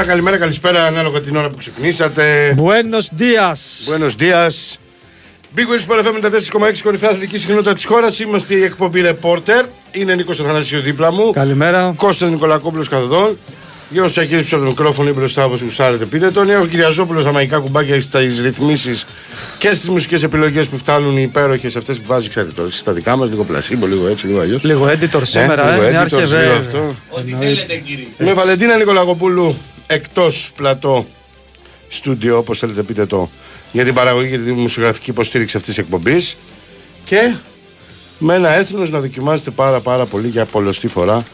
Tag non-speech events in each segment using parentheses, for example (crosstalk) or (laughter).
Καλημέρα, καλημέρα, καλησπέρα, ανάλογα την ώρα που ξυπνήσατε. Buenos días. Buenos días. Big Wings Sport FM με τα 4,6 κορυφαία αθλητική συχνότητα της χώρας. Είμαστε η εκπομπή Reporter. Είναι Νίκος Αθανασίου δίπλα μου. Καλημέρα. Κώστας Νικολακόπουλος καθοδόν. Γιώργο Τσακίρη από το μικρόφωνο ή μπροστά όπως γουστάρετε. Πείτε τον. Έχω Κυριαζόπουλο στα μαγικά κουμπάκια στις ρυθμίσεις και στις μουσικές επιλογές που φτάνουν οι υπέροχες αυτές που βάζει, ξέρετε τώρα. Στα δικά μας, λίγο πλασίμπο, λίγο έτσι, λίγο αλλιώς. Λίγο editor σήμερα, λίγο ε. editor, Άρχευε. λίγο αυτό. Ό,τι θέλετε κύριε. Με Βαλεντίνα Νικολακοπούλου εκτός πλατό στούντιο, όπως θέλετε πείτε το, για την παραγωγή και τη δημοσιογραφική υποστήριξη αυτής της εκπομπής. Και με ένα έθνος να δοκιμάζετε πάρα πάρα πολύ για πολλωστή φορά.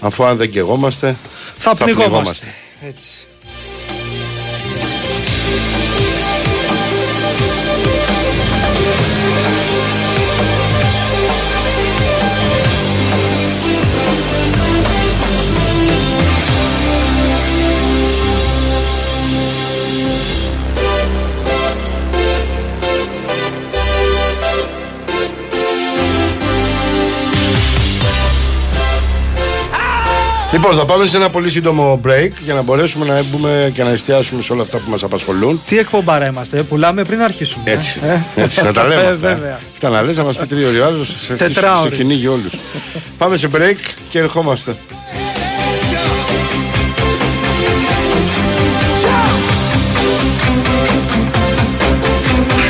Αφού αν δεν καιγόμαστε, Θα πνιγόμαστε. Έτσι. Λοιπόν, θα πάμε σε ένα πολύ σύντομο break για να μπορέσουμε να μπούμε και να εστιάσουμε σε όλα αυτά που μας απασχολούν. Τι εκπομπάρα είμαστε, ε, πουλάμε πριν αρχίσουμε. ε. Έτσι, Ε; έτσι να τα λέμε Ε, αυτά. βέβαια. Αυτά να λες, να μας πει τρίωρη ο άλλος, σε- Τετράωρη. στο κυνήγι όλους. Πάμε σε break και ερχόμαστε.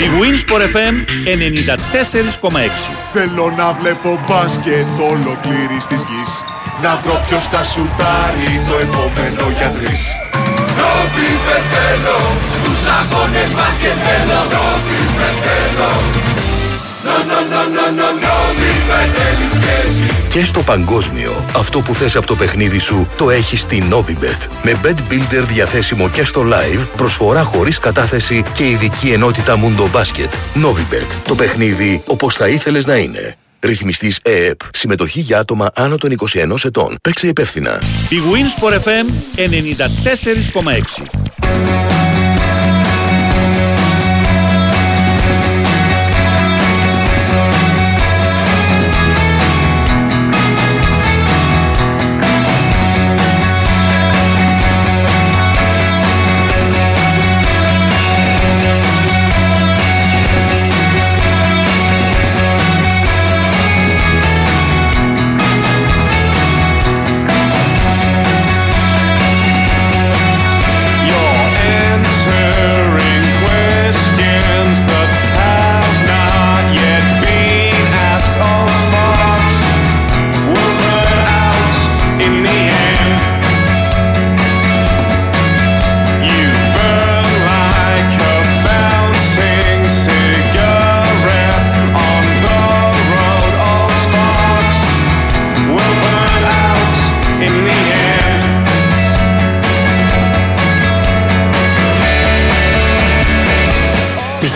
Η Winsport FM 94,6. Θέλω να βλέπω μπάσκετ ολοκλήρης της γης Να βρω ποιος θα σουτάρει το επόμενο για τρεις Νόβι πετέλο Στους αγώνες μπάσκετ θέλω Νόβι πετέλο Νο νο νο νο νο νόβι πετέλης και εσύ Και στο παγκόσμιο, αυτό που θες από το παιχνίδι σου το έχεις στη Novibet. Με Bet Builder διαθέσιμο και στο live, προσφορά χωρίς κατάθεση και ειδική ενότητα Mundo Basket. Novibet. Το παιχνίδι όπως θα ήθελες να είναι. Ρυθμιστής ΕΕΠ. Συμμετοχή για άτομα άνω των 21 ετών. Παίξε υπεύθυνα. Η Winsport FM 94,6.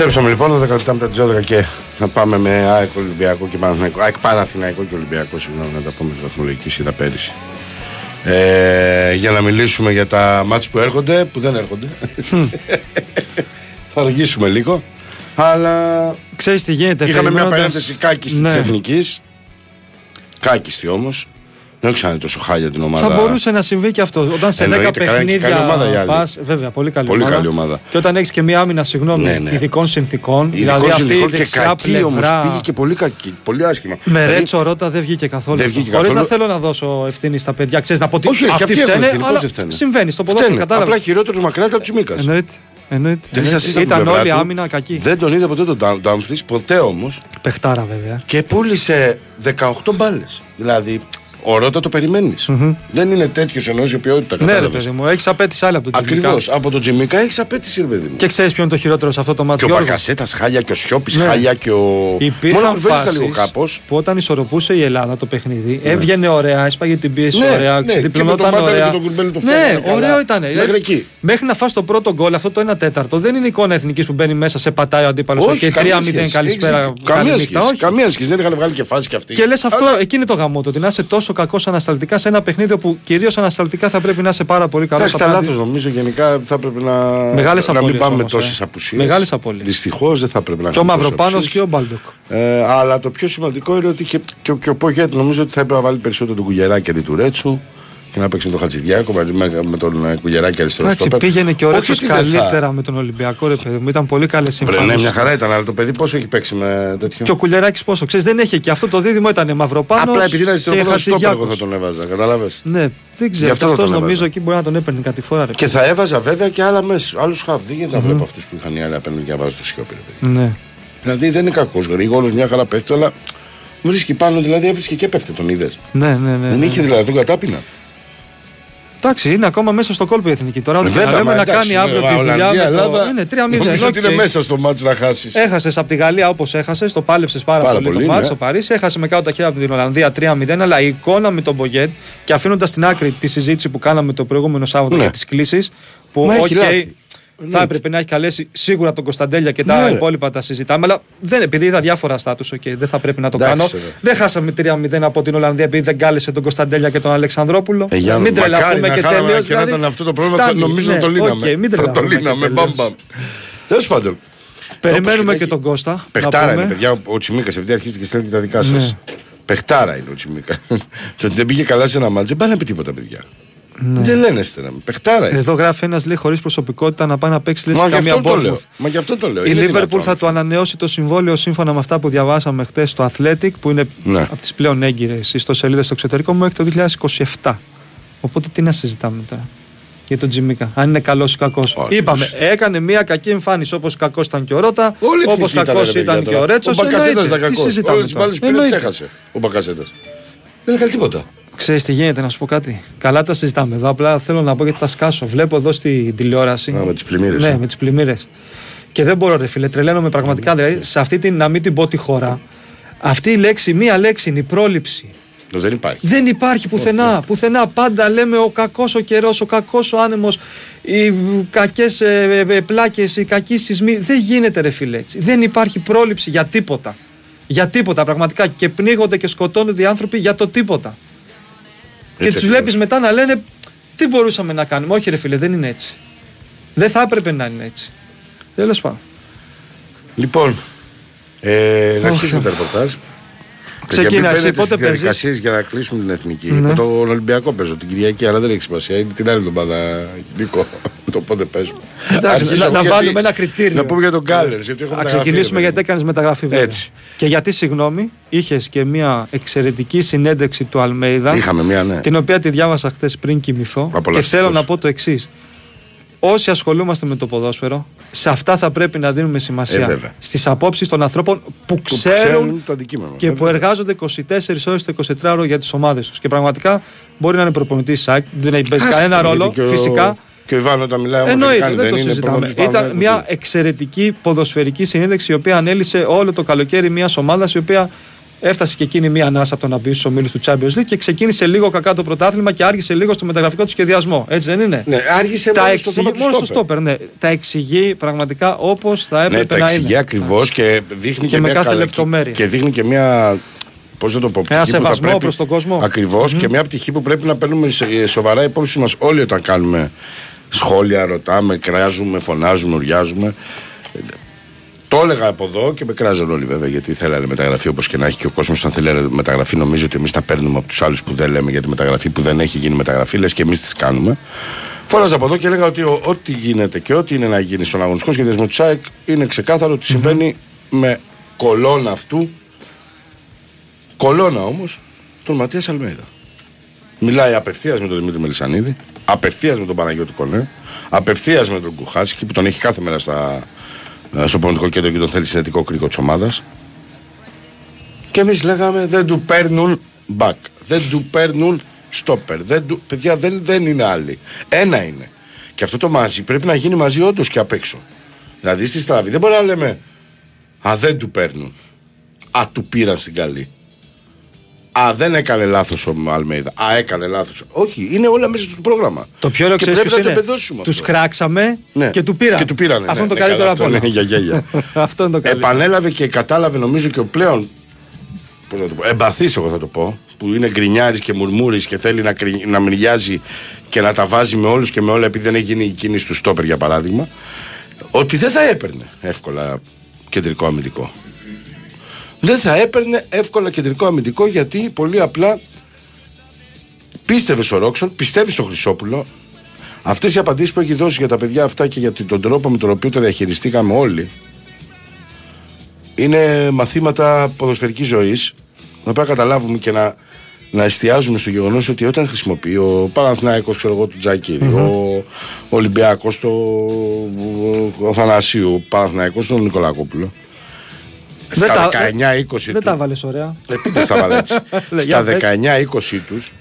Πιστέψαμε λοιπόν 10 λεπτά μετά τις 12 και να πάμε με ΑΕΚ Ολυμπιακό και Παναθηναϊκό. ΑΕΚ Παναθηναϊκό και Ολυμπιακό, συγγνώμη, να τα πούμε στη βαθμολογική σειρά πέρυσι. Ε, για να μιλήσουμε για τα μάτς που έρχονται, που δεν έρχονται. (laughs) Θα αργήσουμε λίγο. Αλλά Ξέρεις τι γίνεται. είχαμε μια περιμένοντας- παρένθεση κάκιστης Ναι. της Εθνικής. Κάκιστη όμως. Δεν ξέρω αν είναι τόσο χάλια την ομάδα. Θα μπορούσε να συμβεί και αυτό. Όταν σε 10 Εννοείται, καλά, και καλή παιχνίδια ομάδα η άλλη. πας, βέβαια, πολύ καλή, Πολύ ομάδα. καλή ομάδα. Και όταν έχεις και μία άμυνα, συγγνώμη, Ναι, ναι. ειδικών συνθήκων. Ειδικό δηλαδή αυτή η συνδικό και δεξιά κακή όμως. πλευρά. Πήγε και πολύ κακή. Πολύ άσχημα. Με Δηλαδή, Ρέτσο Ρότα δεν βγήκε καθόλου. Δεν βγήκε Χωρίς να καθόλου. θέλω να δώσω ευθύνη στα παιδιά. Ξέρεις, να πω ότι Όχι, όχι, και αυτοί αυτοί έχουν φταίνε, ευθύνη. αλλά Πώς δεν φταίνε. συμβαίνει στο ποδόσφαιρο. Φταίνε. Κατάλαβες. Απλά χειρότερος μακριά από τους Μίκας. Εννοείται. Εννοείται. Δεν είσαι assistant Ήταν στην πλευρά όλη του. άμυνα κακή. Δεν τον είδε ποτέ τον Ντάμφρι, ποτέ όμως. Πεχτάρα βέβαια. Και πούλησε 18 μπάλες. Δηλαδή, ο Ρότα το περιμένεις. Δεν είναι τέτοιος ενό η ποιότητα. Ναι, ρε κατάλαβες. παιδί μου, έχεις απέτηση άλλη από τον Τζιμικά. Ακριβώς. Από τον Τζιμικά έχεις απέτηση, ρε παιδί μου. Και ξέρεις ποιο είναι το χειρότερο σε αυτό το Και μάτι. ο Γιώργος; Μπακασέτα χάλια και ο Σιώπης Ναι. χάλια και ο. Υπήρχαν Μόνο που βέλτιστα φάσεις λίγο κάπως. που όταν ισορροπούσε η Ελλάδα το παιχνίδι, έβγαινε ωραία, έσπαγε την πίεση Ναι, ωραία, ναι, ξεδιπλωνόταν και με τον Μπάταλο ωραία. και τον Κουρμπέλη το ναι, φτιάχνανε καλά. ωραίο ήταν. Μέχρι εκεί. Μέχρι να φας το πρώτο γκολ, αυτό το 1 τέταρτο, δεν είναι εικόνα εθνικής που μπαίνει μέσα, σε πατάει ο αντίπαλος Όχι, και καμία 3-0 σχέση. καλησπέρα. Έχεις δίκιο. Καμία καλή νύχτα. σχέση. Όχι. Καμία σχέση. Δεν είχαν βγάλει και φάση κι αυτοί. Και λες αυτό, εκεί είναι το γαμό του. Ότι να είσαι τόσο κακός ανασταλτικά σε ένα παιχνίδι που κυρίως ανασταλτικά θα πρέπει να είσαι πάρα πολύ καλός. Εντάξει, τα λάθος νομίζω γενικά θα έπρεπε να, Μεγάλες να μην απώλειες πάμε με όμως, τόσες ε. απουσίες. Μεγάλες απώλειες. Δυστυχώς δεν θα έπρεπε να Και ο έχουμε τόσες Μαυροπάνος απουσίες. και ο Μπάλντοκ. Ε, αλλά το πιο σημαντικό είναι ότι και, και, και ο Πογέτ νομίζω ότι θα έπρεπε να βάλει περισσότερο τον Κουλιεράκη αντί του Ρέτσου και να παίξει με τον Χατζηδιάκο μαζί με, με τον ε, Κουλιεράκη αριστερό Εντάξει, στόπερ. πήγαινε και ο Όχι Ρέτσος ότι δεν θα- καλύτερα με τον Ολυμπιακό, ρε παιδί μου. Ήταν πολύ καλές Βρε, συμφωνίες. ναι, μια χαρά ήταν, αλλά το παιδί πόσο έχει παίξει με τέτοιο; Και ο Κουλεράκη πόσο ξέρεις, δεν έχει και αυτό το δίδυμο ήταν Μαυροπάνος. Απλά επειδή είναι αριστερό και πόδαρο στόπερ, εγώ θα Χατζηδιάκος. τον έβαζα. Κατάλαβες; Ναι, δεν Γι' ξέρω. αυτό θα Αυτός τον νομίζω έβαζα. εκεί μπορεί να τον έπαιρνε κάτι φορά. Ρε. Και θα έβαζα βέβαια και άλλα μέσα. Άλλους χαφ. Δεν γίνεται να βλέπω αυτούς που είχαν οι άλλοι απέναντι και να βάζω το σιόπι. ρε παιδί. Ναι. Δηλαδή δεν είναι κακός. Γρήγορος, μια χαρά παίκτης, αλλά βρίσκει πάνω, δηλαδή έβρισκε και πέφτε τον είδες. Ναι, ναι, ναι. Δεν ναι. είχε δηλαδή τον κατάπινα. Εντάξει, είναι ακόμα μέσα στο κόλπο η εθνική. Τώρα ό,τι και να Βέβαια, λέμε μα να εντάξει, κάνει αύριο ε, τη δουλειά. Ολλανδία, με το- Ελλάδα, Είναι 3-0. Νομίζω ότι είναι οκ. μέσα στο μάτς να χάσεις. Έχασες από τη Γαλλία όπως έχασες, το πάλεψες πάρα, Πάρα πολύ, πολύ, το μάτς ναι. στο Παρίσι. Έχασε με κάτω τα χέρια από την Ολλανδία 3-0. Αλλά η εικόνα με τον Μπογκέτ και αφήνοντας στην άκρη τη συζήτηση που κάναμε το προηγούμενο Σάββατο Ναι. για τις κλήσεις. Που Μα έχει οκ, λάθη. θα Ναι. έπρεπε να έχει καλέσει σίγουρα τον Κωνσταντέλια και τα Ναι. υπόλοιπα τα συζητάμε. Αλλά δεν, επειδή είδα διάφορα status, okay, δεν θα πρέπει να το Εντάξει, κάνω. βέβαια. Δεν χάσαμε 3-0 από την Ολλανδία επειδή δεν κάλεσε τον Κωνσταντέλια και τον Αλεξανδρόπουλο. Ε, για μην μακάρι τρελαθούμε να και χάναμε τελείως. και να ήταν αυτό το πρόβλημα, θα- νομίζω να το λύναμε. μην Θα το τρελαθούμε και λύναμε, τελείως. μπαμ μπαμ. Τέλος πάντων. Περιμένουμε Όπως και έχει- τον Κώστα. να Παιχτάρα πούμε. είναι, παιδιά, ο, ο Τσιμίκας, επειδή αρχίζετε και στέλνετε τα δικά σας. Ναι. Πεχτάρα είναι ο Τσιμίκας. (laughs) και ότι δεν πήγε καλά σε ένα μάτζ, δεν πάνε να πει τίποτα, παιδιά. Δεν λένε στενά. Πεχτάρα είναι. Ναι. Εδώ γράφει ένας λέει χωρίς προσωπικότητα να πάει να παίξει λε Μα γι' καμία αυτό το λέω. Bournemouth. Μα γι' αυτό το λέω. Η Είναι Liverpool δυνατόν θα αυτό. του ανανεώσει το συμβόλαιο σύμφωνα με αυτά που διαβάσαμε χθε στο Athletic, που είναι Ναι. από τις πλέον έγκυρες ιστοσελίδες στο εξωτερικό μου, μέχρι το 2027. Οπότε τι να συζητάμε τώρα για τον Τζιμίκα, αν είναι καλός ή κακός. Όχι, Είπαμε, δεν έκανε μια κακή εμφάνιση όπως κακός ήταν και ο Ρότα, Όλοι οι όπω εθνικοί κακός ρε παιδιά, ήταν και τώρα. ο Ρέτσος. Ο Μπακασέτας ήταν κακός. Όλες τις μπάλες που πήρε τις Εννοείται. έχασε. Ο Μπακασέτας. Δεν έκανε τίποτα. Ξέρεις τι γίνεται, να σου πω κάτι. Καλά τα συζητάμε εδώ. Απλά θέλω να πω γιατί τα σκάσω. Βλέπω εδώ στην τηλεόραση. Α, με τις πλημμύρες, Ναι, ε. με τις πλημμύρες. Και δεν μπορώ, ρε φίλε, τρελαίνομαι πραγματικά. Δηλαδή, σε αυτή την, να μην την πω τη χώρα, αυτή η λέξη, μία λέξη είναι η πρόληψη. Δεν υπάρχει. Δεν υπάρχει πουθενά. Πουθενά πάντα λέμε ο κακός ο καιρός, ο κακός ο άνεμος, οι κακές ε, ε, πλάκες, οι κακοί σεισμοί. Δεν γίνεται, ρε φίλε έτσι. Δεν υπάρχει πρόληψη για τίποτα. Για τίποτα πραγματικά. Και πνίγονται και σκοτώνονται οι άνθρωποι για το τίποτα. Και Έτσι τους ακριβώς. βλέπεις μετά να λένε τι μπορούσαμε να κάνουμε. Όχι, ρε φίλε, δεν είναι έτσι. Δεν θα έπρεπε να είναι έτσι. Τέλος πάντων. Λοιπόν, ε, να Ωχ, αρχίσουμε Θεέ. τα ρεπορτάζ. Ξεκίνα, εσύ, πότε παίζεις; διαδικασίες για να κλείσουμε την εθνική. Ναι. Με τον Ολυμπιακό παίζω την Κυριακή, αλλά δεν έχει σημασία. Είναι την άλλη εβδομάδα, Νίκο. (laughs) το πότε παίζουμε. Εντάξει, Αρχίζω να- εγώ να γιατί- βάλουμε ένα κριτήριο. Να πούμε για τον Κάλερ. Γιατί έχω Α μεταγραφεί, ξεκινήσουμε ρε γιατί παιδί έκανες μεταγραφή βέβαια. Έτσι. Και γιατί, συγγνώμη, είχες και μια εξαιρετική συνέντευξη του Αλμέιδα. Είχαμε μια, ναι. Την οποία τη διάβασα χθες πριν κοιμηθώ. Και Απολαυστικός. θέλω να πω το εξής. Όσοι ασχολούμαστε με το ποδόσφαιρο, σε αυτά θα πρέπει να δίνουμε Ε, σημασία. βέβαια. Στις απόψεις των ανθρώπων που Που ξέρουν το αντικείμενο. και που εργάζονται 24 ώρες το 24ωρο για τις ομάδες τους. Και πραγματικά μπορεί να είναι προπονητής ΣΑΚ, δεν έχει παίζει Άσχετο, κανένα γιατί ρόλο, και ο- φυσικά. Και ο Ιβάνο όταν μιλάει όμως Εννοείται, κάνει, δεν το είναι συζητάμε. προπονητής Ήταν Παναθηναϊκού. μια εξαιρετική ποδοσφαιρική συνέντευξη η οποία ανέλησε όλο το καλοκαίρι μιας ομάδας η οποία έφτασε και εκείνη μια ανάσα από το να μπει στους ομίλους του Champions League και ξεκίνησε λίγο κακά το πρωτάθλημα και άργησε λίγο στο μεταγραφικό του σχεδιασμό. Έτσι δεν είναι; Ναι, άργησε τα μόνο στο εξηγεί, θέμα του μόνος στο στόπερ. στόπερ, ναι. Τα εξηγεί πραγματικά όπως θα Ναι, έπρεπε τα να εξηγεί είναι. ακριβώς και δείχνει και, Και με μια κάθε καλά- λεπτομέρεια. Και δείχνει και μια. Πώς να το πω, Ένα πτυχή που θα σεβασμό πρέπει- προς τον κόσμο. Ακριβώς, και μια πτυχή που πρέπει να παίρνουμε σε- σοβαρά υπόψη μας όλοι όταν κάνουμε σχόλια, ρωτάμε, κράζουμε, φωνάζουμε, ουριάζουμε. Το έλεγα από εδώ και με κράζαν όλοι βέβαια γιατί θέλανε μεταγραφή όπως και να έχει και ο κόσμος. Αν θέλει μεταγραφή, νομίζω ότι εμείς τα παίρνουμε από τους άλλους που δεν λέμε για τη μεταγραφή που δεν έχει γίνει μεταγραφή, λες και εμείς τις κάνουμε. Φόραζα από εδώ και έλεγα ότι ο- ό,τι γίνεται και ό,τι είναι να γίνει στον αγωνιστικό σχεδιασμό του ΣΑΕΚ είναι ξεκάθαρο ότι συμβαίνει με κολόνα αυτού. Κολόνα όμως τον Ματίας Αλμέιδα. Μιλάει απευθείας με τον Δημήτρη Μελισανίδη, απευθείας με τον Παναγιώτη Κονέ, απευθείας με τον Κουχάσκι που τον έχει κάθε μέρα στα, ε, στο πολιτικό κέντρο και τον θέλει συνετικό κρίκο της ομάδας. Και εμείς λέγαμε δεν του παίρνουν back, δεν του παίρνουν stopper. Δεν του, παιδιά δεν, δεν είναι άλλοι. Ένα είναι. Και αυτό το μαζί πρέπει να γίνει μαζί όντως και απ' έξω. Δηλαδή στη στραβή δεν μπορεί να λέμε Α, δεν του παίρνουν. Α, του πήραν στην καλή. Α, δεν έκανε λάθος ο Αλμέιδα. Α, έκανε λάθος. Όχι, είναι όλα μέσα στο πρόγραμμα. Το πιο ωραίο και ξέρεις πρέπει ποιος να το είναι; εμπεδώσουμε. Τους αυτό. κράξαμε Ναι. και του πήραν. Και του πήρανε, Αυτό ναι, είναι το ναι, καλύτερο καλά, από αυτό όλα. είναι για γέλια. Αυτό είναι το καλύτερο. Επανέλαβε και κατάλαβε νομίζω και ο πλέον πώς να το πω, εμπαθής εγώ θα το πω που είναι γκρινιάρης και μουρμούρης και θέλει να, κρι- να μυριάζει και να τα βάζει με όλους και με όλα επειδή δεν έχει γίνει η κίνηση του στόπερ για παράδειγμα ότι δεν θα έπαιρνε εύκολα κεντρικό αμυντικό δεν θα έπαιρνε εύκολα κεντρικό αμυντικό γιατί πολύ απλά πίστευε στο Ρόξον, πιστεύει στο Χρυσόπουλο. Αυτές οι απαντήσεις που έχει δώσει για τα παιδιά αυτά και για τον τρόπο με τον οποίο τα διαχειριστήκαμε όλοι είναι μαθήματα ποδοσφαιρικής ζωής να πρέπει να καταλάβουμε και να, να εστιάζουμε στο γεγονός ότι όταν χρησιμοποιεί ο Παναθηνάικος ξέρω εγώ του τζακυρη ο Ολυμπιακός το ο Θανασίου, ο Παναθηνάικος τον Νικολακόπουλο Δεν στα τα- 19-20 Δεν του- τα βάλες ωραία. Επίτες τα βάλε έτσι. (laughs) Λέει, Στα για πες. 19-20 τους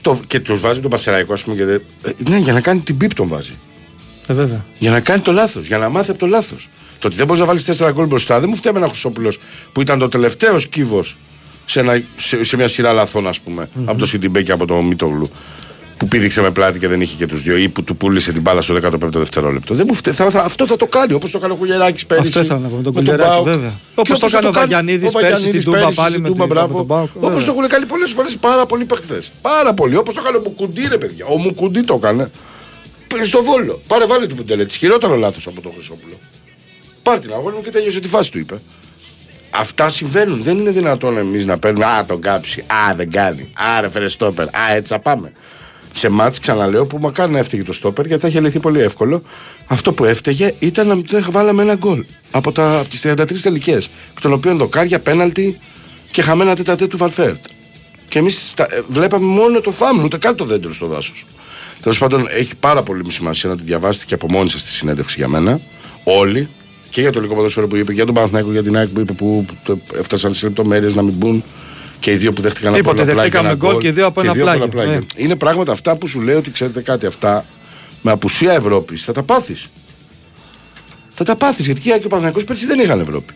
το, και τους βάζει τον Πασεραϊκό ας πούμε και δεν- ε, ναι για να κάνει την πίπ τον βάζει Ε, βέβαια. για να κάνει το λάθος, για να μάθει από το λάθος. Το ότι δεν μπορείς να βάλεις τέσσερα γκολ μπροστά δεν μου φταίει ένα Χρυσόπουλος που ήταν το τελευταίο κύβο σε, ένα- σε, σε μια σειρά λαθών, ας πούμε, από το Σιντιμπέ και από το Μίτογλου. Που πήδηξε με πλάτη και δεν είχε και τους δύο, ή που του πούλησε την μπάλα στο 15ο δευτερόλεπτο. Δεν μου φταίει. Θα, θα- αυτό θα το κάνει όπως το έκανε ο Κουλιεράκη πέρυσι. Αυτό ήθελα να πω, με τον με Κουλιεράκη, Πάοκ. βέβαια. Και Όπως το όπως θα έκανε ο κάνει Βαγιανίδης ο πέρυσι Βαγιανίδης στην Τούμπα πέρυσι πάλι στην με Τούμπα, την- μπράβο. με τον Πάοκ, Όπως βέβαια. το έχουν κάνει πολλές φορές πάρα πολλοί παίχτε. Πάρα πολλοί. Όπως το έκανε ο Μουκουντή, ρε παιδιά. Ο Μουκουντή το έκανε. Πήγε στο βόλο. Πάρε βάλε του Πουντελέτη. Χειρότερο λάθος από τον Χρυσόπουλο. Πάρ την αγώνα μου και τέλειωσε τη φάση του, είπε. Αυτά συμβαίνουν. Δεν είναι δυνατόν εμείς να παίρνουμε. Α, τον κάψει. Α, δεν κάνει. Α, ρε φέρε στόπερ. Α, έτσι θα πάμε. Σε μάτς ξαναλέω που μακάρι να έφταιγε το στόπερ γιατί θα είχε λυθεί πολύ εύκολο. Αυτό που έφταιγε ήταν να δεν βάλαμε ένα γκολ από, τα, από τις 33 τελικές εκ των οποίων δοκάρια, πέναλτι και χαμένα τέτα του Βαλφέρτ. Και εμείς βλέπαμε μόνο το θάμνο, ούτε καν το δέντρο στο δάσος. Τέλος πάντων, έχει πάρα πολύ σημασία να τη διαβάσετε και από μόνη σας τη συνέντευξη για μένα. Όλοι. Και για το λίγο ποδόσφαιρο που είπε, και για τον Παναθηναϊκό, για την ΑΕΚ που είπε που το- έφτασαν σε λεπτομέρειες να μην μπουν. Και οι δύο που δέχτηκαν Τίποτε, από ένα πλάγιο δεχτήκαμε ένα γκολ και οι δύο από ένα δύο πλάγιο. πλάγιο. Ναι. Είναι πράγματα αυτά που σου λέει ότι ξέρετε κάτι αυτά με απουσία Ευρώπης θα τα πάθεις. Θα τα πάθεις γιατί και η ΑΕΚ και ο Παναθηναϊκός πέρσι δεν είχαν Ευρώπη.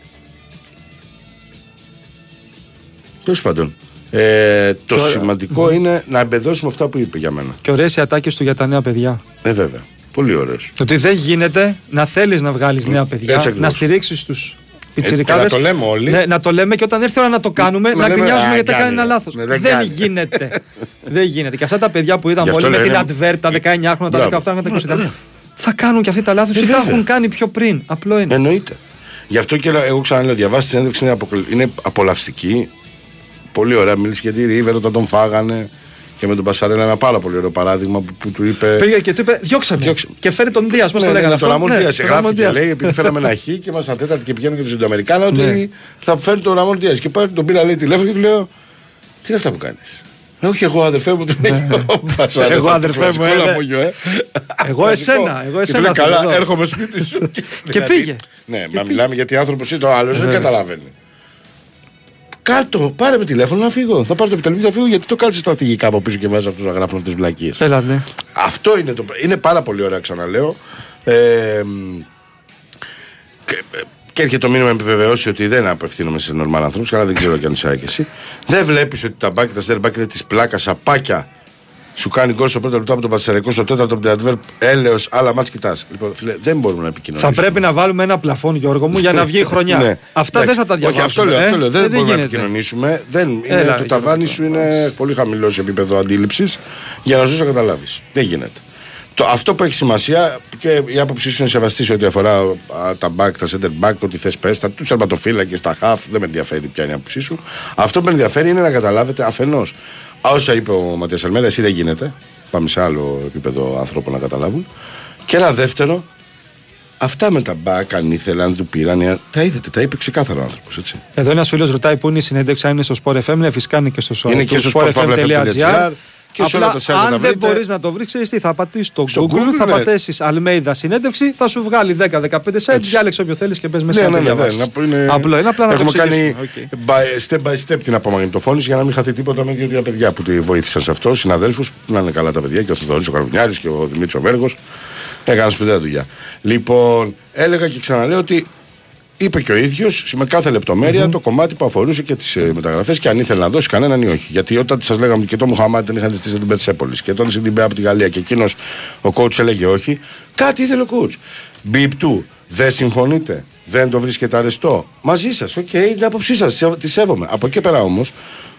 Τέλος πάντων. Ε, το Και ωραία. σημαντικό είναι να εμπεδώσουμε αυτά που είπε για μένα. Και ωραίες οι ατάκες του για τα νέα παιδιά. Ε, βέβαια. Πολύ ωραίο. Ότι δεν γίνεται να θέλεις να βγάλεις νέα παιδιά, Έτσι ακριβώς. να στηρίξεις τους και πιτσιρικάδες. να το λέμε όλοι. Ναι, να το λέμε και όταν έρθει η ώρα να το κάνουμε, Να να λέμε, γκρινιάζουμε «Α, γιατί κάνει, κάνει ένα ρε». λάθος. Ναι, δεν δεν κάνει. γίνεται. δεν γίνεται. Και αυτά τα παιδιά που Γι' είδαμε αυτό όλοι με λέω, την είναι- advert, τα 19 χρόνια, τα Μπράβο. 18 χρόνια, τα 20 θα κάνουν και αυτοί τα λάθη Ε, ή τα βέβαια. έχουν κάνει πιο πριν. Απλό είναι. Εννοείται. Γι' αυτό και εγώ ξαναλέω, διαβάσει τη συνέντευξη είναι, αποκλει- είναι απολαυστική. Πολύ ωραία. Μίλησε για τη Ρίβερ όταν τον φάγανε και με τον Πασαρέλα. Ένα πάρα πολύ ωραίο παράδειγμα που, που του είπε. Πήγε και του είπε: Διώξε με. Διώξε με. Και φέρει τον Δίας. Πώς Ναι, το ναι, λέγανε ναι, αυτό; Το Ραμόν Ναι, Δίας. τον Ραμόν Γράφτηκε, Δίας. λέει, επειδή φέραμε ένα (laughs) χ και ήμασταν τέταρτη και πηγαίνουν και τους Ζιντοαμερικάνα, ότι Ναι. θα φέρει τον Ραμόν Δίας. Και πάει, τον πήρα, λέει τηλέφωνο και του λέω: Τι είναι αυτά που κάνεις; Όχι εγώ αδερφέ μου, του λέει ο Πασαρέλα, Ναι. Εγώ, το αδερφέ μου, κλασικό ε, ναι. λαμόγιο, ε. Εγώ Κλασικό. εσένα, εγώ Και του εσένα λέει, θέλω Καλά, εδώ». έρχομαι σπίτι σου. Και πήγε. Ναι, μα μιλάμε γιατί άνθρωπος είναι το άλλος, Ε, δεν καταλαβαίνει. Κάτω, πάρε με τηλέφωνο να φύγω. Θα πάρω το επιτελείο θα φύγω γιατί το κάνει στρατηγικά από πίσω και βάζει αυτούς να γράφουν αυτέ τις βλακίες. Έλα, ναι. Αυτό είναι το. Είναι πάρα πολύ ωραία, ξαναλέω. Ε, μ, και, ε, και έρχεται το μήνυμα επιβεβαιώσει ότι δεν απευθύνομαι σε νορμάλ ανθρώπους, αλλά δεν ξέρω κι αν είσαι και εσύ. Δεν βλέπεις ότι τα μπάκια, τα στέρ μπάκια είναι της πλάκας σαπάκια. Σου κάνει γκολ στο πρώτο λεπτό από τον Πατσαρικό, στο τέταρτο από την Αντβέρ, έλεος, άλλα μάτς κοιτάς. Λοιπόν, φίλε, δεν μπορούμε να επικοινωνήσουμε. Θα πρέπει να βάλουμε ένα πλαφόν, Γιώργο μου, για να βγει η (laughs) χρονιά. Ναι. Αυτά δεν Εντάξει. θα τα διαβάσουμε. Όχι, αυτό λέω. ε. Αυτό λέω. Δεν, Ε, μπορούμε να γίνεται. επικοινωνήσουμε. Δεν, είναι, Έλα, το ρε, ταβάνι Γιώργο. σου είναι πολύ χαμηλός σε επίπεδο αντίληψης για να ζω να καταλάβεις. Δεν γίνεται. Το, αυτό που έχει σημασία και η άποψή σου είναι σεβαστή σε ό,τι αφορά α, τα back, τα center back, ό,τι θες πες, τα τους τερματοφύλακες, τα half, δεν με ενδιαφέρει ποια είναι η άποψή σου. Αυτό που με ενδιαφέρει είναι να καταλάβετε αφενός όσα είπε ο Ματίας Αλμέδα, εσύ δεν γίνεται. Πάμε σε άλλο επίπεδο ανθρώπων να καταλάβουν. Και ένα δεύτερο, αυτά με τα back, αν ήθελαν, αν του πήραν, ε, τα είδατε, τα είπε ξεκάθαρο ο άνθρωπος. Έτσι. Εδώ ένας φίλος ρωτάει πού είναι η συνέντευξη, αν είναι στο Sport FM. Είναι φυσικά είναι και στο, Είναι και στο sportfm.gr και σε όλα Απλά, τα site θα αν δεν βρείτε. μπορείς να το βρεις, ξέρεις τι, θα πατήσεις στο Στο Google, Google, θα ναι. πατήσει Αλμέιδα συνέντευξη, θα σου βγάλει 10-15 sites, διάλεξε όποιο θέλεις και πες μέσα Ναι, να ναι, το ναι, ναι, διαβάσεις. να- είναι... Απλό είναι απλά να Έχουμε το κάνει εξηγήσουμε. Οκ. by- step by step την απομαγνητοφώνηση για να μην χαθεί τίποτα με δύο-τρία παιδιά που τη βοήθησαν σε αυτό, συναδέλφους που να είναι καλά τα παιδιά και ο Θοδωρή ο Καρβουνιάρης και ο Δημήτρης ο Βέργος. Έκαναν σπουδαία δουλειά. Λοιπόν, έλεγα και ξαναλέω ότι είπε και ο ίδιος με κάθε λεπτομέρεια το κομμάτι που αφορούσε και τις ε, μεταγραφές και αν ήθελε να δώσει κανέναν ή όχι. Γιατί όταν σας λέγαμε και το Μοχαμαντί τον είχαν ζητήσει από την Περσέπολη και τον Σιντιμπέ από τη Γαλλία και εκείνος ο coach έλεγε όχι, κάτι ήθελε ο coach. Μπιπ του, δεν συμφωνείτε, δεν το βρίσκετε αρεστό. Μαζί σας, οκ, είναι η άποψή σας, τη σέβομαι. Από εκεί πέρα όμως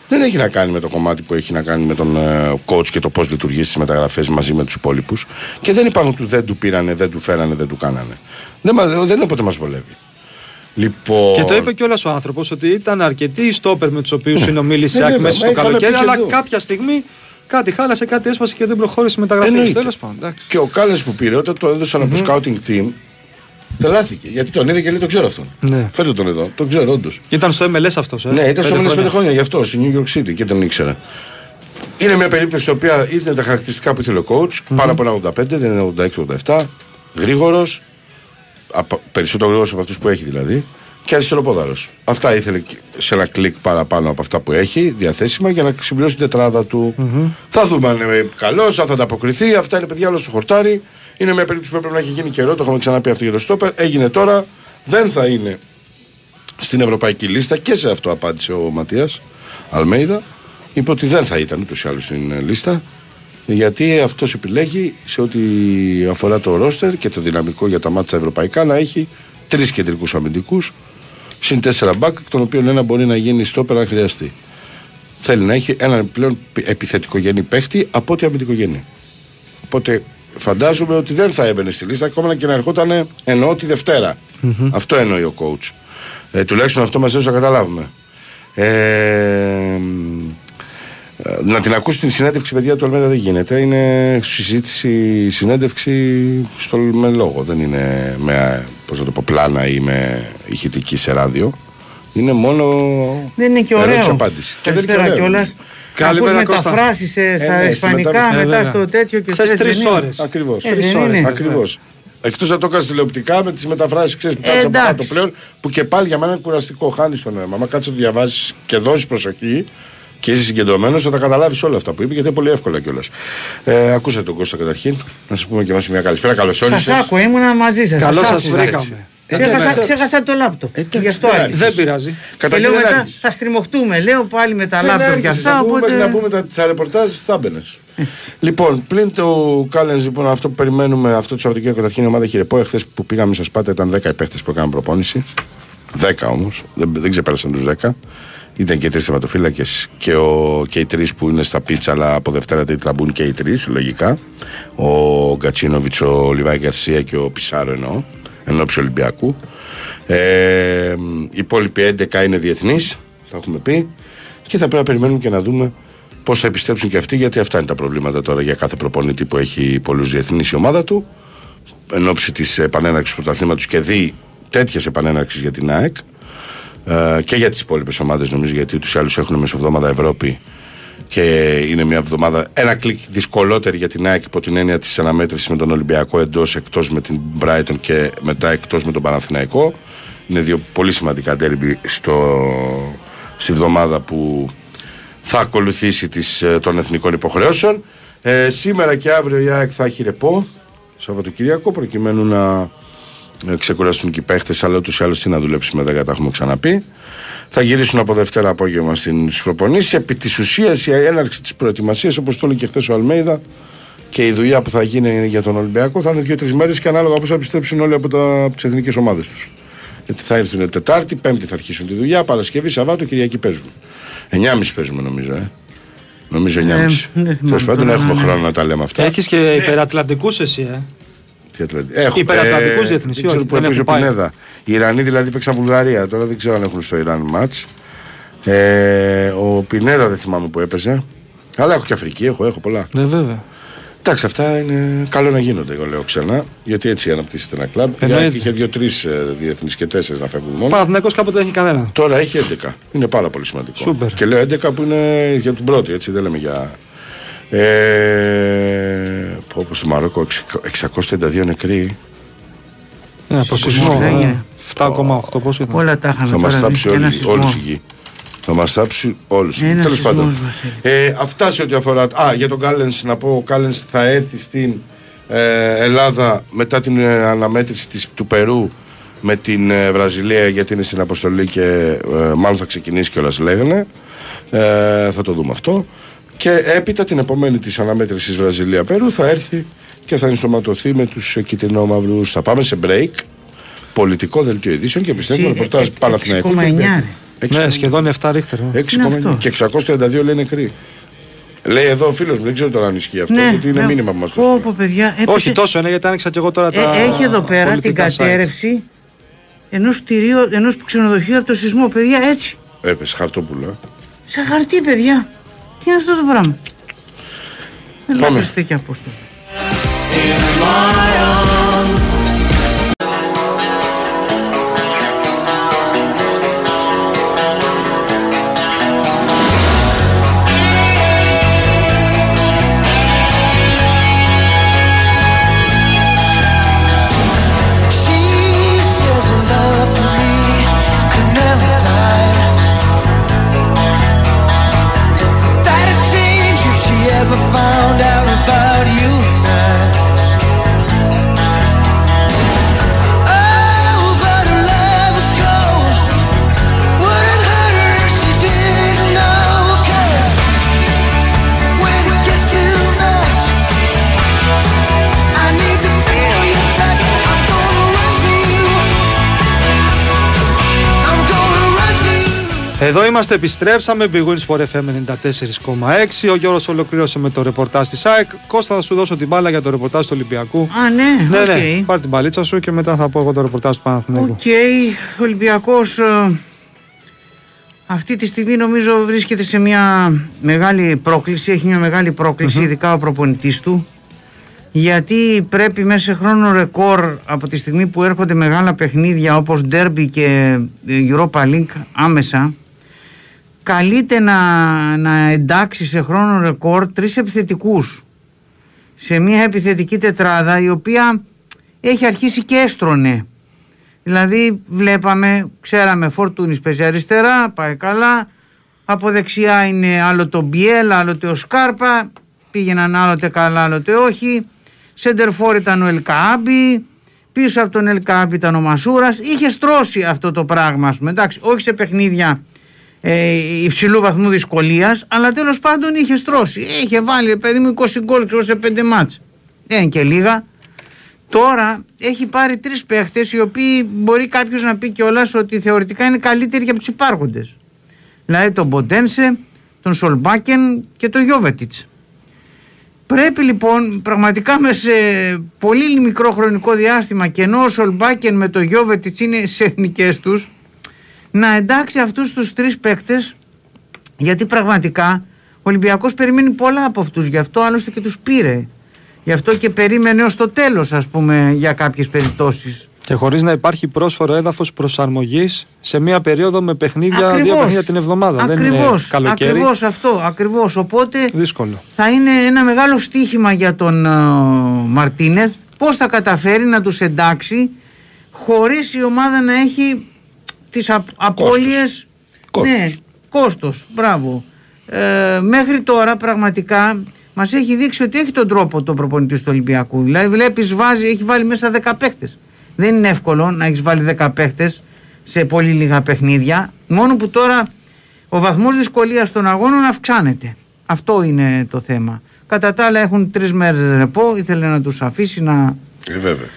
δεν έχει να κάνει με το κομμάτι που έχει να κάνει με τον ε, coach και το πώς λειτουργείς στις μεταγραφές μαζί με τους υπόλοιπους. Και δεν υπάρχουν του δεν του πήρανε, δεν του φέρανε, δεν του κάνανε. Δεν, μα- δεν είναι όποτε μας βολεύει. Λοιπόν. Και το είπε κιόλας ο άνθρωπος ότι ήταν αρκετοί οι στόπερ με τους οποίους Ναι, συνομίλησε η βέβαια, ΑΕΚ μέσα στο μα είχαμε καλοκαίρι, πει και αλλά εδώ. κάποια στιγμή κάτι χάλασε, κάτι έσπασε και δεν προχώρησε η μεταγραφή. Εννοείται. Τέλος πάντων. εντάξει. Και ο Κάλε που πήρε, όταν το έδωσαν από το scouting team, τρελάθηκε. Γιατί τον είδε και λέει: Το ξέρω αυτόν. Ναι. Φέρτε τον εδώ. Τον ξέρω, όντως. Και ήταν στο MLS αυτός. Ε, Ναι, ήταν στο πέντε MLS πέντε χρόνια. χρόνια γι' αυτό, στη New York City και τον ήξερα. Είναι μια περίπτωση στην οποία ήθελε τα χαρακτηριστικά που ήθελε ο coach, πάνω από ένα 85, δεν είναι 86-87, γρήγορος, περισσότερο γρήγορο από αυτούς που έχει δηλαδή, και αριστεροπόδαρος. Αυτά ήθελε και σε ένα κλικ παραπάνω από αυτά που έχει διαθέσιμα για να συμπληρώσει την τετράδα του. Θα δούμε αν είναι καλός, αν θα ανταποκριθεί. Αυτά είναι παιδιά όλο στο χορτάρι. Είναι μια περίπτωση που έπρεπε να έχει γίνει καιρό, το έχουμε ξαναπεί αυτό για το στόπερ. Έγινε τώρα, δεν θα είναι στην ευρωπαϊκή λίστα και σε αυτό απάντησε ο Ματίας Αλμέιδα. Είπε ότι δεν θα ήταν ούτως ή άλλως στην ε, λίστα. Γιατί αυτός επιλέγει σε ό,τι αφορά το ρόστερ και το δυναμικό για τα μάτια ευρωπαϊκά να έχει τρεις κεντρικούς αμυντικούς συν τέσσερα μπακ, εκ των οποίων ένα μπορεί να γίνει στόπερ αν χρειαστεί. Θέλει να έχει έναν πλέον πι- επιθετικογενή παίχτη από ότι αμυντικογενή. Οπότε φαντάζομαι ότι δεν θα έμπαινε στη λίστα ακόμα και να ερχόταν εννοώ τη δευτερα Αυτό εννοεί ο coach. Ε, τουλάχιστον αυτό μας έδωσε να καταλάβουμε. Ε, μ, ε, να την ακούσει την συνέντευξη, παιδιά του Αλμέδα δεν γίνεται. Είναι συζήτηση, συνέντευξη στο, με λόγο. Δεν είναι με πώς να το πω, πλάνα ή με ηχητική σε ράδιο. Είναι μόνο. Δεν είναι και ωραίο. ερώτηση-απάντηση. Και δεν είναι και Καλησπέρα ωραίο. κιόλας. Καλημέρα, Να ακούς Κώστα. μεταφράσεις ε, στα ναι, στη ισπανικά μετάφραση. Ε, μετά βέβαια. στο τέτοιο και Χθες θες, τρεις δεν είναι. ώρες. Ακριβώς. Ε, δεν είναι. Ακριβώς. Εκτός να το κάνει τηλεοπτικά με τις μεταφράσεις ξέρεις που Ε, κάτσε από εντάξει. κάτω πλέον, που και πάλι για μένα είναι κουραστικό. Χάνεις το νόημα. Αν κάτσε να το διαβάσεις και δώσεις προσοχή και είσαι συγκεντρωμένος, θα τα καταλάβεις όλα αυτά που είπε γιατί είναι πολύ εύκολα κιόλας. Ε, ακούσατε τον Κώστα καταρχήν. Να σα πούμε και εμάς μια καλησπέρα. Καλώς Σας όρισες. άκουα, ήμουνα μαζί σας. Καλώς σας σας άκουα. βρήκαμε. Ξέχασα, εντάξει. ξέχασα το λάπτοπ. Εντάξει, Γι' αυτό δεν άρχισα. Δεν πειράζει. Και Καταρχήν λέω δεν μετά άρχισε. θα στριμωχτούμε. Λέω πάλι με τα Δεν λάπτοπ και άρχισες, αυτά. αφού μέχρι να Οπότε... πούμε τα, τα ρεπορτάζ θα έμπαινες. λοιπόν, πλην το Κάλεν, λοιπόν, αυτό που περιμένουμε αυτό το Σαββατοκύριακο καταρχήν η ομάδα έχει ρεπό. Εχθές που πήγαμε στα Σπάτα ήταν 10 παίχτε που έκαναν προπόνηση. 10 όμως, δεν, δεν ξεπέρασαν τους 10. Ήταν και τρεις θεματοφύλακες και, ο- και οι τρεις που είναι στα πίτσα, αλλά από Δευτέρα Τρίτη θα μπουν και οι τρεις, λογικά. Ο Γκατσίνοβιτ, ο Λιβάη Γκαρσία και ο Πισάρο εννοώ, ενώψη Ολυμπιακού. Ε, οι υπόλοιποι 11 είναι διεθνείς, τα έχουμε πει. Και θα πρέπει να περιμένουμε και να δούμε πώς θα επιστρέψουν και αυτοί, γιατί αυτά είναι τα προβλήματα τώρα για κάθε προπονητή που έχει πολλούς διεθνείς η ομάδα του. Εν ώψη της επανέναρξης του πρωταθλήματος και δει τέτοιες επανέναρξεις για την ΑΕΚ ε, και για τις υπόλοιπες ομάδες, νομίζω, γιατί ούτω ή άλλω έχουν μεσοβδόμαδα Ευρώπη και είναι μια εβδομάδα ένα κλικ δυσκολότερη για την ΑΕΚ υπό την έννοια της αναμέτρησης με τον Ολυμπιακό εντός, εκτός με την Brighton και μετά εκτός με τον Παναθηναϊκό. Είναι δύο πολύ σημαντικά ντέρμπι στο, στη βδομάδα που θα ακολουθήσει τις, ε, των εθνικών υποχρεώσεων. Ε, σήμερα και αύριο η ΑΕΚ θα έχει ρεπό, Σαββατοκύριακο, προκειμένου να ε, ξεκουραστούν και οι παίχτες, αλλά ούτως ή άλλως τι να δουλέψεις με 10, τα έχουμε ξαναπεί. Θα γυρίσουν από Δευτέρα απόγευμα στις προπονήσεις. Επί της ουσίας η έναρξη της προετοιμασίας, όπως το έλεγε και χθες ο Αλμέιδα, και η δουλειά που θα γίνει για τον Ολυμπιακό θα είναι δύο-τρεις μέρες και ανάλογα πώς θα επιστρέψουν όλοι από, τα, από τις εθνικές ομάδες τους. Γιατί θα έρθουν Τετάρτη, Πέμπτη θα αρχίσουν τη δουλειά, Παρασκευή, Σαββάτο, Κυριακή παίζουν. 9.30 παίζουμε νομίζω, ε. Νομίζω 9,5. δεν θυμάμαι Τέλος πάντων, τώρα, έχουμε ναι. χρόνο να τα λέμε αυτά. Έχεις και υπερατλαντικούς εσύ, ε. Τι Ατλαντι- Έχω. Υπερατλαντικούς διεθνείς, Δεν ξέρω όχι, που δεν έπαιζε ο έχουν πάει. Πινέδα. Οι Ιρανοί δηλαδή παίξαν Βουλγαρία. Τώρα δεν ξέρω αν έχουν στο Ιράν μάτς. Ε, ο Πινέδα δεν θυμάμαι που έπαιζε. Αλλά έχω και Αφρική, έχω, έχω πολλά. Ναι, βέβαια. Εντάξει, αυτά είναι καλό να γίνονται, εγώ λέω ξανά. Γιατί έτσι αναπτύσσεται ένα κλαμπ. Εννοείται. Γιατί είχε δύο-τρει διεθνείς και τέσσερις να φεύγουν μόνο. Παναθηναϊκός κάποτε δεν έχει κανένα. Τώρα έχει 11. Είναι πάρα πολύ σημαντικό. Σούπερ. Και λέω 11 που είναι για την πρώτη, έτσι δεν λέμε για. Ε, πω, πω στο Μαρόκο 632 νεκροί. Ναι, από σεισμό. σεισμό, ε, ναι. 7,8 πόσο ήταν. Όλα τα είχαμε Θα μας τώρα, θάψει ένα όλη, σεισμό. όλους η γη. Θα μας θάψει όλου. Ένας Τέλος σεισμός, πάντων. Βασίλη. Ε, αυτά σε ό,τι αφορά. Α, για τον Κάλενς να πω: ο Κάλενς θα έρθει στην ε, Ελλάδα μετά την ε, αναμέτρηση της, του Περού με την ε, Βραζιλία γιατί είναι στην αποστολή και ε, μάλλον θα ξεκινήσει κιόλας λέγανε. Ε, θα το δούμε αυτό. Και έπειτα την επομένη της αναμέτρησης Βραζιλία-Περού θα έρθει και θα ενσωματωθεί με τους ε, κυτρινόμαυρους. Θα πάμε σε break. Πολιτικό δελτίο ειδήσεων και πιστεύω Εσύ, ρεπορτάζ ε, Παναθηναϊκού. 6,9 ρε. Ναι, σχεδόν 7 ρίχτερ. ε. 6,9 Είναι αυτό. και 632 λέει νεκροί. Λέει εδώ ο φίλος μου, δεν ξέρω τώρα αν ισχύει αυτό, γιατί είναι ναι. μήνυμα που μας το Πω, στείλε. πω, παιδιά, έπεσε- Όχι τόσο είναι γιατί άνοιξα και εγώ τώρα τα. Ε, έχει εδώ πέρα την πολιτικά site. κατέρευση ενός κτηρίου, ενός ξενοδοχείου από το σεισμό, παιδιά, έτσι. Έπεσε χαρτόπουλα. Σαν χαρτί, παιδιά. Τι είναι αυτό το πράγμα. Πάμε. Πάμε. Χριστέ και Απόστολο. Εδώ είμαστε, επιστρέψαμε. Big Win Sport FM 94,6. Ο Γιώργος ολοκλήρωσε με το ρεπορτάζ της ΑΕΚ. Κώστα, θα σου δώσω την μπάλα για το ρεπορτάζ του Ολυμπιακού. Α, ναι, Ναι, οκ. ναι, πάρ την μπαλίτσα σου και μετά θα πω εγώ το ρεπορτάζ του Παναθηναϊκού. Οκ, ο Ολυμπιακός ε, αυτή τη στιγμή νομίζω βρίσκεται σε μια μεγάλη πρόκληση, έχει μια μεγάλη πρόκληση, ειδικά ο προπονητής του, γιατί πρέπει μέσα σε χρόνο ρεκόρ από τη στιγμή που έρχονται μεγάλα παιχνίδια όπως ντέρμπι και ε, Europa League άμεσα, καλείται να, να εντάξει σε χρόνο ρεκόρ τρεις επιθετικούς σε μια επιθετική τετράδα η οποία έχει αρχίσει και έστρωνε. Δηλαδή βλέπαμε, ξέραμε Φορτούνης παίζει αριστερά, πάει καλά. Από δεξιά είναι άλλοτε ο Μπιέλ, άλλοτε ο Σκάρπα. Πήγαιναν άλλοτε καλά, άλλοτε όχι. Σεντερφόρ ήταν ο Ελκαάμπη. Πίσω από τον Ελκαάμπη ήταν ο Μασούρας. Είχε στρώσει αυτό το πράγμα, ας πούμε. Εντάξει, όχι σε παιχνίδια ε, υψηλού βαθμού δυσκολίας, αλλά τέλος πάντων είχε στρώσει. Είχε βάλει, παιδί μου, 20 γκολ ξέρω, σε 5 μάτς. Δεν είναι και λίγα. Τώρα έχει πάρει τρεις παίχτες οι οποίοι μπορεί κάποιος να πει κιόλας ότι θεωρητικά είναι καλύτεροι από τους υπάρχοντες. Δηλαδή τον Μποντένσε, τον Σολμπάκεν και τον Γιώβετιτς. Πρέπει λοιπόν πραγματικά μέσα σε πολύ μικρό χρονικό διάστημα και ενώ ο Σολμπάκεν με τον Γιώβετιτς είναι σε εθνικές τους, να εντάξει αυτούς τους τρεις παίχτε γιατί πραγματικά ο Ολυμπιακός περιμένει πολλά από αυτούς γι' αυτό άλλωστε και τους πήρε γι' αυτό και περίμενε ως το τέλος ας πούμε για κάποιες περιπτώσεις Και χωρίς να υπάρχει πρόσφορο έδαφος προσαρμογής σε μία περίοδο με παιχνίδια, δύο Ακριβώς. παιχνίδια την εβδομάδα. Δεν είναι ακριβώς, καλοκαίρι. ακριβώς αυτό ακριβώς οπότε Δύσκολο. θα είναι ένα μεγάλο στίχημα για τον ε, Μαρτίνεθ πώς θα καταφέρει να τους εντάξει χωρίς η ομάδα να έχει τις απ, απώλειες Κόστος. ναι, κόστος, μπράβο ε, μέχρι τώρα πραγματικά μας έχει δείξει ότι έχει τον τρόπο το προπονητή του Ολυμπιακού δηλαδή βλέπεις βάζει, έχει βάλει μέσα 10 παίχτες δεν είναι εύκολο να έχεις βάλει 10 παίχτες σε πολύ λίγα παιχνίδια μόνο που τώρα ο βαθμός δυσκολίας των αγώνων αυξάνεται. Αυτό είναι το θέμα. Κατά τα άλλα έχουν τρεις μέρες ρεπό, ήθελε να τους αφήσει να... Ε, βέβαια.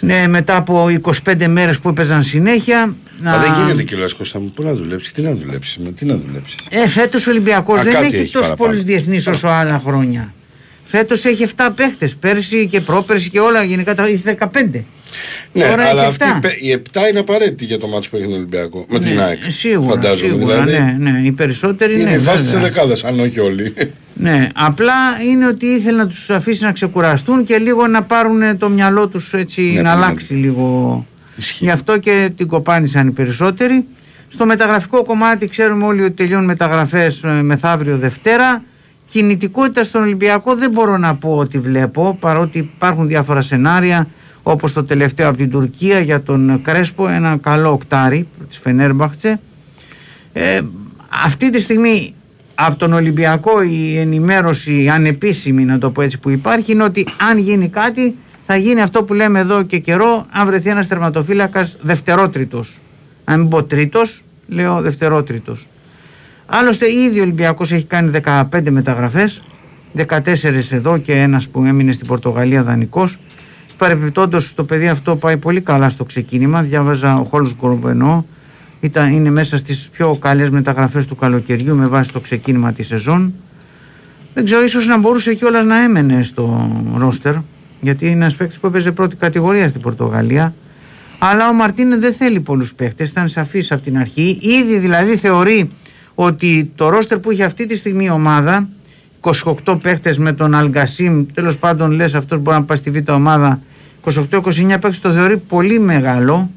Ναι, μετά από 25 μέρες που έπαιζαν συνέχεια, Μα δεν γίνεται κιόλας Κώστα μου. Πού να δουλέψεις, τι να δουλέψεις, με τι να δουλέψεις. Ε, φέτος ο Ολυμπιακός Α, δεν κάτι έχει, έχει τόσο παραπάνω. πολλούς διεθνείς όσο άλλα χρόνια. Φέτος έχει 7 παίχτες. Πέρσι και πρόπερσι και όλα γενικά τα έχει 15. Ναι, Τώρα αλλά έχει αυτή, εφτά. η πε- η 7 είναι απαραίτητη για το μάτσο που έχει τον Ολυμπιακό. Με την Ναι, ΑΕΚ. Σίγουρα, Φαντάζομαι. σίγουρα δηλαδή, ναι, ναι, οι περισσότεροι είναι ναι, η βάση της βέβαια. δεκάδας, αν όχι όλοι. Ναι, απλά είναι ότι ήθελε να τους αφήσει να ξεκουραστούν και λίγο να πάρουν το μυαλό τους έτσι Ναι, να ναι, αλλάξει λίγο. Ισχύει. Γι' αυτό και την κοπάνησαν οι περισσότεροι. Στο μεταγραφικό κομμάτι ξέρουμε όλοι ότι τελειώνουν μεταγραφές ε, μεθαύριο Δευτέρα. Κινητικότητα στον Ολυμπιακό δεν μπορώ να πω ότι βλέπω παρότι υπάρχουν διάφορα σενάρια όπως το τελευταίο από την Τουρκία για τον Κρέσπο ένα καλό οκτάρι της Φενέρμπαχτσε ε, αυτή τη στιγμή από τον Ολυμπιακό η ενημέρωση ανεπίσημη να το πω έτσι που υπάρχει είναι ότι αν γίνει κάτι θα γίνει αυτό που λέμε εδώ και καιρό αν βρεθεί ένας τερματοφύλακας δευτερότριτος. Αν μην πω τρίτος λέω δευτερότριτος. Άλλωστε ήδη ο Ολυμπιακός έχει κάνει 15 μεταγραφές 14 εδώ και ένας που έμεινε στην Πορτογαλία δανεικός. Παρεμπιπτόντως το παιδί αυτό πάει πολύ καλά στο ξεκίνημα. Διάβαζα ο Χόλος Γκορμπενό ήταν, είναι μέσα στις πιο καλές μεταγραφές του καλοκαιριού με βάση το ξεκίνημα της σεζόν. Δεν ξέρω, ίσως να μπορούσε κιόλας να έμενε στο ρόστερ, γιατί είναι ένας παίκτης που έπαιζε πρώτη κατηγορία στην Πορτογαλία. Αλλά ο Μαρτίνε δεν θέλει πολλούς παίκτες, ήταν σαφής από την αρχή. Ήδη δηλαδή θεωρεί ότι το ρόστερ που είχε αυτή τη στιγμή η ομάδα, 28 παίκτες με τον Αλγκασίμ, τέλος πάντων λες αυτός μπορεί να πάει στη β' ομάδα, 28-29 παίκτες το θεωρεί πολύ μεγάλο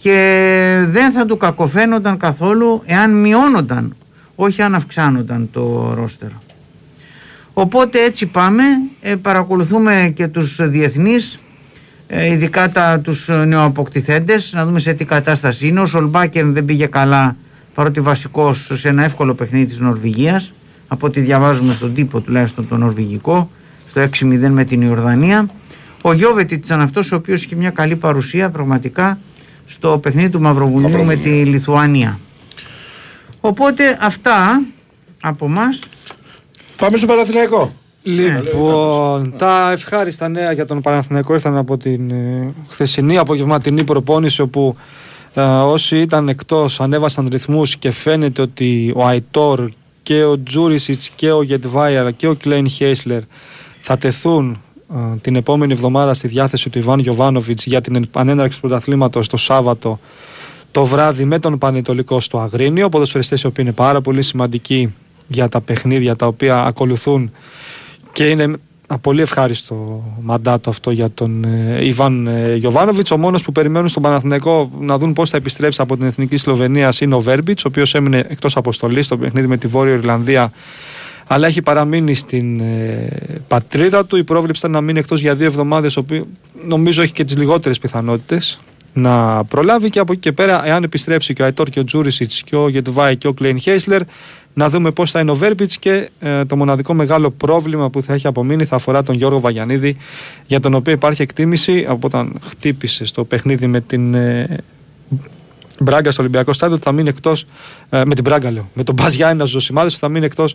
και δεν θα του κακοφαίνονταν καθόλου εάν μειώνονταν, όχι αν αυξάνονταν το ρόστερ. Οπότε έτσι πάμε, ε, παρακολουθούμε και τους διεθνείς, ε, ειδικά τα, τους νεοαποκτηθέντες, να δούμε σε τι κατάσταση είναι. Ο Σολμπάκερ δεν πήγε καλά, παρότι βασικός σε ένα εύκολο παιχνίδι της Νορβηγίας, από ό,τι διαβάζουμε στον τύπο τουλάχιστον το νορβηγικό, στο 6-0 με την Ιορδανία. Ο Γιώβετιτς ήταν αυτός ο οποίος είχε μια καλή παρουσία πραγματικά στο παιχνίδι του Μαυροβουνίου με τη Λιθουανία. Οπότε αυτά από μας. Πάμε στο Παναθηναϊκό. Λοιπόν, τα ευχάριστα νέα για τον Παναθηναϊκό ήρθαν από την ε, χθεσινή απογευματινή προπόνηση όπου ε, όσοι ήταν εκτός ανέβασαν ρυθμούς και φαίνεται ότι ο Αϊτόρ και ο Τζούρισιτς και ο Γετβάιαρα και ο Κλέιν Χέισλερ θα τεθούν ε, την επόμενη εβδομάδα στη διάθεση του Ιβάν Γιοβάνοβιτς για την ανέναρξη του πρωταθλήματος το Σάββατο το βράδυ με τον Πανετολικό στο Αγρίνιο. Ποδοσφαιριστές οι οποίοι είναι πάρα πολύ σημαντικοί για τα παιχνίδια τα οποία ακολουθούν και είναι ένα πολύ ευχάριστο μαντάτο αυτό για τον ε, Ιβάν ε, Γιοβάνοβιτ. Ο μόνος που περιμένουν στον Παναθηναϊκό να δουν πώς θα επιστρέψει από την εθνική Σλοβενία είναι ο Βέρμπιτς, ο οποίος έμεινε εκτός αποστολής στο παιχνίδι με τη Βόρεια Ιρλανδία. Αλλά έχει παραμείνει στην ε, πατρίδα του. Η πρόβλεψη ήταν να μείνει εκτός για δύο εβδομάδες, ο οποίο νομίζω έχει και τις λιγότερες πιθανότητες να προλάβει. Και από εκεί και πέρα, εάν επιστρέψει και ο Αϊτόρ και ο Τζούρισιτς και ο Γετβάη και ο Κλέιν Χέισλερ, να δούμε πώς θα είναι ο Βέρμπιτ και ε, το μοναδικό μεγάλο πρόβλημα που θα έχει απομείνει θα αφορά τον Γιώργο Βαγιανίδη, για τον οποίο υπάρχει εκτίμηση από όταν χτύπησε στο παιχνίδι με την ε, Μπράγκα στο Ολυμπιακό Στάδιο ότι θα μείνει εκτός. με την Μπράγκα λέω. Με τον Μπα Γιάννη Ζωσιμάδες ότι θα μείνει εκτός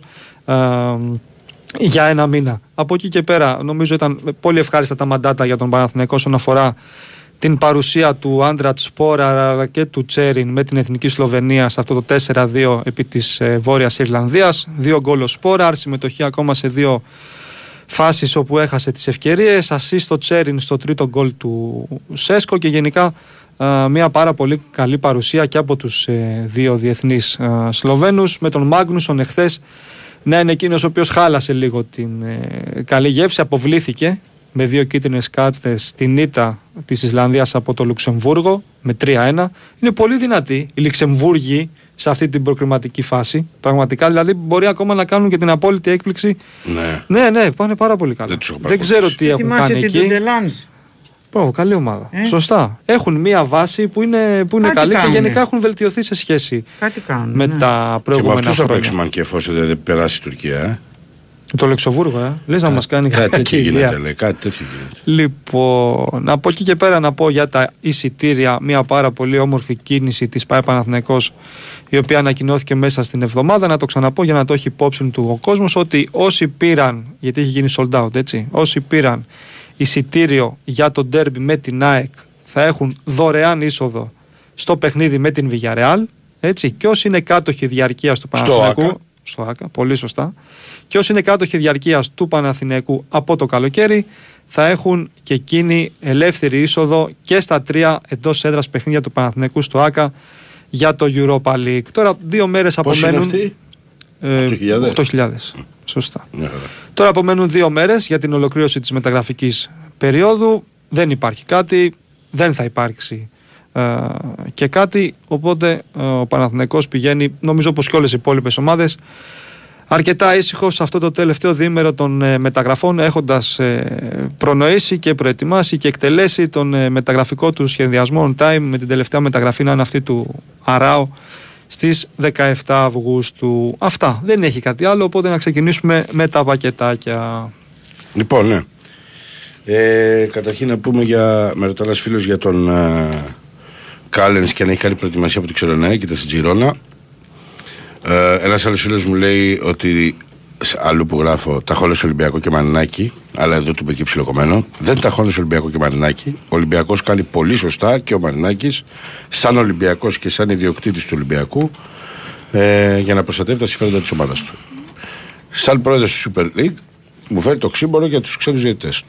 για ένα μήνα. Από εκεί και πέρα νομίζω ήταν πολύ ευχάριστα τα μαντάτα για τον Παναθηναϊκό όσον αφορά την παρουσία του Άντρατ Σπόρα αλλά και του Τσέριν με την Εθνική Σλοβενία σε αυτό το 4-2 επί της ε, Βόρειας Ιρλανδίας. Δύο γκολ ο Σπόρα, συμμετοχή ακόμα σε δύο φάσεις όπου έχασε τις ευκαιρίες, ασύ στο Τσέριν στο τρίτο γκολ του Σέσκο και γενικά α, μια πάρα πολύ καλή παρουσία και από τους ε, δύο διεθνείς α, Σλοβαίνους. Με τον Μάγνουσον εχθές να είναι εκείνος ο οποίος χάλασε λίγο την ε, καλή γεύση, αποβλήθηκε με δύο κίτρινες κάρτες στην ήττα της Ισλανδίας από το Λουξεμβούργο με 3-1. Είναι πολύ δυνατοί οι Λουξεμβούργοι σε αυτή την προκριματική φάση. Πραγματικά δηλαδή μπορεί ακόμα να κάνουν και την απόλυτη έκπληξη. Ναι. Ναι, ναι, πάνε πάρα πολύ καλά. Δεν τους έχω Δεν ξέρω τι έχουν Θυμάσαι κάνει την εκεί. Τουντελάνς. Μπράβο, καλή ομάδα. Ε. Σωστά. Έχουν μία βάση που είναι, που είναι Κάτι καλή κάνουνε. και γενικά έχουν βελτιωθεί σε σχέση Κάτι κάνουν. με ναι. τα Και με προηγούμενα αυτούς θα χρόνια. παίξουμε αν και εφόσον δεν περάσει η Τουρκία. Ε. Το Λεξοβούργο, ε. Λες να μας κάνει Κάτι τέτοιο κακή γίνεται, ιδέα. λέει. Κάτι τέτοιο γίνεται. Λοιπόν, από εκεί και πέρα να πω για τα εισιτήρια μια πάρα πολύ όμορφη κίνηση της ΠΑΕ Παναθηναϊκός η οποία ανακοινώθηκε μέσα στην εβδομάδα. Να το ξαναπώ για να το έχει υπόψη του ο κόσμος ότι όσοι πήραν, γιατί έχει γίνει sold out έτσι, όσοι πήραν εισιτήριο για το ντέρμπι με την ΑΕΚ θα έχουν δωρεάν είσοδο στο παιχνίδι με την Villarreal. Έτσι, και όσοι είναι κάτοχοι διαρκείας του Στο Παναθηναϊκού. ΆΚΑ. Στο ΆΚΑ, πολύ σωστά. Και όσοι είναι κάτοχοι διαρκείας του Παναθηναϊκού από το καλοκαίρι, θα έχουν και εκείνη ελεύθερη είσοδο και στα τρία εντός έδρας παιχνίδια του Παναθηναϊκού στο ΆΚΑ για το Europa League. Τώρα, δύο μέρες Πώς είναι απομένουν. αυτοί; Ε, 8.000. 8.000. Σωστά. Μια χαρά. Τώρα απομένουν δύο μέρες για την ολοκλήρωση της μεταγραφικής περίοδου. Δεν υπάρχει κάτι, δεν θα υπάρξει ε, και κάτι. Οπότε ε, ο Παναθηναϊκός πηγαίνει, νομίζω πως και όλες οι υπόλοιπες ομάδες, αρκετά ήσυχο σε αυτό το τελευταίο διήμερο των ε, μεταγραφών, έχοντας προνοήσει και προετοιμάσει και εκτελέσει τον ε, μεταγραφικό του σχεδιασμό on time με την τελευταία μεταγραφή να είναι αυτή του Αράου στις 17 Αυγούστου. Αυτά. Δεν έχει κάτι άλλο, οπότε να ξεκινήσουμε με τα πακετάκια. Λοιπόν, ναι. Ε, καταρχήν να πούμε για. Με ρωτά ένας φίλος για τον ε, Κάλενς και αν έχει καλή προετοιμασία από την Ξερονέα και ήταν στην Τζιρόνα. Ε, ένας άλλος φίλος μου λέει ότι σε- αλλού που γράφω τα χώνε Ολυμπιακό και Μαρινάκη, αλλά εδώ του είπε και ψιλοκομμένο. Δεν τα χώνε Ολυμπιακό και Μαρινάκη. Ο Ολυμπιακός κάνει πολύ σωστά και ο Μαρινάκης, σαν Ολυμπιακός και σαν ιδιοκτήτης του Ολυμπιακού, ε, για να προστατεύει τα συμφέροντα της ομάδας του. Σαν πρόεδρος του Super League, μου φέρει το ξύμπορο για τους ξένους διαιτητές.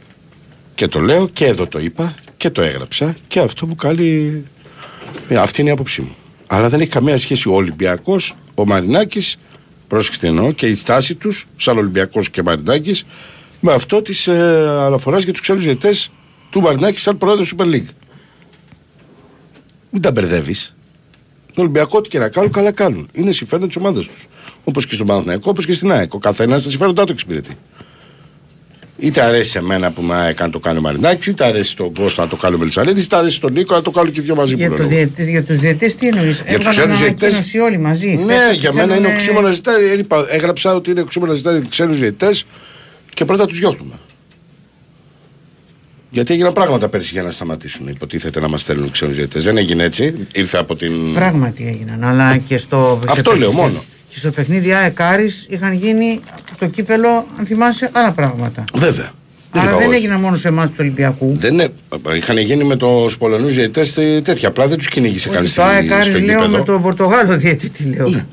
Και το λέω και εδώ το είπα και το έγραψα και αυτό που κάνει. Ε, Αυτή είναι η άποψή μου. Αλλά δεν έχει καμία σχέση ο Ολυμπιακός, ο Μαρινάκης, πρόσεξε τι εννοώ, και η στάση τους, σαν Ολυμπιακός και Μαρινάκης, με αυτό της ε, αναφοράς για τους ξένους διαιτητές του Μαρινάκη σαν πρόεδρο Super League. Μην τα μπερδεύεις. Τον Ολυμπιακό, ό,τι και να κάνουν, καλά κάνουν. Είναι συμφέρον της ομάδας τους. Όπως και στον Παναθηναϊκό, όπως και στην ΑΕΚ. Ο καθένας τα συμφέροντά του εξυπηρετεί. Είτε αρέσει σε μένα που με ΑΕΚ αν το κάνει ο Μαρινάκης, είτε αρέσει στον Κώστα να το κάνει ο Μελισανίδη, είτε αρέσει στον Νίκο να το κάνουν και οι δυο μαζί Για, που το λέω. διαιτή- για τους διαιτές τι εννοείς; Για τους ξένους διαιτητές. ανακοίνωση όλοι μαζί Ναι, Χθες για τους μένα είναι θέλουνε- οξύμονα ζητάει. Είπα, έγραψα ότι είναι οξύμονα ζητάει ξένους διαιτητές και πρώτα τους διώχνουμε. Γιατί έγιναν πράγματα πέρσι για να σταματήσουν. Υποτίθεται να μας στέλνουν ξένους διαιτητές. Δεν έγινε έτσι. Ήρθε από την. Πράγματι έγιναν αλλά και στο Αυτό σε λέω παιχνίδι- μόνο. Και στο παιχνίδι ΑΕΚ Άρης είχαν γίνει στο κύπελο αν θυμάσαι άλλα πράγματα Βέβαια. Άρα είπα δεν όχι. έγιναν μόνο σε εμάς του Ολυμπιακού Δεν είναι. Είχαν γίνει με τους Πολωνούς διαιτητές τέτοια. Απλά δεν τους κυνήγησε κανείς Στο ΑΕΚ Άρης στο λέω με γήπεδο. τον Πορτογάλο διαιτητή λέω Ναι.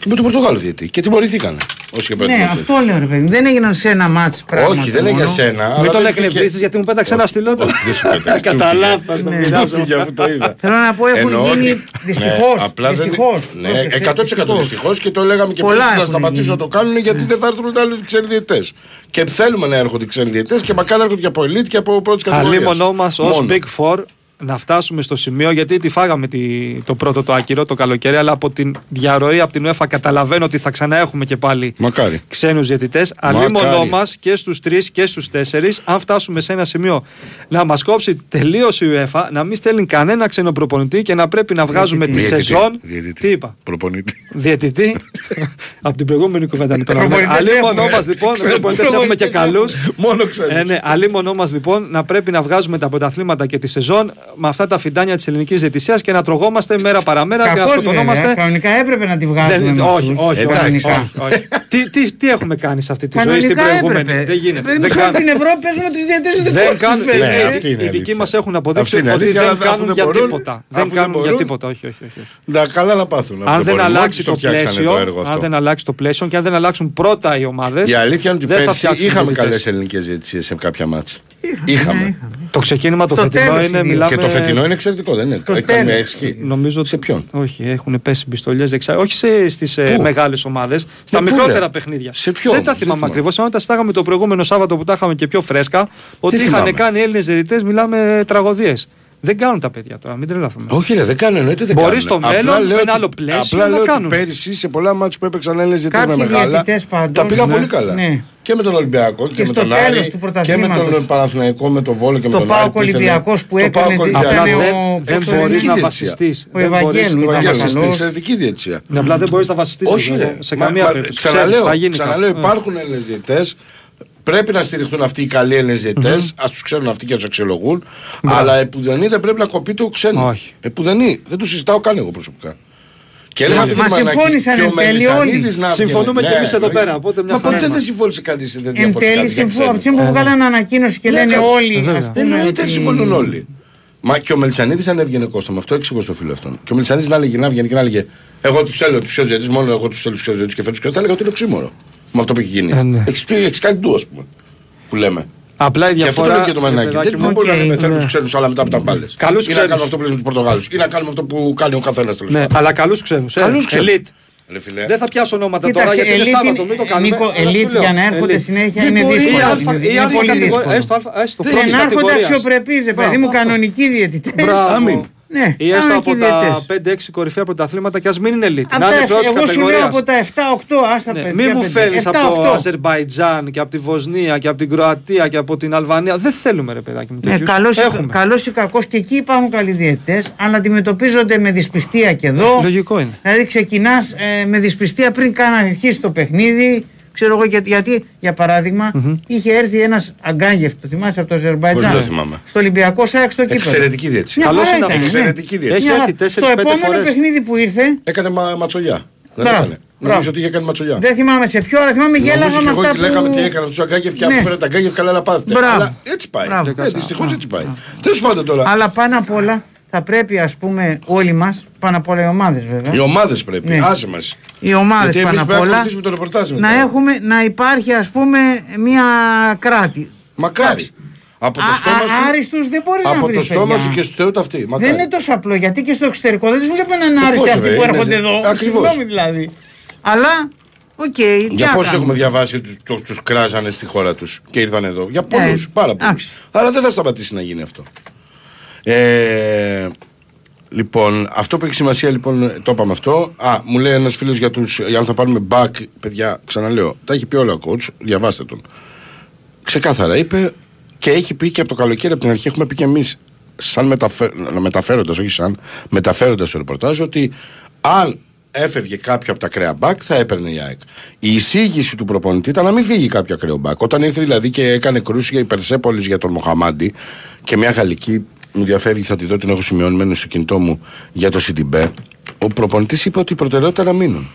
Και με τον Πορτογάλο διαιτητή. Και τιμωρηθήκανε. Όσοι Ναι, αυτό λέω ρε παιδί. Δεν έγιναν σε ένα μάτς πράγματα. Όχι, δεν είναι για μόνο. σένα. Μην αλλά τον δεν είχε- εκνευρίσεις γιατί μου πέταξε ένα στυλό. Όχι, δεν σου πέταξε. (laughs) Κατά Του φύγε. λάθος το Ναι. μοιράζω. Του φύγε, αφού το είδα. Θέλω να πω έχουν Εννοώ γίνει ότι- δυστυχώς. Ναι, απλά δεν- δυστυχώς. Ναι, Πρόσεξε, 100% δυστυχώς και το λέγαμε και Πολλά πριν να έχουν σταματήσουν γίνει. να το κάνουν γιατί δεν θα έρθουν ούτε άλλοι ξένοι διαιτητέ. Και θέλουμε να έρχονται ξένοι διαιτητέ και μακάρι να έρχονται και από ελίτ και από πρώτη κατηγορία. Αλίμονό μα ως Big Four να φτάσουμε στο σημείο γιατί τη φάγαμε τη, το πρώτο το άκυρο το καλοκαίρι, αλλά από την διαρροή από την UEFA καταλαβαίνω ότι θα ξαναέχουμε και πάλι Μακάρι. ξένους διαιτητές. Αλίμονό μας και στους τρεις και στους τέσσερις, αν φτάσουμε σε ένα σημείο να μας κόψει τελείως η UEFA, να μην στέλνει κανένα ξένο προπονητή και να πρέπει να βγάζουμε τη Διαιτητή. σεζόν. Διαιτητή. Τι είπα; Προπονητή. Διαιτητή. (laughs) από την προηγούμενη κουβέντα με τον Προπονητές Αλίμονό έχουμε. μας λοιπόν, προπονητές έχουμε και καλούς. Μόνο ξέρει. Ε, ναι, αλίμονό μας λοιπόν να πρέπει να βγάζουμε τα πρωταθλήματα και τη σεζόν με αυτά τα φιντάνια της ελληνικής διαιτησίας και να τρογόμαστε μέρα παραμέρα και να Κακώς βέβαια, σκοτωνόμαστε. κανονικά έπρεπε να τη βγάζουμε Δεν- με όχι, αυτούς, όχι, όχι, Εντάξει. όχι, όχι. τι, τι, τι έχουμε κάνει σε αυτή τη ζωή στην Κανονικά προηγούμενη; έπρεπε. Δεν γίνεται. Παιδί μου, Δεν σε όλη κάνουν- την Ευρώπη παίζουμε τους διαιτητές τους δεν κάνουν. Ναι, οι- αυτή είναι η Οι δικοί αλήθεια. μας έχουν Αυτή αποδείξει είναι ότι αλήθεια, δεν αλλά αφού κάνουν δεν για μπορούν, τίποτα. αφού Δεν δεν κάνουν για μπορούν. τίποτα. Όχι, όχι, όχι. όχι. Να καλά να πάθουν. Αν Αυτό δεν μπορούν. αλλάξει Μόλις το φτιάξανε πλαίσιο, έργο αυτό. αν δεν αλλάξει το πλαίσιο και αν δεν αλλάξουν πρώτα οι ομάδες. Η αλήθεια είναι ότι δεν θα πέρσι φτιάξουν είχαμε διαιτητές. καλές ελληνικές διαιτησίες σε κάποια μάτσα. Είχαμε, Είχαμε. ναι, είχαμε. Το ξεκίνημα το Στο φετινό τέλος είναι. οι δύο. Μιλάμε... Και το φετινό είναι εξαιρετικό, δεν είναι; Στο Έχει κάνει τέλος. ισχύ. Νομίζω ότι. Σε ποιον; Όχι, έχουν πέσει πιστολιές δεξιά. Όχι στις ε, Πού; μεγάλες ομάδες, στα πού, μικρότερα ρε; παιχνίδια. Σε ποιο Δεν τα όμως, δεν θυμάμαι θυμάμαι. ακριβώς. Αν τα στάγαμε το προηγούμενο Σάββατο που τα είχαμε και πιο φρέσκα, ότι είχαν θυμάμαι; κάνει Έλληνες διαιτητές, μιλάμε τραγωδίες. Δεν κάνουν τα παιδιά τώρα, μην τρελαθούμε. Όχι, ρε, δεν κάνουν, εννοείται δεν Μπορεί κάνουν. στο Απλά μέλλον, λέω με ένα ότι- άλλο πλαίσιο, Απλά να λέω ότι κάνουν. πέρυσι σε πολλά μάτια που έπαιξαν Έλληνε διαιτητέ με Κάποιοι μεγάλα. διαιτητές πάντως, Τα πήγαν ναι. πολύ καλά. Ναι. Και με τον Ολυμπιακό και, Και με στο τον τέλος Άρη. του Και με πρωταθλήματος. τον Παναθηναϊκό, με τον Βόλο και με Το τον Άρη. ΠΑΟΚ που ήθελε- Ολυμπιακός που Το έκανε ΠΑΟΚ την- Ολυμπιακός. Απλά ήταν δεν, ο- δεν εξαιρετική μπορείς να διαιτησία. βασιστείς. Ο Ευαγγέλου ήταν Ευαγγέλης, καλός. Εξαιρετική διαιτησία. Απλά δεν μπορείς να βασιστείς Όχι, ρε. σε Μα- καμία μα- περίπτωση. Ξαναλέω, Ξέρεις, θα γίνει ξαναλέω κάτι. υπάρχουν Έλληνε διαιτητέ. Πρέπει να στηριχτούν αυτοί οι καλοί Έλληνες διαιτητές. Α τους ξέρουν αυτοί και α τους αξιολογούν. Αλλά επουδενή δεν πρέπει να κοπεί το ξένο. Όχι. Επουδενή. Δεν του συζητάω καν εγώ προσωπικά. Και έλεγα αυτό Μα και το Μανακί. συμφώνησαν Και ο εν τέλει Μελισσανίδης όλοι. να βγαίνει. Συμφωνούμε Ναι, κι εμείς εδώ εννοείται. πέρα, οπότε μια Μα χαρά ποτέ δεν είμαστε. συμφώνησε κανείς. Δεν Εν τέλει, συμφωνώ. Από τη στιγμή που βγάλανε ανακοίνωση και Ναι, λένε καλά. όλοι. Βέβαια. ας πούμε, Εννοείται ότι- συμφωνούν όλοι. Μα και ο Μελισανίδης αν έβγαινε Κώστα, με αυτό εξηγώ στο φίλο αυτόν. Και ο Μελισανίδης να έλεγε να βγαίνει και να έλεγε Εγώ τους θέλω τους ξεζετή, μόνο εγώ τους θέλω τους ξεζετή και φέτος και θα έλεγα ότι είναι οξύμορο. Με αυτό που έχει γίνει. Ε, ναι. Έχεις, έχεις κάνει του, ας πούμε. Που λέμε. Απλά η Και αυτό το διαφορά. λέει και το Μανάκι. παιδάκι Δεν μου, μπορεί να οκ, λέμε θέλουμε ναι. τους ξένους, αλλά μετά από τα μπάλες. Καλούς Ή να ξένους. κάνουμε αυτό που λέμε τους Πορτογάλους. Ή να κάνουμε αυτό που κάνει ο καθένας τέλος Ναι, πάντων. αλλά καλούς ξένους. Καλούς ξένους. Elite. Ρε φιλέ. Δεν θα πιάσω ονόματα τώρα Κοίταξε, γιατί είναι elite Σάββατο, μην το είναι- κάνουμε. Νίκο, αλλά σου elite λέω, για να έρχονται elite. συνέχεια Δεν είναι μπορεί, δύσκολο. η Είναι- αλφα- η είναι αλφα πολύ κατηγορία- δύσκολο. έστω αλφα- έστω Και πρώτης να έρχονται κατηγορίας. αξιοπρεπείς, ρε παιδί Μπράβο, μου, αυτό. κανονικοί διαιτητές. Μπράβο. Αμήν. Ναι, Ή έστω κανονικοί από τα διαιτητές. 5-6 κορυφαία πρωταθλήματα και ας μην είναι elite. Από Να τα είναι εφ- πρώτη Εγώ σου λέω κατηγορίας. από τα 7-8, άστα Ναι, παιδιά. μην μου παιδιά. φέρνεις από το 7-8. Αζερβαϊτζάν και από τη Βοσνία και από την Κροατία και από την Αλβανία. Δεν θέλουμε ρε παιδάκι μου. Ναι, τέτοιους. καλός, ή- Έχουμε. καλός ή κακός και εκεί υπάρχουν καλοί διαιτητές αλλά αντιμετωπίζονται με δυσπιστία και εδώ. Λογικό είναι. Δηλαδή ξεκινάς με δυσπιστία πριν καν αρχίσει το παιχνίδι. Ξέρω εγώ γιατί, γιατί για παραδειγμα είχε έρθει ένας αγκάγευτο, το θυμάσαι από το Αζερβαϊτζάν. Πώς το θυμάμαι. Στο Ολυμπιακό Σάιξ στο Κύπρο. Εξαιρετική διέτσι. Μια Καλός χαρά είναι ήταν, αυτός. ναι. Εξαιρετική διέτσι. Έχει Μια έρθει χαρά. Στο 4-5 επόμενο φορές. παιχνίδι που ήρθε, Έκανε μα, ματσολιά. Δεν Μπράβο. έκανε. Μπράβο. Νομίζω ότι είχε κάνει ματσολιά. δεν θυμάμαι σε ποιο, αλλά θυμάμαι Νομίζω γέλαγα και με εγώ αυτά και λέγαμε που... τι έκανε αυτός ο Αγκάγεφ και Ναι. αφού φέρε τα Αγκάγεφ καλά να πάθετε. Μπράβο. Αλλά έτσι πάει. Μπράβο. Ναι, Δυστυχώς έτσι πάει. Τέλος πάντων τώρα. Αλλά πάνω απ' όλα θα πρέπει ας πούμε όλοι μας, πάνω απ' όλα οι ομάδες βέβαια. Οι ομάδες πρέπει. Ναι. Άσε μας. οι ομάδες Γιατί εμείς πάνω απ' πρέπει να όλα ακολουθήσουμε το ρεπορτάζ μετά. να, έχουμε, να υπάρχει ας πούμε μια κράτη. Μακάρι. Εντάξει. Από το Α- στόμα α- σου. Άριστους δεν μπορείς να Από βρεις το στόμα παιδιά. σου και στο Θεό ταυτί. Δεν Μακάρι. είναι τόσο απλό γιατί και στο εξωτερικό δεν τους βλέπουν να είναι Ε, άριστοι πώς, αυτοί ρε, που είναι, έρχονται δε- εδώ. ακριβώς. Συγγνώμη δηλαδή. Αλλά, οκ, τι Για να πόσους κάνουμε. έχουμε διαβάσει ότι τους κράζανε στη χώρα τους και ήρθαν εδώ. Για πολλούς. Ε, πάρα πολλούς. εντάξει. Αλλά δεν θα σταματήσει να γίνει αυτό. Ε, λοιπόν, αυτό που έχει σημασία λοιπόν, το είπαμε αυτό. Α, μου λέει ένας φίλος για τους. Αν θα πάρουμε back, παιδιά, ξαναλέω, τα έχει πει όλα ο coach, διαβάστε τον. Ξεκάθαρα είπε και έχει πει και από το καλοκαίρι από την αρχή έχουμε πει και εμείς, σαν μεταφε... μεταφέροντας, όχι σαν μεταφέροντας το ρεπορτάζ, ότι αν έφευγε κάποιο από τα κρέα μπακ θα έπαιρνε η ΑΕΚ. Η εισήγηση του προπονητή ήταν να μην φύγει κάποιο ακραίο μπακ. Όταν ήρθε δηλαδή και έκανε κρούση για η Περσέπολη για τον Μοχαμάντη και μια γαλλική μου διαφεύγει, θα τη δω, την έχω σημειώνει στο κινητό μου για το Σιντιμπέ. Ο προπονητής είπε ότι η προτεραιότητα να μείνουν.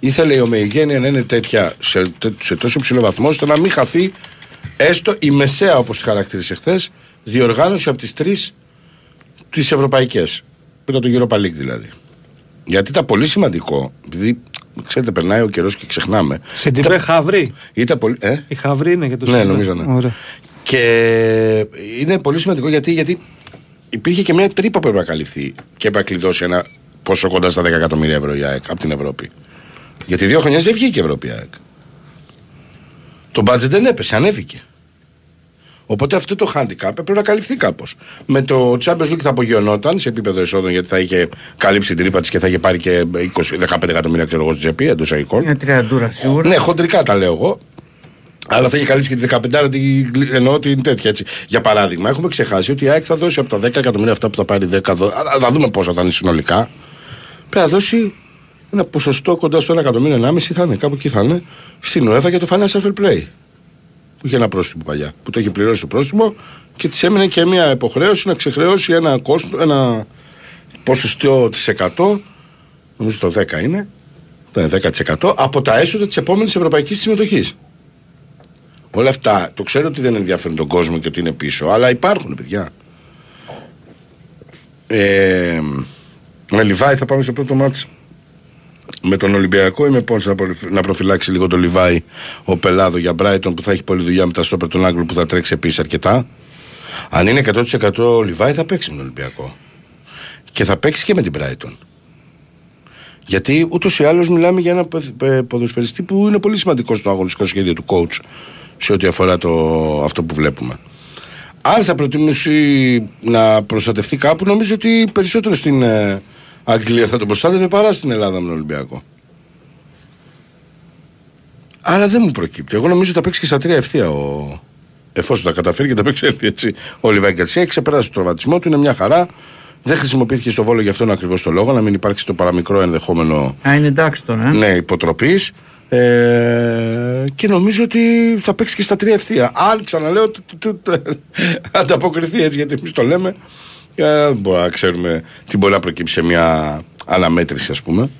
Ήθελε η ομογένεια να είναι τέτοια σε, τε- σε τόσο ψηλό βαθμό ώστε να μην χαθεί έστω η μεσαία, όπως τη χαρακτήρισε χθες, διοργάνωση από τις τρεις τις ευρωπαϊκές. Που ήταν το Europa League δηλαδή. Γιατί ήταν πολύ σημαντικό, επειδή ξέρετε, περνάει ο καιρός και ξεχνάμε. Σε την Χαβρή; Ήταν πολύ. Ε; Η Χαβρή είναι για το Ναι, Σιντιμπέ. νομίζω ναι. Ωραία. Και είναι πολύ σημαντικό γιατί, γιατί υπήρχε και μια τρύπα που έπρεπε να καλυφθεί και έπρεπε να κλειδώσει ένα πόσο κοντά στα 10 εκατομμύρια ευρώ η ΑΕΚ από την Ευρώπη. Γιατί δύο χρονιές δεν βγήκε η Ευρώπη η ΑΕΚ. Το μπάτζετ δεν έπεσε, ανέβηκε. Οπότε αυτό το handicap έπρεπε να καλυφθεί κάπως. Με το Champions League θα απογειωνόταν σε επίπεδο εσόδων γιατί θα είχε καλύψει την τρύπα της και θα είχε πάρει και 20, 15 εκατομμύρια ξέρω εγώ στην τσέπη εντός εικόν. Μια τριαντούρα σίγουρα. Ναι, χοντρικά τα λέω εγώ. Αλλά θα είχε καλύψει και τη 15 την, εννοώ την τέτοια έτσι. Για παράδειγμα, έχουμε ξεχάσει ότι η ΑΕΚ θα δώσει από τα 10 εκατομμύρια αυτά που θα πάρει 10, δο- α, θα δούμε πόσο θα είναι συνολικά. Πρέπει να δώσει ένα ποσοστό κοντά στο 1 εκατομμύριο, 1,5 θα είναι, κάπου εκεί θα είναι, στην ΟΕΦΑ για το Financial Fair Play. Που είχε ένα πρόστιμο παλιά. Που το είχε πληρώσει το πρόστιμο και της έμεινε και μια υποχρέωση να ξεχρεώσει ένα, κόστο, ένα ποσοστό της 100, νομίζω το 10 είναι, το είναι 10% από τα έσοδα της επόμενης ευρωπαϊκής συμμετοχής. Όλα αυτά το ξέρω ότι δεν ενδιαφέρουν τον κόσμο και ότι είναι πίσω, αλλά υπάρχουν παιδιά. Ε, με Λιβάη θα πάμε στο πρώτο μάτς με τον Ολυμπιακό ή με Πόνς να, προφυ- να προφυλάξει λίγο τον Λιβάη ο Πελάδο για Μπράιτον που θα έχει πολλή δουλειά με τα στόπερ τον Άγγλου που θα τρέξει επίσης αρκετά. Αν είναι 100% ο Λιβάη θα παίξει με τον Ολυμπιακό. Και θα παίξει και με την Brighton. Γιατί ούτως ή άλλως μιλάμε για ένα ποδ- πε- ποδοσφαιριστή που είναι πολύ σημαντικός στο αγωνιστικό σχέδιο του coach σε ό,τι αφορά το, αυτό που βλέπουμε. Αν θα προτιμήσει να προστατευτεί κάπου, νομίζω ότι περισσότερο στην ε, Αγγλία θα τον προστάτευε παρά στην Ελλάδα με τον Ολυμπιακό. Αλλά δεν μου προκύπτει. Εγώ νομίζω ότι θα παίξει και στα τρία ευθεία ο. Εφόσον τα καταφέρει και τα παίξει έτσι, έτσι. Ο Λιβάη Γκαρσία έχει ξεπεράσει το τραυματισμό του, είναι μια χαρά. Δεν χρησιμοποιήθηκε στο βόλο για αυτόν ακριβώς το λόγο, να μην υπάρξει το παραμικρό ενδεχόμενο Α, είναι εντάξει τώρα. Ε. ναι, υποτροπής. Ε, και νομίζω ότι θα παίξει και στα τρία ευθεία. Αν ξαναλέω, του- του- του- ανταποκριθεί έτσι, γιατί εμείς το λέμε, ε, δεν μπορούμε να ξέρουμε τι μπορεί να προκύψει σε μια αναμέτρηση, ας πούμε.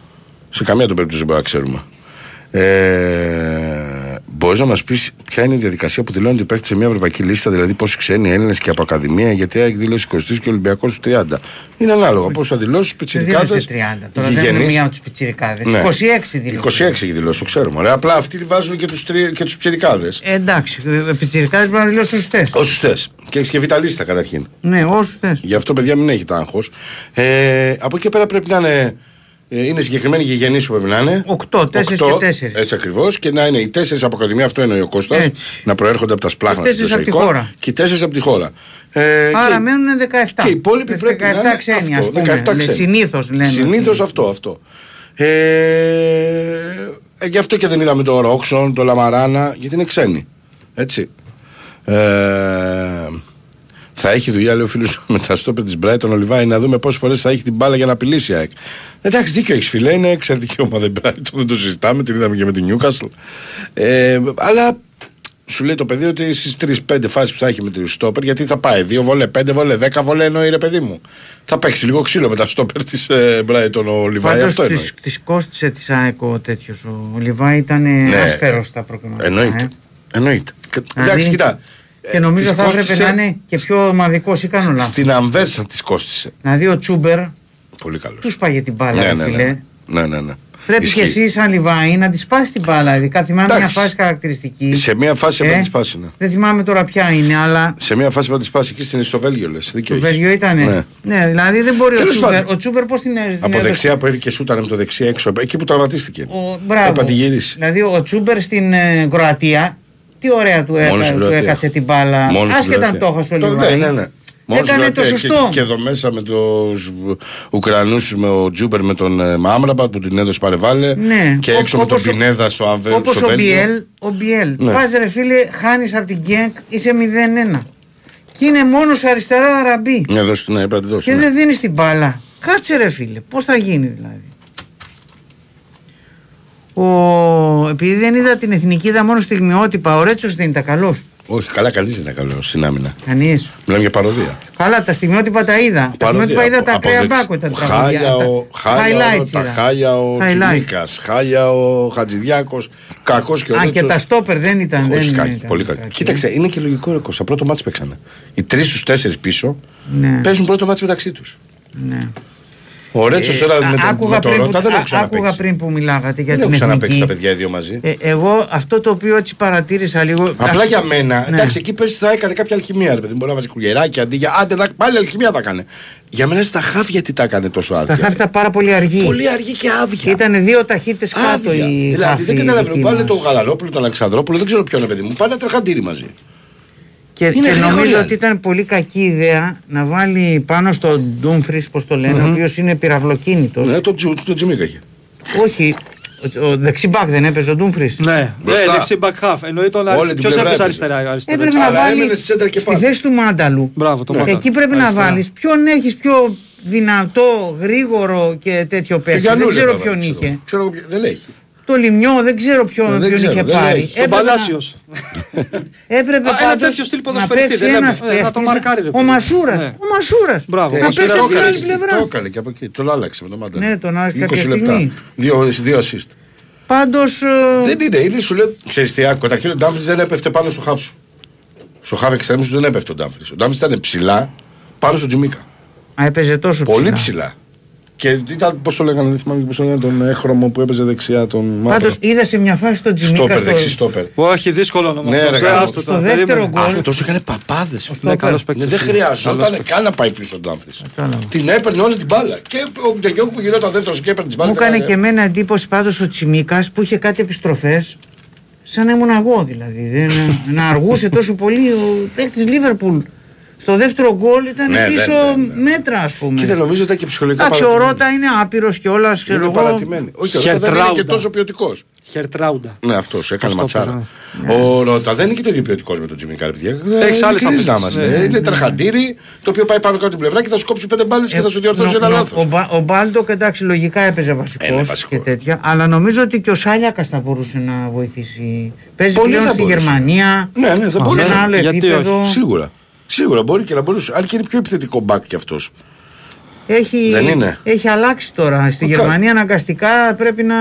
Σε καμία των περίπτωσης δεν μπορούμε να ξέρουμε. Ε, μπορείς Μπορεί να μας πεις ποια είναι η διαδικασία που δηλώνεται οι παίκτε σε μια ευρωπαϊκή λίστα, δηλαδή πόσοι ξένοι Έλληνες και από Ακαδημία, γιατί έχει δηλώσει 23 και ο Ολυμπιακός 30. Είναι ανάλογα. Πώ θα δηλώσεις, Δεν πιτσιρικάδες. δήλωσε 30. Τώρα δεν είναι μία από τους πιτσιρικάδες. Ναι. 26 δήλωσε. 26 έχει δηλώσει, το ξέρουμε. Ωραία. Απλά αυτοί βάζουν και τους και τους πιτσιρικάδες. Ε, εντάξει, ε, πιτσιρικάδες πρέπει να δηλώσουν σωστέ. Όσους θες. Και έχεις και β' λίστα καταρχήν. Ναι, όσους θες. Γι' αυτό, παιδιά, μην έχετε άγχος. Ε, από εκεί πέρα πρέπει να είναι. Ε, Είναι συγκεκριμένοι γηγενεί που πρέπει να είναι. Οκτώ, τέσσερις Οκτώ, και τέσσερις. Έτσι ακριβώς. Και να είναι οι τέσσερις από Ακαδημία, αυτό εννοεί ο Κώστας. Έτσι. Να προέρχονται από τα σπλάχνα Και τέσσερις των από τη Σοϊκών χώρα. Και οι τέσσερις από τη χώρα. Ε, Άρα και- μένουν 17. Και οι υπόλοιποι Ε, πρέπει 17 να είναι ξένοι, αυτό, ας πούμε. 17 ξένοι. Συνήθως λένε. Συνήθως ότι- αυτό, αυτό. Ε, ε, γι' αυτό και δεν είδαμε το Ρόξον, το Λαμαράνα, γιατί είναι ξένοι. Έτσι. Ε, θα έχει δουλειά, λέει ο φίλος (laughs) με τα στόπερ της Brighton ο Λιβάη, να δούμε πόσες φορές θα έχει την μπάλα για να απειλήσει η ΑΕΚ. Εντάξει, δίκιο έχεις φίλε, είναι εξαιρετική ομάδα η Brighton, δεν το συζητάμε, την είδαμε και με την Newcastle. Ε, αλλά σου λέει το παιδί ότι στις 3-5 φάσεις που θα έχει με τη στόπερ, γιατί θα πάει 2 βολέ, 5 βολέ, 10 βολέ εννοεί ρε παιδί μου. Θα παίξει λίγο ξύλο με τα στόπερ της ε, Brighton ο Λιβάη, Πάντως αυτό εννοεί. της, της κόστησε της ΑΕΚ ο τέτοιος ο Λιβάη ήταν Ναι. άσφερος στα προκριματικά. Εννοείται. ε. Εννοείται. Και- Δηλαδή, Εντάξει, κοιτά. Και ε, νομίζω της θα έπρεπε κόστισε- να είναι και πιο ομαδικός ή κάνω λάθος. Στην Αμβέρσα τη κόστησε. Δηλαδή ο Τσούμπερ Πολύ καλό. τους σπάγε την μπάλα, Ναι, ρε ναι, φίλε. ναι. ναι, ναι, ναι. Πρέπει Ισχύει. και εσύ σαν Λιβάη να της σπάσει την μπάλα. Ειδικά θυμάμαι μια Εντάξει. φάση χαρακτηριστική. Σε μια φάση Ε, έπρεπε να της σπάσει. Ναι. Δεν θυμάμαι τώρα ποια είναι, αλλά Σε μια φάση έπρεπε να της σπάσει εκεί στην στο Βέλγιο, λε. το Βέλγιο ήταν. Ναι. Ναι. δηλαδή δεν μπορεί ο Τέλος Τσούμπερ. πάντων. Ο Τσούμπερ πώς την την Από έδωσε. δεξιά που έφυγε σούτανε με το δεξιά έξω, εκεί που τραυματίστηκε. Ο, μπράβο. Έπα τη γυρίσει. Δηλαδή ο Τσούμπερ στην ε, Κροατία, τι ωραία του, Μόνος έκα, στην του Κροατία. έκατσε την μπάλα. Μόνος στην Άσχετα αν Κροατία. το έχασε ο Το- Λιβάη. Ναι, ναι, ναι. Μόνος στην Έκανε το Κροατία. σωστό. Και, και εδώ μέσα με τους Ουκρανούς, με ο Τζούμπερ με τον ε, Μάμραμπατ που την έδωσε παρεβάλλε. Ναι. Και Ω- έξω με τον όπως ο- Πινέδα στο, Αμβέ, Όπως στο ο Βέλγιο. Μπιέλ, ο Μπιέλ. Ναι. Πας ρε φίλε, χάνεις από την Γκένκ, είσαι 0-1. Και είναι μόνος αριστερά αραμπί. Ναι, δώσε, ναι, έπρεπε να τη δώσει. Και ναι. δεν δίνεις την μπάλα. Κάτσε ρε φίλε, πώς θα γίνει δηλαδή. Ο... Επειδή δεν είδα την εθνική, είδα μόνο στιγμιότυπα. Ο Ρέτσος δεν ήταν καλός. Όχι, καλά, κανείς δεν είναι καλός στην άμυνα. Κανείς. Μιλάμε για παροδία. Καλά, τα στιγμιότυπα τα είδα. Τα Παροδία. στιγμιότυπα είδα τα Από ακραία δεξ- μπάκο. Τα Χάλια τραγούδια, ο, τα χάλια ο, highlights τα είδα. χάλια ο Highlights. Τσιμίκα, χάλια ο Χατζηδιάκος, κακός και ο Α, και Ρέτσος. τα στόπερ δεν ήταν. Όχι, δεν κακή, ήταν πολύ κακή. κακή. Κοίταξε, είναι και λογικό ρε Κώστα. Πρώτο μάτι παίξανε. Οι τρεις στους τέσσερις πίσω Ναι. παίζουν πρώτο μάτι μεταξύ τους. Ναι. Ο Ρέτσο τώρα Α, με τον, άκουγα με τον πριν που- Ρώτα δεν α- έχουν Άκουγα ξαναπέξει. πριν που μιλάγατε για Δεν την έχουν ξαναπέξει εθνική. τα παιδιά οι δύο μαζί. Ε, εγώ αυτό το οποίο έτσι παρατήρησα λίγο. Απλά εντάξει, για μένα, ναι. εντάξει, εκεί πες θα έκανε κάποια αλχημία. Ρε, παιδί, μπορεί να βάζει κουλιεράκι αντί για. Άντε, να- πάλι αλχημία θα έκανε. Για μένα στα χάφια τι τα έκανε τόσο άδεια. Τα χάρη ήταν πάρα πολύ αργή. Πολύ αργή και άδεια. Ήταν δύο ταχύτητες κάτω Άδεια. η Δηλαδή χάφη δεν καταλαβαίνω. δική Βάλε μας. τον Γαλανόπουλο, τον Αλεξανδρόπουλο, δεν ξέρω ποιον είναι παιδί μου. Πάνε τρεχαντήρι μαζί. Και, Είναι και γρήγορη νομίζω άλλη. ότι ήταν πολύ κακή ιδέα να βάλει πάνω στον Ντούμφρι, πώς το λένε, ο οποίος είναι πυραυλοκίνητος. Ναι, τον Τζου, τον Τζιμίκα είχε. Όχι, ο, ο δεξιμπάκ δεν έπαιζε ο Ντούμφρι. Ναι, ναι, Μπροστά. δεξί back half. Εννοεί τον Όλη αριστερό. την Ποιος πλευρά έπαιζε έπαιζε. αριστερά. αριστερά. Έπρεπε να Αλλά βάλει έμενε στη σέντρα και στη πάνω. θέση του Μάνταλου. Μπράβο, το Ναι. Μάνταλο. Εκεί πρέπει να Αριστερά. βάλεις ποιον έχεις πιο δυνατό, γρήγορο και τέτοιο παίκτη. Δεν Γιαννούλη ξέρω έβαλε, ποιον ξέρω. είχε. Ξέρω εγώ ποιο- δεν έχει. Το Λιμιό δεν ξέρω ποιον, Δεν ποιον ξέρω, είχε δεν πάρει. έχει. Τον Έπρεπε να- Παλάσιος. (laughs) Έπρεπε Α, ένα πάντως τέτοιο στυλ να ποδοσφαιριστή, παίξει δεν λέμε. ένας Ε, να το παίκτης, μαρκάρει, ρε Ο παιδί. Μασούρας. Ναι. Ο Μασούρας. Μπράβο. Να Ο παίξει Μασούρας από την το άλλη έκανε. πλευρά. Το έκανε και από εκεί. Τον άλλαξε με τον Μάντα. Ναι, τον άλλαξε 20 κάποια λεπτά. στιγμή. Δύο, δύο assist. Πάντως. Δεν είναι, είναι σου λέω. Ξέρεις τι, άκου, καταρχήν ο Ντάμφρι δεν έπεφτε πάνω στο χάφ σου. Στο χάφ εξτρέμου σου δεν έπεφτε ο Ντάμφρι. Ο Ντάμφρι ήταν ψηλά πάνω στο Τζιμίκα. έπαιζε τόσο Πολύ ψηλά. Ψηλά. Και ήταν, πώς το λέγανε, δεν θυμάμαι πώ το λέγανε, τον έχρωμο που έπαιζε δεξιά, τον Πάντως μαύρο. είδα σε μια φάση τον Τζιμίκα. Στόπερ, στο- δεξί στόπερ. Όχι, δύσκολο όνομα. Ναι, αυτό. ρε, Ε, γάμος. άστο Στο τώρα, δεύτερο περίμενε. γκολ. Αυτός έκανε παπάδες. Ναι, καλός παίκτης. Δεν χρειαζόταν Καλός παίκτης. καν να πάει πίσω ο Ντάμφρι. Κατάλαβα. Την έπαιρνε όλη την μπάλα. Και ο Ντεγιόγκ που γινόταν δεύτερο και έπαιρνε την μπάλα. Μου έκανε και εμένα εντύπωση πάντως ο Τσιμίκας που είχε κάτι επιστροφές. Σαν να ήμουν εγώ δηλαδή. Δεν, να αργούσε τόσο πολύ ο παίκτης Λίβερπουλ. Στο δεύτερο γκολ ήταν Ναι, πίσω ναι, ναι, ναι. μέτρα, ας πούμε. Και δεν νομίζω ότι ήταν και ψυχολογικά Εντάξει, ο παρατημένη. Ρότα είναι άπειρος κιόλας. Είναι παρατημένη. Όχι, ο Ρότα δεν είναι και Χερτράουντα. τόσο ποιοτικός. Χερτράουντα. Ναι, αυτός έκανε Αυτό ματσάρα. πέρα. Ο Ρώτα δεν είναι και το ίδιο ποιοτικός με τον Τζιμίκα, ρε παιδιά. Έχεις Ε, άλλες ειλικρινείς να απαιτήσεις. είμαστε. Ναι, Είναι τραχαντήρι το οποίο πάει πάνω κάτω την πλευρά και θα σου κόψει πέντε μπάλες και θα σου διορθώσει ένα Ε, Ο, λάθο. Μπα- ο Μπάλτοκ εντάξει λογικά έπαιζε Ε, βασικό είναι βασικός. και τέτοια. Αλλά νομίζω ότι και ο Σάλιακας θα μπορούσε να βοηθήσει. Παίζει Πολύ πλέον θα στη μπορούσε. Γερμανία. Ναι, ναι, θα σε μπορούσε. ένα άλλο Γιατί επίπεδο. Σίγουρα. Σίγουρα μπορεί και να μπορούσε. Αλλά και είναι πιο επιθετικό μπακ κι αυτός. Έχει, Δεν είναι. έχει αλλάξει τώρα. Στη Οκ. Γερμανία αναγκαστικά πρέπει να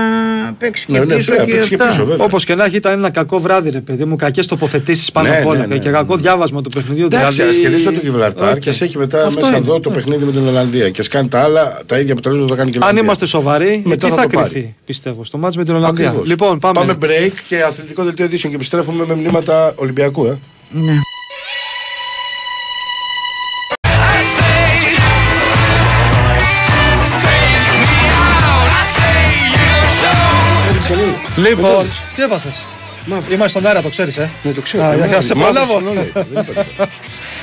παίξει και Ναι, ναι, πίσω πρέπει να και παίξει και αυτά. πίσω, βέβαια. Όπως και να έχει, ήταν ένα κακό βράδυ, ρε παιδί μου. Κακές τοποθετήσεις πάνω Ναι, απ' όλα. ναι, ναι. Και κακό διάβασμα του παιχνιδιού. Εντάξει, δηλαδή... ασχετίζει το Γιβραλτάρ Οκ. και σε έχει μετά Αυτό μέσα είναι. εδώ το παιχνίδι με την Ολλανδία. Και σκάνει τα άλλα, τα ίδια αποτελέσματα που θα κάνει και η Αν Ολλανδία. είμαστε σοβαροί, Μετά τι θα θα, το πάρει. κρυφεί, πιστεύω, στο μάτς με την Ολλανδία. Ακριβώς. Λοιπόν, πάμε. πάμε break και αθλητικό δελτίο ειδήσεων και επιστρέφουμε με μνήματα Ολυμπιακού. Ε. Ναι. Λοιπόν, τι έπαθες; Είμαστε στον αέρα, το ξέρεις, ε; Ναι, το ξέρω. Α, Ε, για να σε μ' άρεσε προλάβω. όλο, δεν ήταν. (laughs)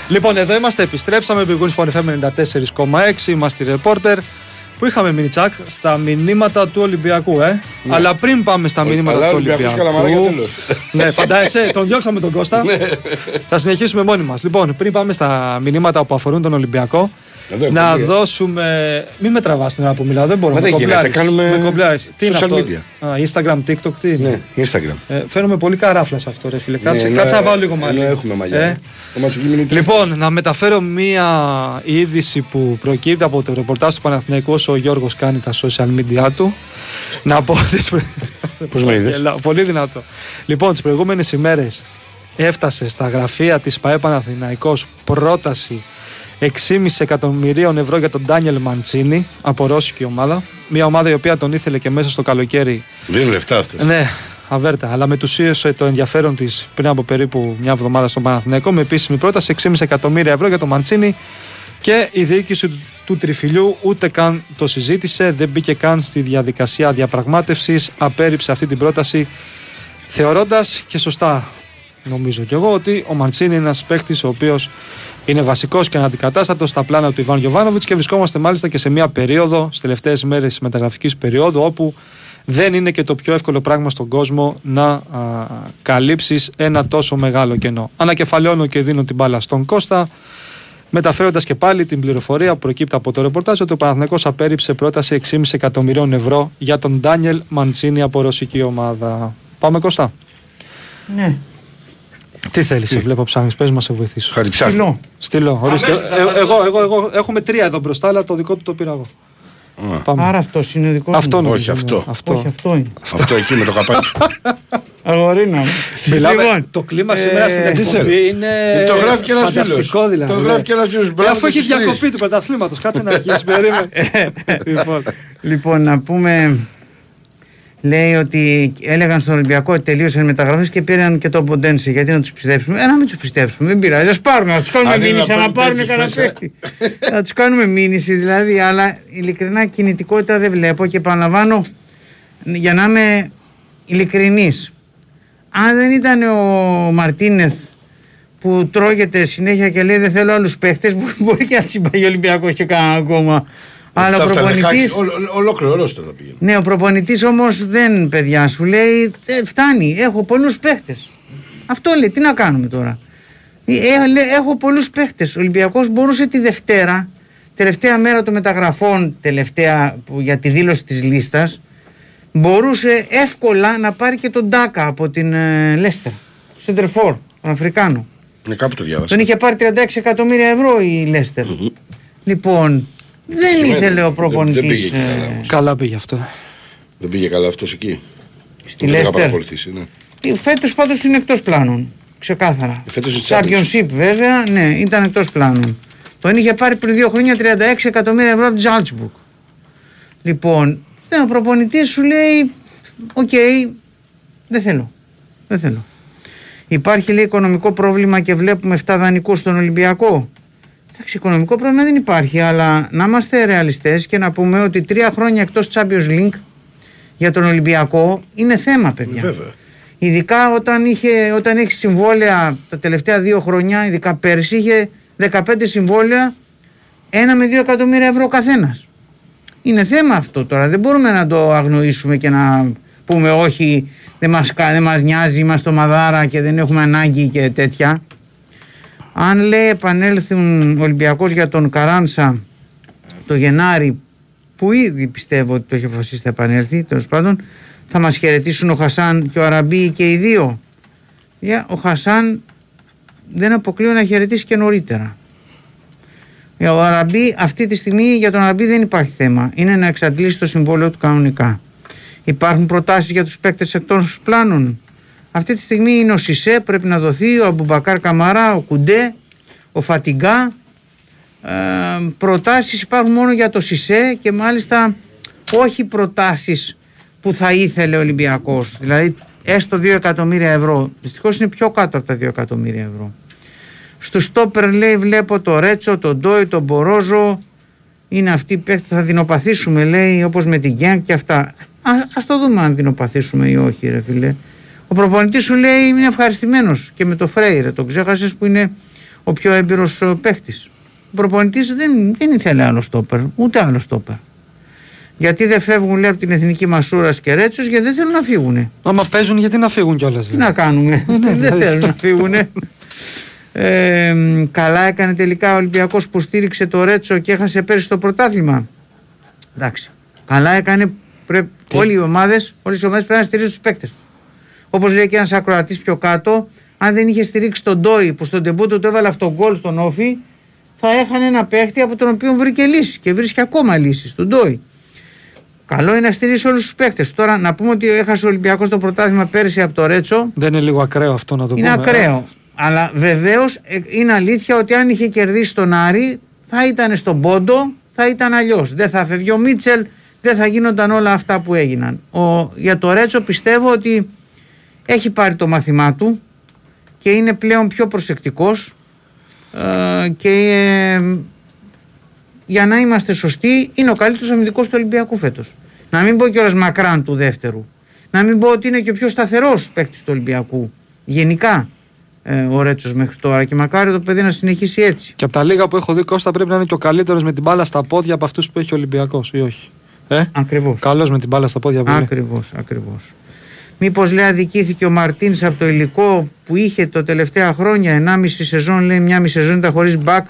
Λοιπόν, εδώ είμαστε, επιστρέψαμε. Big Wings Sport FM 94,6. Είμαστε οι ρεπόρτερ που είχαμε μείνει τσακ στα μηνύματα του Ολυμπιακού, ε. Αλλά πριν πάμε στα μηνύματα Αλλά του Ολυμπιακός Ολυμπιακού. Καλαμαράκια τέλος. ναι, φαντάζεσαι, τον διώξαμε τον Κώστα. (laughs) Θα συνεχίσουμε μόνοι μας. Λοιπόν, πριν πάμε στα μηνύματα που αφορούν τον Ολυμπιακό, Εδώ, να εκπομπή, ε. δώσουμε. Μην με τραβάς την ώρα που μιλάω, δεν μπορώ Μα να δεν γίνεται, κομπλάρεις. κάνουμε Με κομπλάρεις. Τι είναι social αυτό; media. Α, Instagram, TikTok, τι είναι; Ναι, Instagram. Ε, φέρνουμε πολύ καράφλα σε αυτό, ρε φίλε. Κάτσε, Ναι, κάτσε ναι, να βάλω λίγο ναι, μαλλιά. έχουμε μαλλιά. Ε, Θα μας βγει μηνύτη. Λοιπόν, να μεταφέρω μία είδηση που προκύπτει από το ρεπορτάζ του Παναθηναϊκού όσο ο Γιώργος κάνει τα social media του. Να πω τις προ- Πώς με είδες; Γελάω, Πολύ δυνατό. Λοιπόν, τις προηγούμενες ημέρες έφτασε στα γραφεία της ΠαΕ Παναθηναϊκός πρόταση 6,5 εκατομμυρίων ευρώ για τον Ντάνιελ Μαντσίνη από ρώσικη ομάδα. Μια ομάδα η οποία τον ήθελε και μέσα στο καλοκαίρι Δίνουν λεφτά αυτές. ναι, αβέρτα. Αλλά μετουσίωσε το ενδιαφέρον της πριν από περίπου μια εβδομάδα στον Παναθηναϊκό με επίσημη πρόταση 6,5 εκατομμύρια ευρώ για το Μαντσίνη και η διοίκηση του, του τριφυλιού ούτε καν το συζήτησε, δεν μπήκε καν στη διαδικασία διαπραγμάτευσης, απέρριψε αυτή την πρόταση θεωρώντας και σωστά νομίζω κι εγώ ότι ο Μαντσίνη είναι ένας παίκτης ο οποίος είναι βασικός και αναντικατάστατος στα πλάνα του Ιβάν Γιοβάνοβιτ και βρισκόμαστε μάλιστα και σε μια περίοδο, στις τελευταίες μέρες της μεταγραφικής περίοδου, όπου δεν είναι και το πιο εύκολο πράγμα στον κόσμο να καλύψεις ένα τόσο μεγάλο κενό. Ανακεφαλαιώνω και δίνω την μπάλα στον Κώστα, μεταφέροντας και πάλι την πληροφορία που προκύπτει από το ρεπορτάζ ότι ο Παναθηναϊκός απέρριψε πρόταση 6,5 εκατομμυρίων ευρώ για τον Ντάνιελ Μαντσίνη από ρωσική ομάδα. Πάμε Κώστα. Ναι. Τι θέλει, σε βλέπω ψάχνει, πε μα σε βοηθήσω. Χαριψάκι. Φιλό. Στείλω. Ορίστε. Ε, εγώ, εγώ, εγώ, έχουμε τρία εδώ μπροστά, αλλά το δικό του το πήρα εγώ. Πάμε. Άρα αυτό είναι ο δικό αυτό μου. νομίζω, Όχι, ναι. αυτό. αυτό. Όχι, αυτό είναι. Αυτό εκεί με το καπάκι. Αγορίνα μου. Μιλάμε, Λοιπόν, το κλίμα ε, σήμερα στην τι εκπομπή θέλω. είναι. Το γράφει και ένας φανταστικό φίλος. δηλαδή. Το ναι. γράφει και ένας φίλος. Ε, Μπράβο Αφού έχει στους τρεις. διακοπή του πρωταθλήματο, κάτσε να αρχίσει. Περίμενε. λοιπόν, Λοιπόν, να πούμε. Λέει ότι έλεγαν στον Ολυμπιακό ότι τελείωσαν οι μεταγραφές και πήραν και τον Ποντένσε. Γιατί να τους πιστέψουμε; Ε, να μην τους πιστέψουμε. Δεν πειράζει. Α πάρουμε. Να τους κάνουμε Αν είναι μήνυση. να Να παίρνουν πάρουν τέτοιους κανένα μέσα. παίχτη. να τους κάνουμε μήνυση δηλαδή. Αλλά ειλικρινά κινητικότητα δεν βλέπω και επαναλαμβάνω για να είμαι ειλικρινής. Αν δεν ήταν ο Μαρτίνεθ που τρώγεται συνέχεια και λέει δεν θέλω άλλους παίχτε, μπορεί και να τσιμπάει ο Ολυμπιακός και κανένα ακόμα. Αλλά ο Αυτά, αυτά, προπονητή. 16, ολο- ολο- Ολόκληρο ολόστο θα πήγαινε. Ναι, ο προπονητής όμως δεν, παιδιά, σου λέει «Ε, φτάνει, έχω πολλούς παίχτες. Αυτό λέει, τι να κάνουμε τώρα; Ε, ε, λέει, έχω πολλούς παίχτες. Ο Ολυμπιακός μπορούσε τη Δευτέρα, τελευταία μέρα των μεταγραφών, τελευταία που, για τη δήλωση της λίστας, μπορούσε εύκολα να πάρει και τον Ντάκα από την ε, Λέστερ. Σεντερφόρ, τον Αφρικάνο. Ναι, κάπου το διάβασα. Τον είχε πάρει 36 εκατομμύρια ευρώ η Λέστερ. Λοιπόν, δεν Σημαίνει, ήθελε ο δεν- προπονητής. δεν πήγε εκεί καλά όμως. καλά πήγε αυτό. Δεν πήγε καλά αυτός εκεί. Στη Δεν το είχα Λέστερ. παρακολουθήσει. Ναι. Φέτος πάντως είναι εκτός πλάνων. Ξεκάθαρα. Φέτος είναι Championship βέβαια, ναι, ήταν εκτός πλάνων. Τον είχε πάρει πριν δύο χρόνια 36 εκατομμύρια ευρώ από την Salzburg. Λοιπόν, ναι, ο προπονητής σου λέει: Οκ, δεν θέλω. Δεν θέλω. Υπάρχει λέει οικονομικό πρόβλημα και βλέπουμε 7 δανεικούς στον Ολυμπιακό. Εντάξει, οικονομικό πρόβλημα δεν υπάρχει, αλλά να είμαστε ρεαλιστές και να πούμε ότι τρία χρόνια εκτός Champions League για τον Ολυμπιακό είναι θέμα, παιδιά. Βέβαια. Ειδικά όταν, είχε, όταν έχει συμβόλαια τα τελευταία δύο χρόνια, ειδικά πέρσι, είχε 15 συμβόλαια, ένα με δύο εκατομμύρια ευρώ ο καθένας. Είναι θέμα αυτό τώρα. Δεν μπορούμε να το αγνοήσουμε και να πούμε όχι, δεν μας, κα- δεν μας νοιάζει, είμαστε ομαδάρα και δεν έχουμε ανάγκη και τέτοια. Αν λέει επανέλθουν ο Ολυμπιακός για τον Καράνσα το Γενάρη, που ήδη πιστεύω ότι το έχει αποφασίσει θα επανέλθει, τέλος πάντων, θα μας χαιρετήσουν ο Χασάν και ο Αραμπί και οι δύο. Για, ο Χασάν δεν αποκλείω να χαιρετήσει και νωρίτερα. Για ο Αραμπί, αυτή τη στιγμή για τον Αραμπί δεν υπάρχει θέμα. Είναι να εξαντλήσει το συμβόλαιο του κανονικά. Υπάρχουν προτάσεις για τους παίκτες εκτός πλάνων. Αυτή τη στιγμή είναι ο Σισε, πρέπει να δοθεί, ο Αμπουμπακάρ Καμαρά, ο Κουντέ, ο Φατιγκά. Ε, προτάσεις υπάρχουν μόνο για το Σισε και μάλιστα όχι προτάσεις που θα ήθελε ο Ολυμπιακός. Δηλαδή έστω 2 εκατομμύρια ευρώ. Δυστυχώς είναι πιο κάτω από τα 2 εκατομμύρια ευρώ. Στο στόπερ λέει βλέπω το Ρέτσο, τον Ντόι, τον Μπορόζο. Είναι αυτοί που θα δεινοπαθήσουμε λέει όπως με την Γκένκ και αυτά. Α ας το δούμε αν δεινοπαθήσουμε ή όχι ρε φίλε. Ο προπονητής σου λέει είναι ευχαριστημένος και με το Φρέιρε, τον ξέχασες που είναι ο πιο έμπειρος ε, παίχτης. Ο προπονητής δεν, δεν ήθελε άλλο στόπερ, ούτε άλλο στόπερ. Γιατί δεν φεύγουν λέει από την εθνική μασούρα και ρέτσος γιατί δεν θέλουν να φύγουν. Άμα παίζουν, γιατί να φύγουν κιόλας. Τι να κάνουμε, (laughs) δεν θέλουν να φύγουν. Ε, καλά έκανε τελικά ο Ολυμπιακός που στήριξε το Ρέτσο και έχασε πέρυσι το πρωτάθλημα. Εντάξει. Καλά έκανε. Πρέ... Όλοι οι ομάδες όλες οι ομάδες πρέπει να στηρίζουν τους παίκτες του. Όπως λέει και ένας ακροατής πιο κάτω, αν δεν είχε στηρίξει τον Ντόι που στον τεμπούτο του έβαλε αυτό γκολ στον Όφη, θα έχανε ένα παίχτη από τον οποίο βρήκε λύση και βρίσκει ακόμα λύσει. Τον Ντόι. Καλό είναι να στηρίσει όλους τους παίχτες. Τώρα να πούμε ότι έχασε ο Ολυμπιακός το πρωτάθλημα πέρυσι από το Ρέτσο. Δεν είναι λίγο ακραίο αυτό να το Είναι πούμε. ακραίο. Αλλά βεβαίως είναι αλήθεια ότι αν είχε κερδίσει τον Άρη θα ήταν στον πόντο, θα ήταν αλλιώς. Δεν θα φεύγει ο Μίτσελ, δεν θα γίνονταν όλα αυτά που έγιναν. Ο, για το Ρέτσο πιστεύω ότι έχει πάρει το μάθημά του και είναι πλέον πιο προσεκτικός ε, και ε, για να είμαστε σωστοί είναι ο καλύτερος αμυντικός του Ολυμπιακού φέτος. Να μην πω κιόλας μακράν του δεύτερου. Να μην πω ότι είναι και ο πιο σταθερός παίκτης του Ολυμπιακού. Γενικά ε, ο Ρέτσος μέχρι τώρα και μακάρι το παιδί να συνεχίσει έτσι. Και από τα λίγα που έχω δει, Κώστα πρέπει να είναι και ο καλύτερος με την μπάλα στα πόδια από αυτούς που έχει ο Ολυμπιακός, ή όχι; Ε; Ακριβώς. Καλός με την μπάλα στα πόδια που είναι. Ακριβώς, ακριβώς. Μήπως λέει αδικήθηκε ο Μαρτίνς από το υλικό που είχε το τελευταία χρόνια 1,5 σεζόν, λέει μια μισή σεζόν ήταν χωρίς back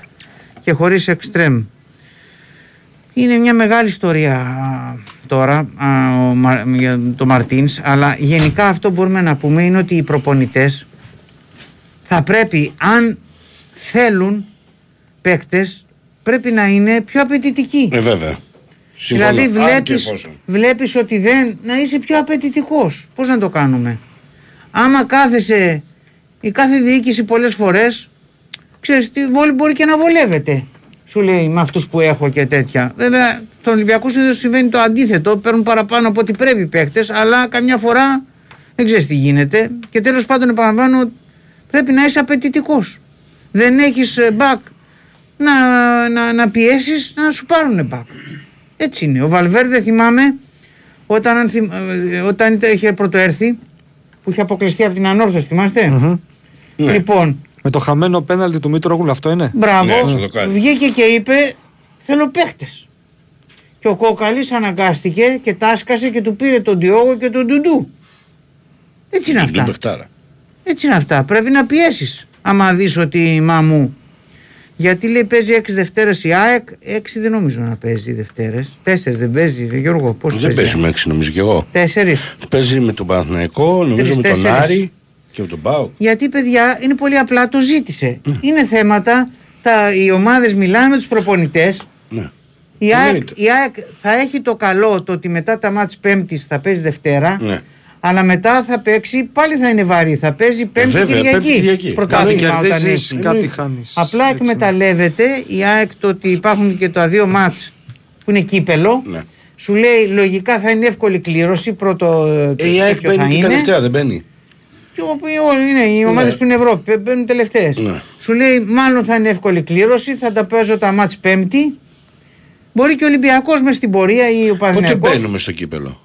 και χωρίς extreme. Είναι μια μεγάλη ιστορία α, τώρα α, ο, Μα- για το Μαρτίνς, αλλά γενικά αυτό που μπορούμε να πούμε είναι ότι οι προπονητές θα πρέπει, αν θέλουν παίκτες, πρέπει να είναι πιο απαιτητικοί. Ε, βέβαια. Συμφωνώ. Δηλαδή Αν και βλέπεις, εφόσον. βλέπεις ότι δεν να είσαι πιο απαιτητικός. Πώς να το κάνουμε; Άμα κάθεσαι η κάθε διοίκηση πολλές φορές ξέρεις τι βόλη μπορεί και να βολεύεται. Σου λέει με αυτούς που έχω και τέτοια. Βέβαια στον Ολυμπιακό συνήθως συμβαίνει το αντίθετο. Παίρνουν παραπάνω από ό,τι πρέπει οι παίκτες αλλά καμιά φορά δεν ξέρεις τι γίνεται. Και τέλος πάντων επαναλαμβάνω πρέπει να είσαι απαιτητικός. Δεν έχεις ε, back να, να, να πιέσεις να σου πάρουν back. Έτσι είναι. Ο Βαλβέρδε θυμάμαι όταν, αν θυμ- ε, όταν ήταν- είχε πρωτοέρθει που είχε αποκλειστεί από την ανόρθωση, θυμάστε; Μμμ. Ναι. Λοιπόν, Με το χαμένο πέναλτι του Μήτρογλου, αυτό είναι; μπράβο, Ναι, στο δοκάρι. βγήκε και είπε θέλω παίχτες. Και ο Κόκαλης αναγκάστηκε και τάσκασε και του πήρε τον Διόγο και τον Ντουντού. Έτσι είναι Τον αυτά. παιχτάρα. Έτσι είναι αυτά. Πρέπει να πιέσεις. Άμα δεις ότι μα μου. Γιατί λέει παίζει 6 Δευτέρες η ΑΕΚ, 6 δεν νομίζω να παίζει Δευτέρες. 4 δεν παίζει, ρε Γιώργο. Πώς Δεν παίζουμε έξι νομίζω κι εγώ. 4. Παίζει με τον Παναθηναϊκό, νομίζω με τον τέσσερις. Άρη και με τον Πάο. Γιατί παιδιά είναι πολύ απλά, το ζήτησε. Είναι θέματα, τα, οι ομάδες μιλάνε με τους προπονητές. Ναι. Η ΑΕΚ, Εννοείται. η ΑΕΚ θα έχει το καλό το ότι μετά τα μάτς Πέμπτης θα παίζει Δευτέρα. Ναι. Αλλά μετά θα παίξει, πάλι θα είναι βαρύ. Θα παίζει Πέμπτη βέβαια, Κυριακή. Πέμπτη, Κυριακή. Κάτι Πρωτάθλημα όταν κερδίζει, έχει. κάτι χάνεις. Απλά εκμεταλλεύεται η ΑΕΚ το ότι υπάρχουν και τα δύο μάτς που είναι κύπελο. Ναι. Σου λέει λογικά θα είναι εύκολη κλήρωση. Πρώτο Ε, η ΑΕΚ τέτοιο θα μπαίνει και είναι. τελευταία, δεν μπαίνει. Και όπου οι- είναι οι ομάδες Ναι. που είναι Ευρώπη, μπαίνουν τελευταίες. Ναι. Σου λέει μάλλον θα είναι εύκολη κλήρωση, θα τα παίζω τα μάτς Πέμπτη. Μπορεί και ο Ολυμπιακός μες στην πορεία ή ο Πότε Παναθηναϊκός μπαίνουμε στο κύπελο;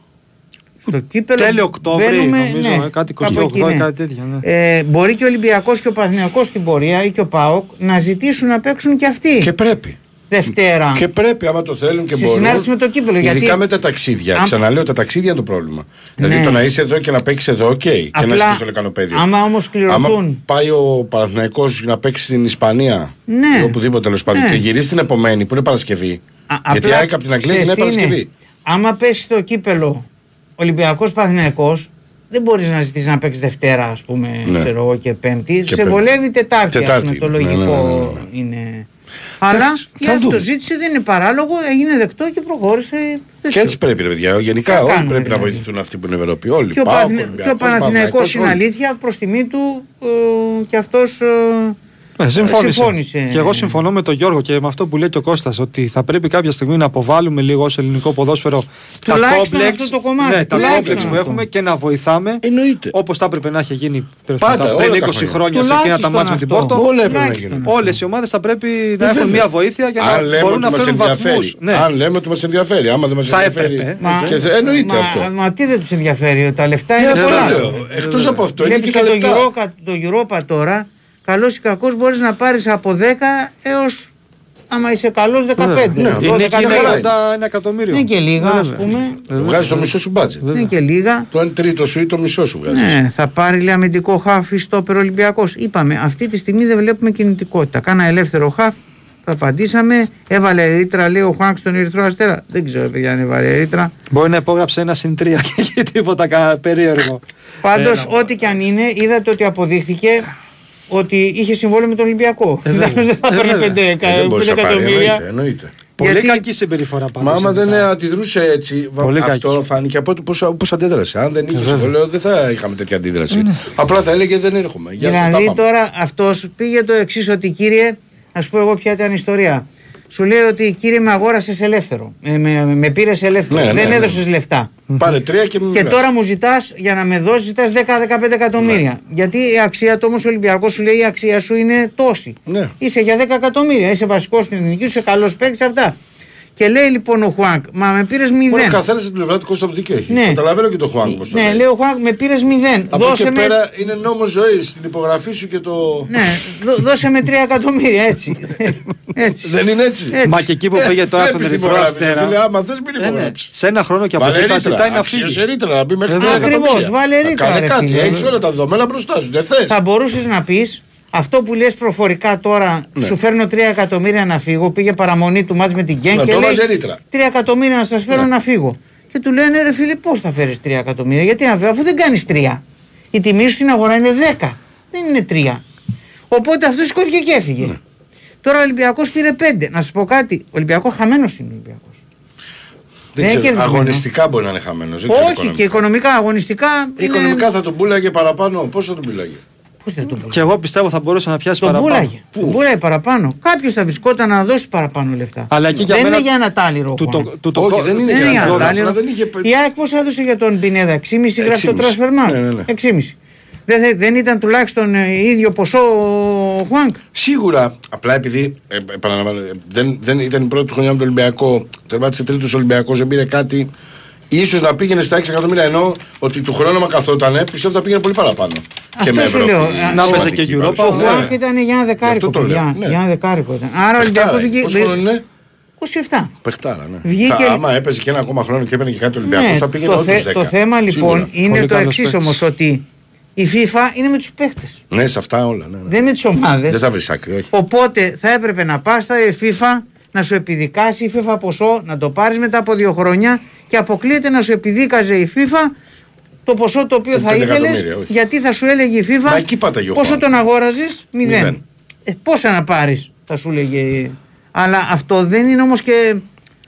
Στο κύπελο. Τέλειο Οκτώβρη, μπαίνουμε, νομίζω, ναι, ε, κάτι κάπου 28, εκεί, ναι. κάτι τέτοια. Ναι. Ε, μπορεί και ο Ολυμπιακός και ο Παναθηναϊκός στην πορεία ή και ο ΠΑΟΚ να ζητήσουν να παίξουν και αυτοί Και πρέπει. Δευτέρα. Και πρέπει, άμα το θέλουν και Σε μπορούν. συνάρτηση με το κύπελο, Ειδικά γιατί- με τα ταξίδια. Αν- Ξαναλέω, τα ταξίδια είναι το πρόβλημα. Δηλαδή Ναι. το να είσαι εδώ και να παίξεις εδώ, οκ. Και να Απλά, είσαι στο λεκανοπέδιο. άμα όμως κληρωθούν. Άμα πάει ο Παναθηναϊκός να παίξει στην Ισπανία Ναι. ή οπουδήποτε τέλος πάντων Ναι. και γυρίσει την επομένη που είναι Παρασκευή. Α, γιατί απλά, ΑΕΚ από την Αγγλία ξέρεις είναι τι Παρασκευή. Άμα πέσει το κύπελο Ολυμπιακός Παθηναϊκό, δεν μπορείς να ζητήσεις να παίξεις Δευτέρα, ας πούμε, Ναι. ξέρω εγώ, και Πέμπτη. Και σε Πέμπτη. βολεύει Τετάρτη, ας Τετάρτη, πούμε, το ναι, ναι, λογικό ναι, ναι, ναι. είναι. Αλλά Εντάξει, η θα ΑΕΚ δούμε. το ζήτησε, δεν είναι παράλογο, έγινε δεκτό και προχώρησε. Και έτσι πρέπει, ρε παιδιά. Γενικά Τι όλοι κάνουμε, πρέπει να δηλαδή. βοηθηθούν αυτοί που είναι Ευρώπη. Όλοι. Και ο, Πάοκ, Παναθηναι- Ολυμπιακός, και ο Παναθηναϊκός Παναθηναϊκός, είναι όλοι. αλήθεια προς τιμή του ε, και αυτός. Ε, συμφώνησε. συμφώνησε. Και εγώ συμφωνώ με τον Γιώργο και με αυτό που λέει και ο Κώστας ότι θα πρέπει κάποια στιγμή να αποβάλουμε λίγο ως ελληνικό ποδόσφαιρο τα Τουλάχιστον κόμπλεξ, αυτό το κομμάτι, ναι, τα τουλάχιστον κόμπλεξ που αυτό. έχουμε και να βοηθάμε Εννοείται. όπως θα έπρεπε να έχει γίνει τέλος Πάντα, πάντων, όλα πριν τα 20 χρόνια. χρόνια σε εκείνα τα Τουλάχιστον μάτια με την αυτό. Πόρτο. Όλα έπρεπε να Τουλάχιστον. γίνουν. Όλες οι ομάδες θα πρέπει να Ε, έχουν βέβαια. μια βοήθεια για Αν να λέμε μπορούν ότι να μας φέρουν ενδιαφέρει. βαθμούς. Ναι. Αν λέμε ότι μας ενδιαφέρει. Άμα δεν μας Θα ενδιαφέρει. έπρεπε, Μα, Και θε- εννοείται μα, αυτό. Μα τι δεν τους ενδιαφέρει, τα λεφτά Ε, είναι αυτό πολλά. λέω. Εκτός από αυτό είναι Βλέπεις και τα το λεφτά. Europa, το Europa τώρα, καλός ή κακός μπορείς να πάρεις από 10 έως. Άμα είσαι καλός 15. Ναι, 12, Η νίκη είναι 13. 81 εκατομμύριο. Είναι και λίγα, Ναι, ας βέβαια. πούμε. Βγάζεις το μισό σου μπάτζετ. Είναι και λίγα. Το 1 τρίτο σου ή το μισό σου βγάζεις. Ναι, θα πάρει λέει αμυντικό χάφ ή στόπερ Ολυμπιακός. Είπαμε, αυτή τη στιγμή δεν βλέπουμε κινητικότητα. Κάνα ελεύθερο χάφ. Θα απαντήσαμε. Έβαλε ρήτρα, λέει ο Χουάνκ στον Ερυθρό Αστέρα. Δεν ξέρω, παιδιά, αν έβαλε ρήτρα. Μπορεί να υπόγραψε ένα συν τρία (laughs) και τίποτα κα- περίεργο. Πάντως, Έλα. ό,τι και αν είναι, είδατε ότι αποδείχθηκε ότι είχε συμβόλαιο με τον Ολυμπιακό. Ε, βέβαια. Ιδάλλως δεν θα Ε, έπαιρνε βέβαια. 5 Ε, δεν μπορούσε να πάρει. εκατομμύρια. Εννοείται. εννοείται. Πολύ Γιατί- κακή συμπεριφορά πάντως. Μα άμα δεν ειδικά. αντιδρούσε έτσι, Πολύ αυτό κακή. φάνηκε από το πώ αντέδρασε. Αν δεν είχε συμβόλαιο, δεν θα είχαμε τέτοια αντίδραση. Ναι. Απλά θα έλεγε δεν έρχομαι. Γεια σας, τα Δηλαδή πάμε. τώρα αυτός πήγε το εξής ότι κύριε, να σου πω εγώ ποια ήταν η ιστορία. Σου λέει ότι κύριε με αγόρασες ελεύθερο. Ε, με, με πήρες ελεύθερο. Ναι, ναι, δεν ναι. έδωσες λεφτά. Πάρε τρία και μην Και μιλάς. τώρα μου ζητάς για να με δώσεις, ζητάς 10-15 εκατομμύρια. Ναι. Γιατί η αξία του όμως ο Ολυμπιακός σου λέει η αξία σου είναι τόση. Ναι. Είσαι για 10 εκατομμύρια. Είσαι βασικός στην εθνική σου, είσαι καλός παίκτης αυτά. Και λέει λοιπόν ο Χουάνκ, μα με πήρες Μόνο ο 0. καθένας στην πλευρά του Κώστα που δίκιο έχει. Ναι. Καταλαβαίνω και το Χουάνγκ πώ το Ναι, λέει. λέει ο Χουάνκ, με πήρες 0. Από Δώσε εκεί με. πέρα είναι νόμος ζωής. Στην υπογραφή σου και το. Ναι, δώ- δώσε με 3 εκατομμύρια έτσι. (laughs) έτσι. Δεν είναι έτσι. Έτσι. Μα και εκεί που Ε, πήγε τώρα στον βλέπεις την Ερυθρό υπογράφη σου, Αστέρα. Φίλε, άμα θες μην Ε, ναι. υπογράψεις. Σε ένα χρόνο και από Βάλε εκεί θα ρήτρα, ζητάει να αξίωσε φύγει. ρήτρα να μπει μέχρι Ε, τρία ακριβώς, εκατομμύρια. βάλε Να ρήτρα, Κάνε ρε κάτι, φίλε. έχεις όλα τα δεδομένα μπροστά σου. Δεν θες. Θα μπορούσες να πεις αυτό που λες προφορικά τώρα, Ναι. σου φέρνω 3 εκατομμύρια να φύγω. Πήγε παραμονή του μάτς με την Γκέν Ναι, και το λέει βάζε ρήτρα. 3 εκατομμύρια να σας φέρω Ναι. να φύγω. Και του λένε ρε φίλε, πώς θα φέρεις 3 εκατομμύρια, Γιατί να φέρω, αφού δεν κάνεις 3. Η τιμή σου στην αγορά είναι 10. Δεν είναι 3. Οπότε αυτό σηκώθηκε και έφυγε. Ναι. Τώρα ο Ολυμπιακός πήρε 5. Να σα πω κάτι. Ο Ολυμπιακός χαμένος είναι ο Ολυμπιακός. Δεν δεν ξέρω, κερδισμένο. αγωνιστικά μπορεί να είναι χαμένος. δεν ξέρω Όχι οικονομικά. και οικονομικά, αγωνιστικά. Οικονομικά θα τον πούλαγε παραπάνω. Πώς θα τον πούλαγε. Πώς δεν τον Και εγώ πιστεύω θα μπορούσε να πιάσει Τον παραπάνω. πούλαγε. Τον πούλαγε παραπάνω. Κάποιος θα βρισκόταν να δώσει παραπάνω λεφτά. Αλλά εκεί για δεν μένα είναι για ένα τάλιρο. Του Χουάν. το- του το- Όχι, δεν είναι Δεν για είναι να για ένα τα τάλιρο. αλλά δεν είχε. Η ΑΕΚ πώς έδωσε για τον Πινέδα, 6,5 γράφει το 6,5. transfer mark; Ναι, ναι, ναι. 6,5. Δεν, θε- δεν ήταν τουλάχιστον ε, ίδιο ποσό ο Χουάνκ; Σίγουρα, απλά επειδή ε, επαναλαμβάνω, ε, δεν, δεν ήταν η πρώτη χρονιά με τον Ολυμπιακό, τερμάτισε τρίτος Ολυμπιακός, δεν πήρε κάτι. Ίσως να πήγαινε στα 6 εκατομμύρια ενώ ότι του χρόνου μα καθότανε, πιστεύω θα πήγαινε πολύ παραπάνω. Αυτό με σου Ευρώπη λέω. Να σημαντική παίζει και παρουσία. Europa, Ο Ναι. Χουάνκ ήταν για ένα δεκάρικο. αυτό το λέω, παιδιά. ναι. Για ένα δεκάρικο ήταν. Άρα ο Παιχτάρα, Ολυμπιακό Πόσο χρόνο είναι, 27. Παιχτάρα, ναι. Βγήκε- Θα, άμα έπαιζε και ένα ακόμα χρόνο και έπαιρνε και κάτι Ολυμπιακός, Ναι, θα πήγαινε το, όντως θε- 10. το θέμα λοιπόν Σίγουρα. είναι Πολύ το καλός εξής παίκτης. όμως ότι η FIFA είναι με τους παίχτε. Ναι, σε αυτά όλα. Ναι, ναι. Δεν είναι με τις ομάδες. Δεν θα βρεις άκρη, όχι. Οπότε θα έπρεπε να πας στα FIFA να σου επιδικάσει η FIFA ποσό, να το πάρεις μετά από δύο χρόνια και αποκλείεται να σου επιδίκαζε η FIFA το ποσό το οποίο Το θα πέντε ήθελες, εκατομμύρια, όχι. γιατί θα σου έλεγε η FIFA Μα εκεί πάταγε ο πόσο Χουάνκ. τον αγόραζες, μηδέν. Μηδέν. Ε, πόσα να πάρεις, θα σου έλεγε. Αλλά αυτό δεν είναι όμως και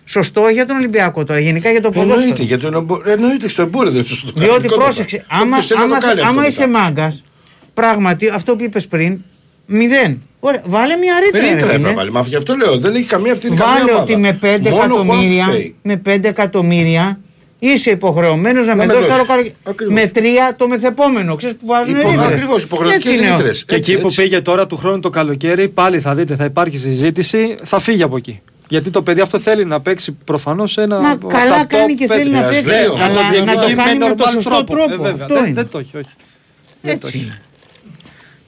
σωστό για τον Ολυμπιακό τώρα, γενικά για το ποδόσφαιρο. Εννοείται, γιατί τον εμπο- εννοείται στο εμπόριο δεν είναι σωστό. Διότι Κανονικότατα. πρόσεξε, άμα, Όποιος θέλει να το άμα, κάνει αυτό άμα μετά. είσαι μάγκας, πράγματι αυτό που είπες πριν, μηδέν. Ωραία, βάλε μια ρήτρα. ρε Ρήτρα φίλε. έπρεπε να βάλει. Μα γι' αυτό λέω. Δεν έχει καμία ευθύνη καμία Βάλε ομάδα. ότι με 5 Μόνο ο Χουάνκ εκατομμύρια, φταίει. με 5 εκατομμύρια είσαι υποχρεωμένος να, Να με με δώσεις δώσεις. τα ροκάρια. Ακριβώς. Με 3 το μεθεπόμενο. Ξέρεις που βάζουν Υπο- ρήτρες. Ακριβώς, υποχρεωτικές Έτσι είναι. ρήτρες. Και Έτσι, εκεί που έτσι. πήγε τώρα του χρόνου το καλοκαίρι, πάλι θα δείτε, θα υπάρχει συζήτηση, θα φύγει από εκεί. Γιατί το παιδί αυτό θέλει να παίξει προφανώς ένα. Μα από καλά τα κάνει top και πέντε. θέλει να Ας παίξει. λέω, αλλά να το να το διεκδικεί κάνει με το normal σωστό τρόπο. Ε, βέβαια. Αυτό δεν, είναι. δεν το έχει, όχι. Δεν το Έτσι έχει.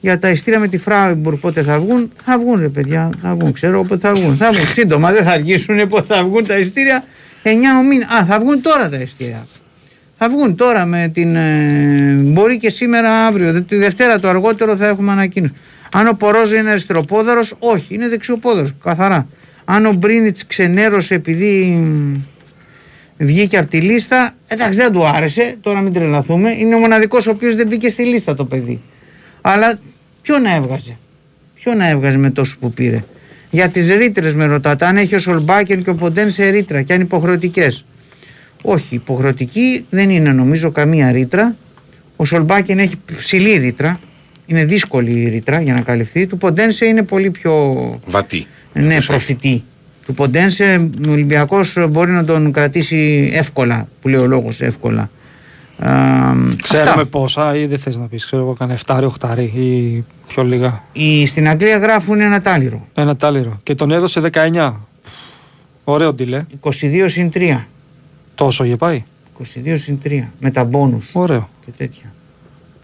Είναι. Για τα ειστήρια με τη Φράιμπουργκ πότε θα βγουν, θα βγουν ρε παιδιά, θα βγουν, ξέρω πότε θα βγουν. Θα βγουν σύντομα, δεν θα αργήσουν πότε θα βγουν τα ειστήρια. 9 ο μήνα. Α, θα βγουν τώρα τα ειστήρια. Θα βγουν τώρα με την. ε, μπορεί και σήμερα, αύριο. δε- Τη Δευτέρα το αργότερο θα έχουμε ανακοίνωση. Αν ο Πορόζο είναι αριστεροπόδαρος, όχι, είναι δεξιοπόδαρος. Καθαρά. Αν ο Μπρίνιτς ξενέρωσε επειδή μ, βγήκε από τη λίστα, εντάξει δεν του άρεσε, τώρα μην τρελαθούμε. Είναι ο μοναδικός ο οποίος δεν μπήκε στη λίστα το παιδί. Αλλά ποιο να έβγαζε; Ποιο να έβγαζε με τόσο που πήρε; Για τις ρήτρες με ρωτάτε, αν έχει ο Σολμπάκεν και ο Ποντένσε ρήτρα και αν υποχρεωτικές. Όχι, υποχρεωτική δεν είναι νομίζω καμία ρήτρα. Ο Σολμπάκεν έχει ψηλή ρήτρα. Είναι δύσκολη η ρήτρα για να καλυφθεί. Του Ποντένσε είναι πολύ πιο Βατή. ναι, προσιτή. Του Ποντένσε ο Ολυμπιακός μπορεί να τον κρατήσει εύκολα, που λέει ο λόγος εύκολα. Α, Ξέρουμε αυτά. πόσα ή δεν θες να πεις. Ξέρω εγώ κανένα 7 8 ή πιο λίγα. Οι, στην Αγγλία γράφουν ένα τάλιρο. Ένα τάλιρο. Και τον έδωσε 19. Ωραίο ντυλέ. 22 συν 3. Τόσο είχε πάει; 22 συν 3. Με τα μπόνους Ωραίο. και τέτοια.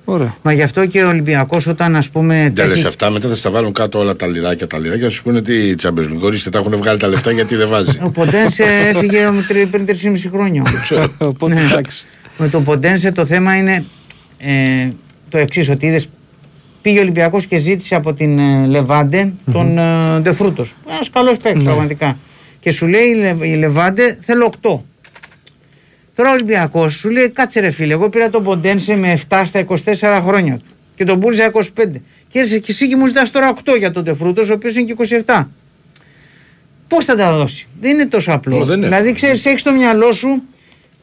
Ωραίο. Μα γι' αυτό και ο Ολυμπιακός όταν ας πούμε. Δεν τα έχει- λες αυτά, μετά θα στα βάλουν κάτω όλα τα λιράκια, τα λιράκια, σου πούνε τι Champions League. Ορίστε, τα έχουν βγάλει τα λεφτά γιατί δεν βάζει. Ο Ποντένσε έφυγε τρι- πριν 3,5 χρόνια. Ξέρω. Οπότε Ναι. εντάξει. Με τον Ποντένσε το θέμα είναι ε, το εξής, ότι είδες. Πήγε ο Ολυμπιακός και ζήτησε από την ε, Λεβάντε τον ε, Ντεφρούτος. Ένας καλός παίκτης Ναι. πραγματικά. Και σου λέει η, Λε- η Λεβάντε θέλω 8. Τώρα ο Ολυμπιακός σου λέει κάτσε ρε φίλε, εγώ πήρα τον Ποντένσε με 7 στα 24 χρόνια του και τον πούλησα 25. Και έρχεσαι και εσύ και μου ζητάς τώρα 8 για τον Ντεφρούτος ο οποίος είναι και 27. Πώς θα τα δώσει; Δεν είναι τόσο απλό. Ω, δεν είναι δηλαδή, εύκολο. ξέρεις, έχεις στο μυαλό σου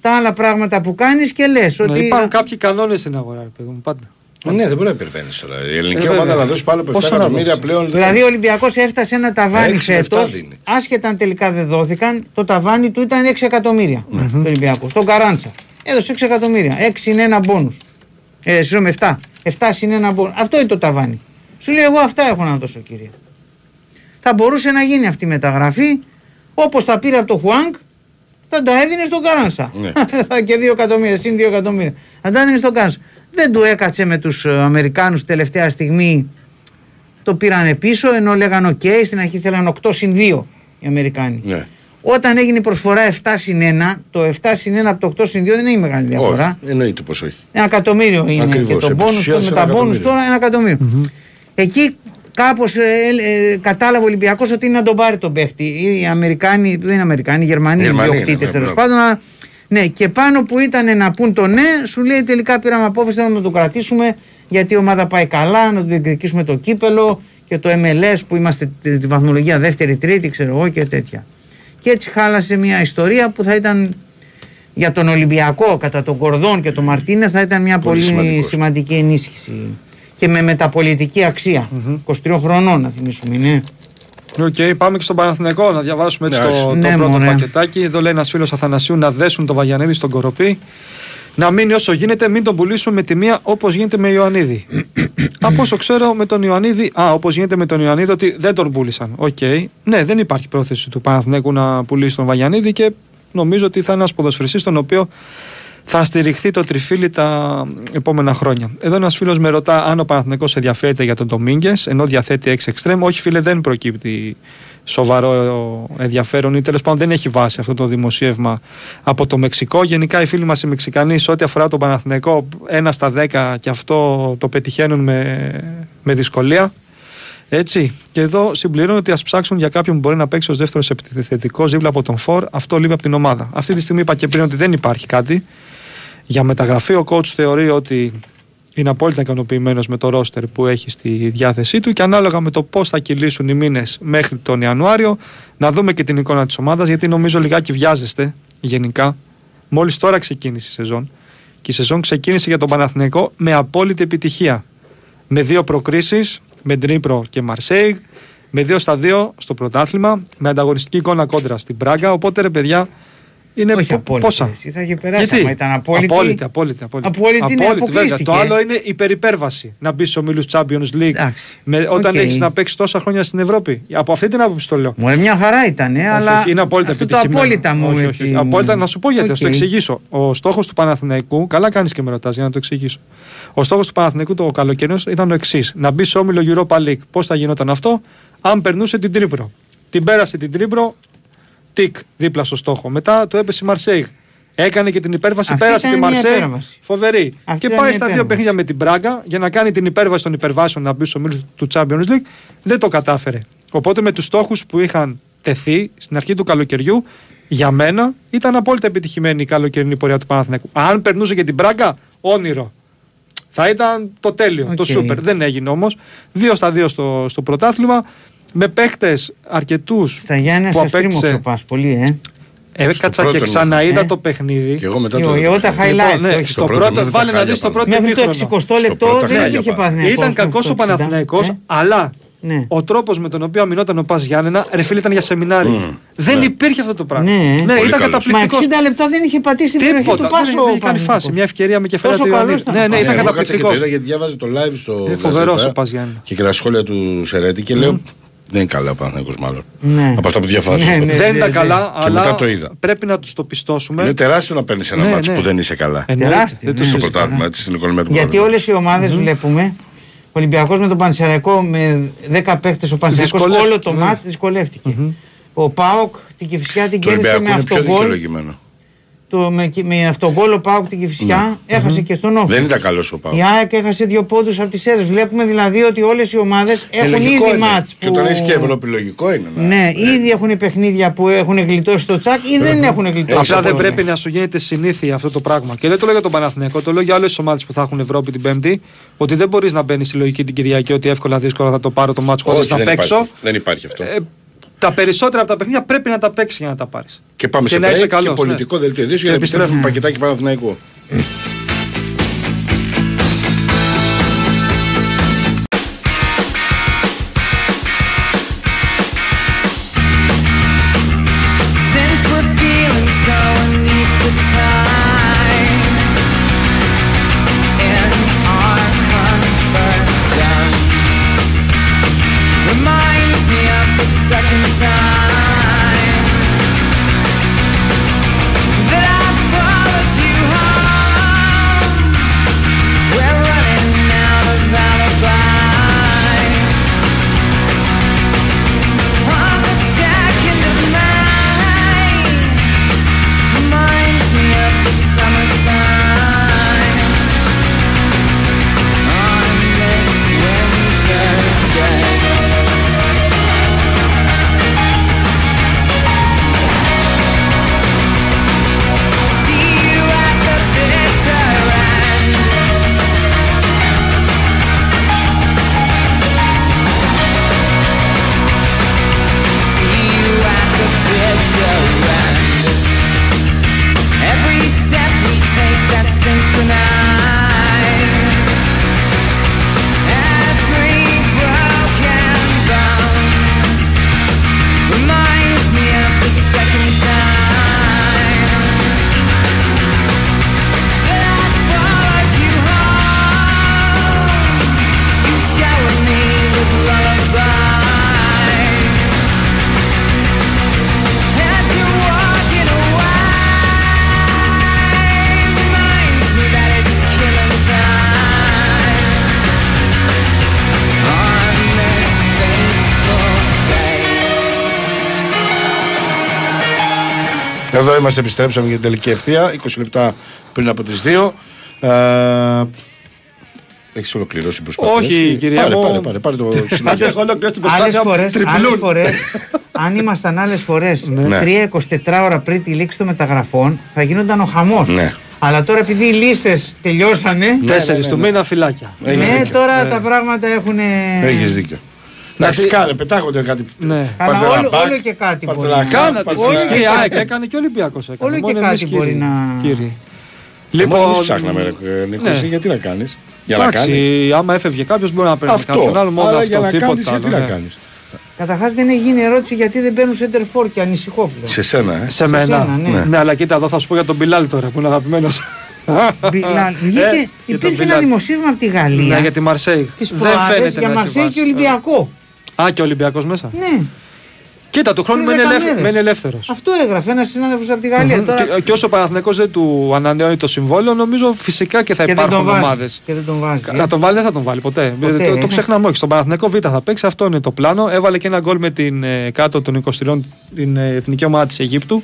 τα άλλα πράγματα που κάνεις και λες. Ναι, Ότι... υπάρχουν κάποιοι κανόνες στην αγορά, ρε παιδί μου, πάντα. Ναι, δεν μπορεί να υπερβαίνεις τώρα. Η ελληνική Ε, ομάδα βέβαια. να δώσει πάνω από 7 Πόσο να εκατομμύρια δώσει. πλέον. δεν- Δηλαδή, ο Ολυμπιακός έφτασε ένα ταβάνι Έξι με φέτος. εφτά δίνει. Άσχετα αν τελικά δεν δόθηκαν, το ταβάνι του ήταν 6 εκατομμύρια. Ναι. Το Ολυμπιακός. Στον Καράντσα. Έδωσε 6 εκατομμύρια. 6 είναι ένα μπόνους. Ε, συγγνώμη, 7. 7 είναι ένα μπόνους. Αυτό είναι το ταβάνι. Σου λέει, Εγώ αυτά έχω να δώσω, κύριε. Θα μπορούσε να γίνει αυτή η μεταγραφή όπως τα πήρε από το Χουάνγκ, θα τα έδινε στον Καράνσα. Ναι. (laughs) και 2 εκατομμύρια, συν 2 εκατομμύρια. Θα τα έδινε στον Καράνσα. Δεν του έκατσε με τους Αμερικάνους τελευταία στιγμή το πήρανε πίσω ενώ λέγανε οκ, στην αρχή θέλαν 8 συν 2 οι Αμερικάνοι. Ναι. Όταν έγινε η προσφορά 7 συν 1, το 7 συν 1 από το 8 συν 2 δεν έχει μεγάλη διαφορά. Όχι, εννοείται πως όχι. Ένα εκατομμύριο είναι Ακριβώς, και το επί της μπόνους ουσίας με ένα τα μπόνους εκατομμύριο. τώρα ένα εκατομμύριο. Εκεί κάπως ε, ε, κατάλαβε ο Ολυμπιακός ότι είναι να τον πάρει τον παίχτη. Οι Αμερικάνοι, δεν είναι Αμερικάνοι, οι Γερμανοί είναι Γερμανοί διοκτήτες είναι, ναι, τέλος μπράβο. πάντων. αλλά- Ναι, και πάνω που ήταν να πούν το ναι, σου λέει τελικά πήραμε απόφαση να τον κρατήσουμε γιατί η ομάδα πάει καλά, να του διεκδικήσουμε το κύπελο και το MLS που είμαστε τη, τη βαθμολογία δεύτερη-τρίτη, ξέρω εγώ και τέτοια. Και έτσι χάλασε μια ιστορία που θα ήταν για τον Ολυμπιακό κατά τον Κορδόν και τον Μαρτίνεθ θα ήταν μια Πολύ πολύ, σημαντικός. σημαντική ενίσχυση. Και με μεταπωλητική αξία. 23 χρονών να θυμίσουμε, ναι. Οκ, πάμε και στον Παναθηναϊκό να διαβάσουμε έτσι Ναι, το, το ναι, πρώτο μωρέ. πακετάκι. Εδώ λέει ένας φίλος Αθανασίου να δέσουν το Βαγιανίδη στο Κορωπί. Να μείνει όσο γίνεται, μην τον πουλήσουμε με τη μία όπως γίνεται με Ιωαννίδη. (clears throat) Από όσο ξέρω με τον Ιωαννίδη, α, όπως γίνεται με τον Ιωαννίδη, ότι δεν τον πούλησαν. Οκ. Ναι, δεν υπάρχει πρόθεση του Παναθηναϊκού να πουλήσει τον Βαγιανίδη και νομίζω ότι θα είναι ένας ποδοσφαιριστής τον οποίο θα στηριχθεί το τριφύλι τα επόμενα χρόνια. Εδώ ένας φίλος με ρωτά αν ο Παναθηναϊκός ενδιαφέρεται για τον Ντομίνγκες, ενώ διαθέτει 6 εξτρέμ. Όχι, φίλε, δεν προκύπτει σοβαρό ενδιαφέρον ή τέλος πάντων δεν έχει βάση αυτό το δημοσίευμα από το Μεξικό. Γενικά οι φίλοι μας οι Μεξικανοί σε ό,τι αφορά τον Παναθηναϊκό, ένα στα 10 και αυτό το πετυχαίνουν με, με δυσκολία. Έτσι. Και εδώ συμπληρώνω ότι ας ψάξουν για κάποιον που μπορεί να παίξει ως δεύτερος επιθετικός δίπλα από τον Φορ. Αυτό λείπει από την ομάδα. Αυτή τη στιγμή είπα και πριν ότι δεν υπάρχει κάτι. Για μεταγραφή ο coach θεωρεί ότι είναι απόλυτα ικανοποιημένος με το ρόστερ που έχει στη διάθεσή του και ανάλογα με το πώς θα κυλήσουν οι μήνες μέχρι τον Ιανουάριο, να δούμε και την εικόνα της ομάδας γιατί νομίζω λιγάκι βιάζεστε γενικά. Μόλις τώρα ξεκίνησε η σεζόν και η σεζόν ξεκίνησε για τον Παναθηναϊκό με απόλυτη επιτυχία. Με δύο προκρίσεις, με Ντρίπρο και Μαρσέιγ, με δύο στα δύο στο πρωτάθλημα, με ανταγωνιστική εικόνα κόντρα στην Πράγκα. Οπότε ρε παιδιά, είναι Όχι πο- απόλυτη, πόσα; εσύ, θα είχε περάσει άμα ήταν απόλυτη. Απόλυτη, απόλυτη. απόλυτη. Απόλυτη είναι, βέβαια. αποκλείστηκε. Το άλλο είναι υπερυπέρβαση. Να μπει στους ομίλους Champions League Εντάξει. με, όταν Οκ. έχεις να παίξεις τόσα χρόνια στην Ευρώπη. Από αυτή την άποψη το λέω. Μου λέει, μια χαρά ήταν, Όχι, αλλά. όχι, είναι απόλυτα αυτό το επιτυχημένο. απόλυτα μου. Όχι, έτσι όχι, μου- Απόλυτα, να σου πω γιατί, θα σου το Οκ. εξηγήσω. Ο στόχος του Παναθηναϊκού, καλά κάνεις και με ρωτάς για να το εξηγήσω. Ο στόχος του Παναθηναϊκού το καλοκαιρινός ήταν ο εξής: Να μπει σε όμιλο Europa League. Πώς θα γινόταν αυτό, αν περνούσε την Τρίπρο. Την πέρασε την Τρίπρο, τικ δίπλα στο στόχο. Μετά το έπεσε η Μαρσέιγ. Έκανε και την υπέρβαση, Αυτή πέρασε ήταν τη μια Μαρσέιγ. υπέρβαση. Φοβερή. Αυτή και ήταν πάει μια στα δύο υπέρβαση. παιχνίδια με την Μπράγκα για να κάνει την υπέρβαση των υπερβάσεων να μπει στο μίλο του Champions League. Δεν το κατάφερε. Οπότε με τους στόχους που είχαν τεθεί στην αρχή του καλοκαιριού, για μένα ήταν απόλυτα επιτυχημένη η καλοκαιρινή πορεία του Παναθηναϊκού. Αν περνούσε και την Μπράγκα, όνειρο. Θα ήταν το τέλειο, το Οκ. σούπερ. Δεν έγινε όμως. Δύο στα δύο στο, στο πρωτάθλημα. Με παίχτε αρκετούς Στα Γιάννη που σε στρίμωξε απέκτησε. ο Πας πολύ, ε. Έκατσα και πρώτο, ξαναείδα ε. το παιχνίδι. Και εγώ μετά Εγώ, το. εγώ τα highlights. Λοιπόν, ναι, όχι. στο στο πρώτο πρώτο, μήνα βάλε τα να χάλια δεις το πάνω. πρώτο Μέχρι το ημίχρονο. 60 Στο λεπτό πρώτο δεν χάλια είχε πάνω. Παναθηναϊκός. Ήταν μέχρι κακός το ο 60, Παναθηναϊκός, ε. αλλά Ναι. ο τρόπος με τον οποίο αμυνόταν ο Πας Γιάννενα, ρε φίλε, ήταν για σεμινάρι. Δεν υπήρχε αυτό το πράγμα. Ναι. Ναι, Πολύ ήταν καλός. Μα καταπληκτικό. 60 λεπτά δεν είχε πατήσει την περιοχή του Τίποτα. Πάσο. Δεν ο είχε κάνει φάση. Παναθηναϊκός. Μια ευκαιρία με κεφαλαία Τόσο του καλός Ιωαννίδη. ήταν. Ναι, ναι, Ναι, ήταν εγώ κάτσα και το καταπληκτικός. είδα γιατί διάβαζε το live στο. Είναι φοβερός Γαζέτα ο Πας Γιάννενα. Και και τα σχόλια του Σερέτη και λέω. Δεν είναι καλά ο Παναθηναϊκός μάλλον. Ναι. Από αυτά που διαβάζω. Ναι, ναι. Δεν ήταν ναι. καλά, Και μετά αλλά το είδα. πρέπει να τους το πιστώσουμε. Είναι τεράστιο να παίρνεις ένα Ναι, μάτσο ναι. που δεν είσαι καλά. Εννοείται, Τεράστιο, δεν το ναι. Στο συζητάμε. πρωτάθλημα, έτσι στην οικονομία του Γιατί πρωταθλήματος. όλες οι ομάδες βλέπουμε. Ο Ολυμπιακός με τον Πανσεραϊκό με 10 παίχτες, ο Πανσεραϊκός όλο Δυσκολεύτηκε, το ναι. μάτς δυσκολεύτηκε. Ο Πάοκ την Κυφσιά την Το κέρδισε Ολυμπιακό με είναι πιο αυτογκόλ. δικαιολογημένο. Το, με, με αυτογκόλ ο Πάοκ την Κυφσιά έχασε και στον Όφη. Δεν ήταν καλός ο Πάο. Η ΑΕΚ έχασε δύο πόντους από τις αίρες. Βλέπουμε δηλαδή ότι όλες οι ομάδες έχουν λογικό ήδη είναι. μάτς Και που... όταν έχεις και Ευρώπη, λογικό είναι. να- Ναι, ήδη έχουν παιχνίδια που έχουν γλιτώσει το τσακ ή δεν έχουν γλιτώσει. Απλά το δεν τσακ. πρέπει να σου γίνεται συνήθεια αυτό το πράγμα. Και δεν το λέω για τον Παναθηναϊκό, το λέω για όλε τι ομάδες που θα έχουν Ευρώπη την Πέμπτη. Ότι δεν μπορείς να μπαίνεις στη λογική την Κυριακή ότι εύκολα δύσκολα θα το πάρω το μάτσο χωρίς Όχι, να δεν παίξω. υπάρχει. Δεν υπάρχει αυτό. Ε, τα περισσότερα από τα παιχνίδια πρέπει να τα παίξεις για να τα πάρεις. Και πάμε σε να είσαι break και καλός, ναι. πολιτικό δελτίο ειδήσεων για να επιστρέψουμε πακετάκι Παναθηναϊκού. Είμαστε, επιστρέψαμε για την τελική ευθεία. 20 λεπτά πριν από τις 2. Ε, έχεις ολοκληρώσει την προσπάθεια. Όχι, έτσι; κυρία πάρε, μου. πάρε, πάρε, πάρε το Άντε, συνέχεια. έχω ολοκληρώσει την Άλλες προσπάθεια. φορέ, άλλες Τριπλούν. φορές, αν ήμασταν άλλες φορές Ναι. 3-24 ώρα πριν τη λήξη των μεταγραφών, θα γίνονταν ο χαμός. Ναι. Αλλά τώρα επειδή οι λίστες τελειώσανε. Τέσσερις του μήνα φυλάκια. Έχεις Ναι, δίκιο. τώρα τα πράγματα έχουν. Έχεις δίκιο. Εντάξει, κάνε, πετάγονται κάτι. Ναι. Καλά, Πάρτε ένα όλο, μπακ, όλο και κάτι πάρτε μπορεί ένα να χάπ, Κάνατε πάρτε εσείς ένα- και η ΑΕΚ έκανε και ο Ολυμπιακός έκανε. Όλο και Μόνο κάτι εμείς, μπορεί κύριοι. να- Κύριοι. Λοιπόν, Λοιπόν, εμείς ψάχναμε, ρε, Νίκος, ναι. εσύ γιατί να κάνεις; Για να κάνεις; Εντάξει, άμα έφευγε κάποιος μπορεί να παίρνει κάποιον άλλο Αυτό. μόνο Αλλά αυτό. για να κάνεις, τίποτα γιατί άλλο, να ναι. κάνεις; Καταρχάς δεν έχει γίνει ερώτηση γιατί δεν μπαίνουν center for και ανησυχώ πλέον. Σε σένα, ε. Σε μένα. σένα, ναι. Ναι, αλλά κοίτα, εδώ θα σου πω για τον Μπιλάλ τώρα που είναι αγαπημένος. Μπιλάλ. Βγήκε, Ε, για τον υπήρχε ένα Μπιλάλ. δημοσίευμα από τη Γαλλία Ναι, για τη Μαρσέη. τις Δεν προάλλες φαίνεται για να έχει Μαρσέη βάση. και Ολυμπιακό. Α, και ο Ολυμπιακός μέσα. Ναι, Κοίτα, του χρόνου Πριν μένει δέκα ελεύθε- μέρες. μένει ελεύθερος. αυτό έγραφε ένας συνάδελφος από τη Γαλλία. Τώρα... Και, και όσο ο Παναθηναϊκός δεν του ανανεώνει το συμβόλαιο, νομίζω φυσικά και θα Και δεν τον υπάρχουν βάζει. ομάδες. Και δεν τον βάζει. ε. Να τον βάλει δεν θα τον βάλει ποτέ. Ποτέ, το, ε. το ξεχνάμε όχι. Στον Παναθηναϊκό Β θα παίξει, αυτό είναι το πλάνο. Έβαλε και ένα γκολ με την ε, κάτω των 23 την ε, εθνική ομάδα της Αιγύπτου.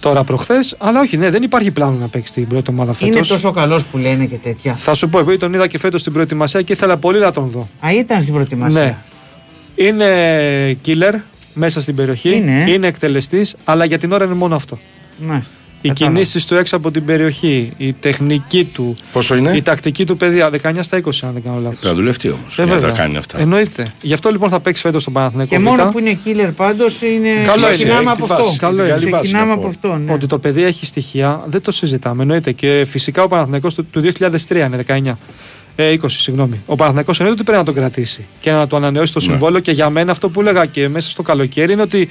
Τώρα προχθές. Αλλά όχι, ναι, δεν υπάρχει πλάνο να παίξει την πρώτη ομάδα Είναι φέτος. τόσο καλός που λένε και τέτοια. Θα σου πω, επειδή τον είδα και φέτος στην προετοιμασία και ήθελα πολύ να τον δω. Α, ήταν στην προετοιμασία. Ναι. Είναι killer μέσα στην περιοχή. Είναι. είναι εκτελεστής, αλλά για την ώρα είναι μόνο αυτό. Μάλιστα. Οι κινήσεις του έξω από την περιοχή, η τεχνική του, Πόσο είναι; η τακτική του παιδεία. 19 στα 20, αν δεν κάνω λάθος. Θα δουλευτεί όμως. Ε, Για να τα βέβαια. κάνει αυτά. Εννοείται. Γι' αυτό λοιπόν θα παίξει φέτος στον Παναθηναϊκό Και Β. μόνο που είναι killer πάντως είναι. Καλό είναι, ξεκινάμε έχει από τη αυτό. βάση, Καλό την είναι. καλή βάση Ξεκινάμε για από αυτό. αυτό. Ναι. Ότι το παιδί έχει στοιχεία, δεν το συζητάμε. Εννοείται. Και φυσικά ο Παναθηναϊκός του, του 2003 είναι 19. Ε, 20, συγγνώμη. Ο Παναθηναϊκός εννοείται ότι πρέπει να τον κρατήσει και να του ανανεώσει το Ναι. συμβόλαιο. Και για μένα αυτό που έλεγα και μέσα στο καλοκαίρι είναι ότι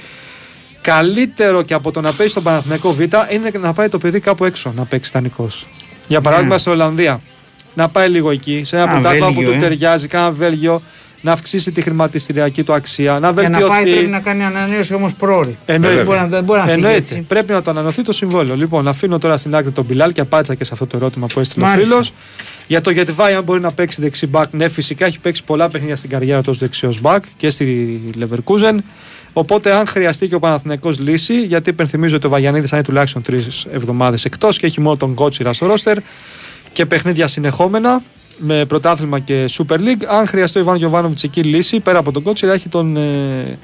καλύτερο και από το να παίζει στον Παναθηναϊκό Β είναι να πάει το παιδί κάπου έξω να παίξει δανεικό. Για παράδειγμα Ναι. στην Ολλανδία. Να πάει λίγο εκεί, σε ένα Α, πρωτάθλημα που Βέλγιο, του ε. ταιριάζει, κάνα Βέλγιο, να αυξήσει τη χρηματιστηριακή του αξία, να Για να βελτιωθεί. πάει πρέπει να κάνει ανανέωση όμως πρόωρη. Εννοείται. Δεν μπορεί να- δεν μπορεί να φύγει Εννοείται. έτσι. Πρέπει να το ανανεωθεί το συμβόλαιο. Λοιπόν, αφήνω τώρα στην άκρη τον Μπιλάλ και απάντησα και σε αυτό το ερώτημα που έστειλε ο Μάλιστα. φίλος. Για το Γετβάη, αν μπορεί να παίξει δεξί μπακ, ναι, φυσικά έχει παίξει πολλά παιχνίδια στην καριέρα του ως δεξιός μπακ και στη Leverkusen. Οπότε, αν χρειαστεί και ο Παναθηναϊκός λύση, γιατί υπενθυμίζω ότι ο Βαγιανίδης θα είναι τουλάχιστον τρεις εβδομάδες εκτός και έχει μόνο τον Κότσιρα στο ρόστερ και παιχνίδια συνεχόμενα με πρωτάθλημα και Super League. Αν χρειαστεί ο Ιβάν Γιοβάνοβιτ εκεί λύση, πέρα από τον Κότσιρα, έχει τον, ε,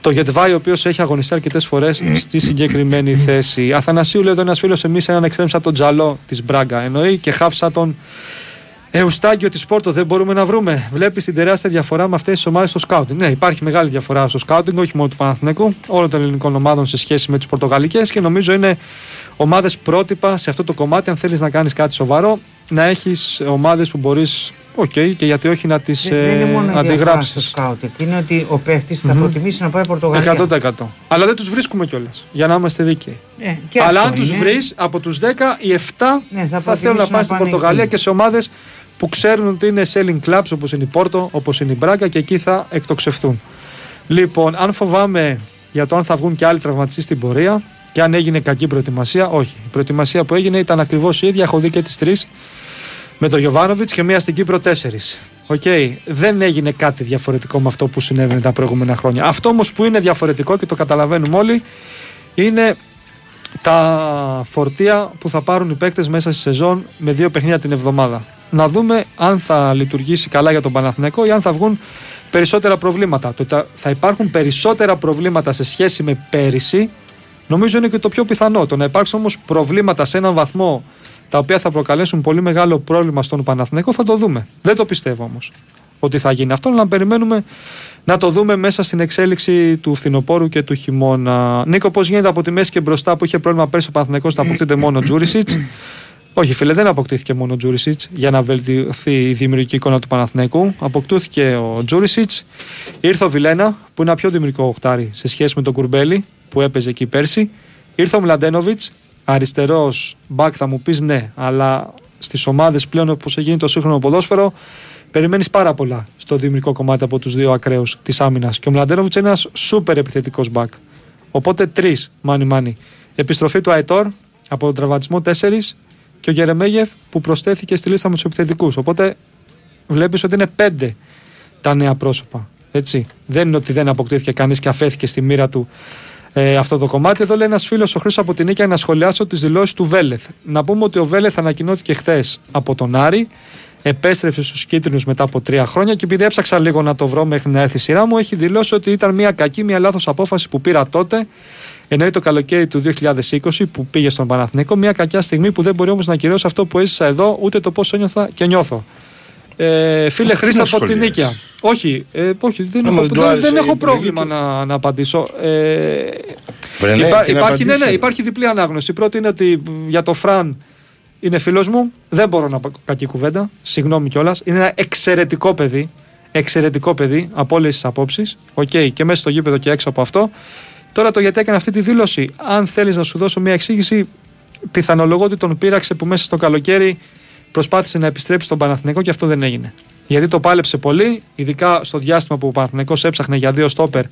το Γετβάη, ο οποίος έχει αγωνιστεί αρκετές φορές στη συγκεκριμένη θέση. Αθανασίου, λέει εδώ ένας φίλος, εμείς έναν εξτρέμ τον Τζαλό της Μπράγκα. Εννοεί και χάφσα τον Εουστάκιο της Πόρτο. Δεν μπορούμε να βρούμε. Βλέπεις την τεράστια διαφορά με αυτές τις ομάδες στο σκάουτινγκ. Ναι, υπάρχει μεγάλη διαφορά στο σκάουτινγκ, όχι μόνο του Παναθηναϊκού, όλων των ελληνικών ομάδων σε σχέση με τις πορτογαλικές και νομίζω είναι ομάδες πρότυπα σε αυτό το κομμάτι. Αν θέλεις να κάνεις κάτι σοβαρό, να έχεις ομάδες που μπορείς, οκ, και γιατί όχι να τις Δεν δεν είναι μόνο η διαφορά στο αντιγράψει. σκάουτινγκ. Είναι ότι ο παίχτης θα προτιμήσει να πάει Πορτογαλία. 100%. Αλλά δεν τους βρίσκουμε κιόλας. Για να είμαστε δίκαιοι. Ε, και Αλλά αυτό αν τους είναι. βρεις από τους 10, οι 7 Ναι, θα θα, θέλουν να προτιμήσουν πάνε να στην πάνε Πορτογαλία εκεί. και σε ομάδες που ξέρουν ότι είναι selling clubs όπως είναι η Πόρτο, όπως είναι η Μπράγκα και εκεί θα εκτοξευθούν. Λοιπόν, αν φοβάμαι για το αν θα βγουν και άλλοι τραυματιστοί στην πορεία και αν έγινε κακή προετοιμασία, όχι. Η προετοιμασία που έγινε ήταν ακριβώς η ίδια. Έχω δει και τις τρεις με τον Γιοβάνοβιτς και μία στην Κύπρο τέσσερις. Οκ, δεν έγινε κάτι διαφορετικό με αυτό που συνέβαινε τα προηγούμενα χρόνια. Αυτό όμως που είναι διαφορετικό και το καταλαβαίνουμε όλοι είναι τα φορτία που θα πάρουν οι παίκτες μέσα στη σεζόν με δύο παιχνίδια την εβδομάδα. Να δούμε αν θα λειτουργήσει καλά για τον Παναθηναϊκό ή αν θα βγουν περισσότερα προβλήματα. Το ότι θα υπάρχουν περισσότερα προβλήματα σε σχέση με πέρυσι, νομίζω είναι και το πιο πιθανό. Το να υπάρξουν όμως προβλήματα σε έναν βαθμό τα οποία θα προκαλέσουν πολύ μεγάλο πρόβλημα στον Παναθηναϊκό θα το δούμε. Δεν το πιστεύω όμως ότι θα γίνει αυτό, αλλά να περιμένουμε να το δούμε μέσα στην εξέλιξη του φθινοπόρου και του χειμώνα. Νίκο, πώς γίνεται από τη μέση και μπροστά που είχε πρόβλημα πέρσι ο Παναθηναϊκός να αποκτείται μόνο ο Τζούρισιτς; Όχι, φίλε, δεν αποκτήθηκε μόνο ο Τζούρισιτς για να βελτιωθεί η δημιουργική εικόνα του Παναθηναϊκού. Αποκτούθηκε ο Τζούρισιτς. Ήρθε ο Βιλένα, που είναι ένα πιο δημιουργικό οχτάρι σε σχέση με τον Κουρμπέλη που έπαιζε εκεί πέρσι. Ήρθε ο Μλαντένοβιτς, αριστερός μπακ, θα μου πεις ναι, αλλά στις ομάδες πλέον όπως έχει γίνει το σύγχρονο ποδόσφαιρο, περιμένεις πάρα πολλά στο δημιουργικό κομμάτι από τους δύο ακραίους της άμυνας. Και ο Μλαντένοβιτς είναι ένας σούπερ επιθετικός μπακ. Οπότε τρεις μάνι μάνι. Επιστροφή του Αετόρ από τον τραυματισμό 4 και ο Γερεμέγεφ που προσθέθηκε στη λίστα με τους επιθετικούς. Οπότε βλέπεις ότι είναι πέντε τα νέα πρόσωπα. Έτσι. Δεν είναι ότι δεν αποκτήθηκε κανείς και αφέθηκε στη μοίρα του ε, αυτό το κομμάτι. Εδώ λέει ένας φίλος ο Χρήσο από την Νίκαια να σχολιάσω τις δηλώσεις του Βέλεθ. Να πούμε ότι ο Βέλεθ ανακοινώθηκε χθες από τον Άρη. Επέστρεψε στους κίτρινους μετά από τρία χρόνια και επειδή έψαξα λίγο να το βρω μέχρι να έρθει η σειρά μου, έχει δηλώσει ότι ήταν μια κακή, μια λάθος απόφαση που πήρα τότε. Εννοεί το καλοκαίρι του 2020 που πήγε στον Παναθηναϊκό, μια κακιά στιγμή που δεν μπορεί όμως να ακυρώσει αυτό που έζησα εδώ, ούτε το πώς ένιωθα και νιώθω. Ε, φίλε Αυτό Χρήστα τι να από την σχολιάζεις. Νίκαια. Όχι, ε, όχι δεν, Άμα έχω, δεν του δεν, άρεσε δεν η έχω επιλογή πρόβλημα του. να, να απαντήσω. Ε, Βρε, ναι, υπά- και να υπάρχει, ναι, ναι, απαντήσει. υπάρχει διπλή ανάγνωση. Η πρώτη είναι ότι μ, για το Φραν είναι φίλος μου. Δεν μπορώ να πω κακή κουβέντα. Συγγνώμη κιόλας. Είναι ένα εξαιρετικό παιδί. Εξαιρετικό παιδί από όλες τις απόψεις. Οκ, και μέσα στο γήπεδο και έξω από αυτό. Τώρα το γιατί έκανε αυτή τη δήλωση. Αν θέλεις να σου δώσω μια εξήγηση, πιθανολογώ ότι τον πείραξε που μέσα στο καλοκαίρι προσπάθησε να επιστρέψει στον Παναθηναϊκό και αυτό δεν έγινε. Γιατί το πάλεψε πολύ, ειδικά στο διάστημα που ο Παναθηναϊκός έψαχνε για δύο στόπερ,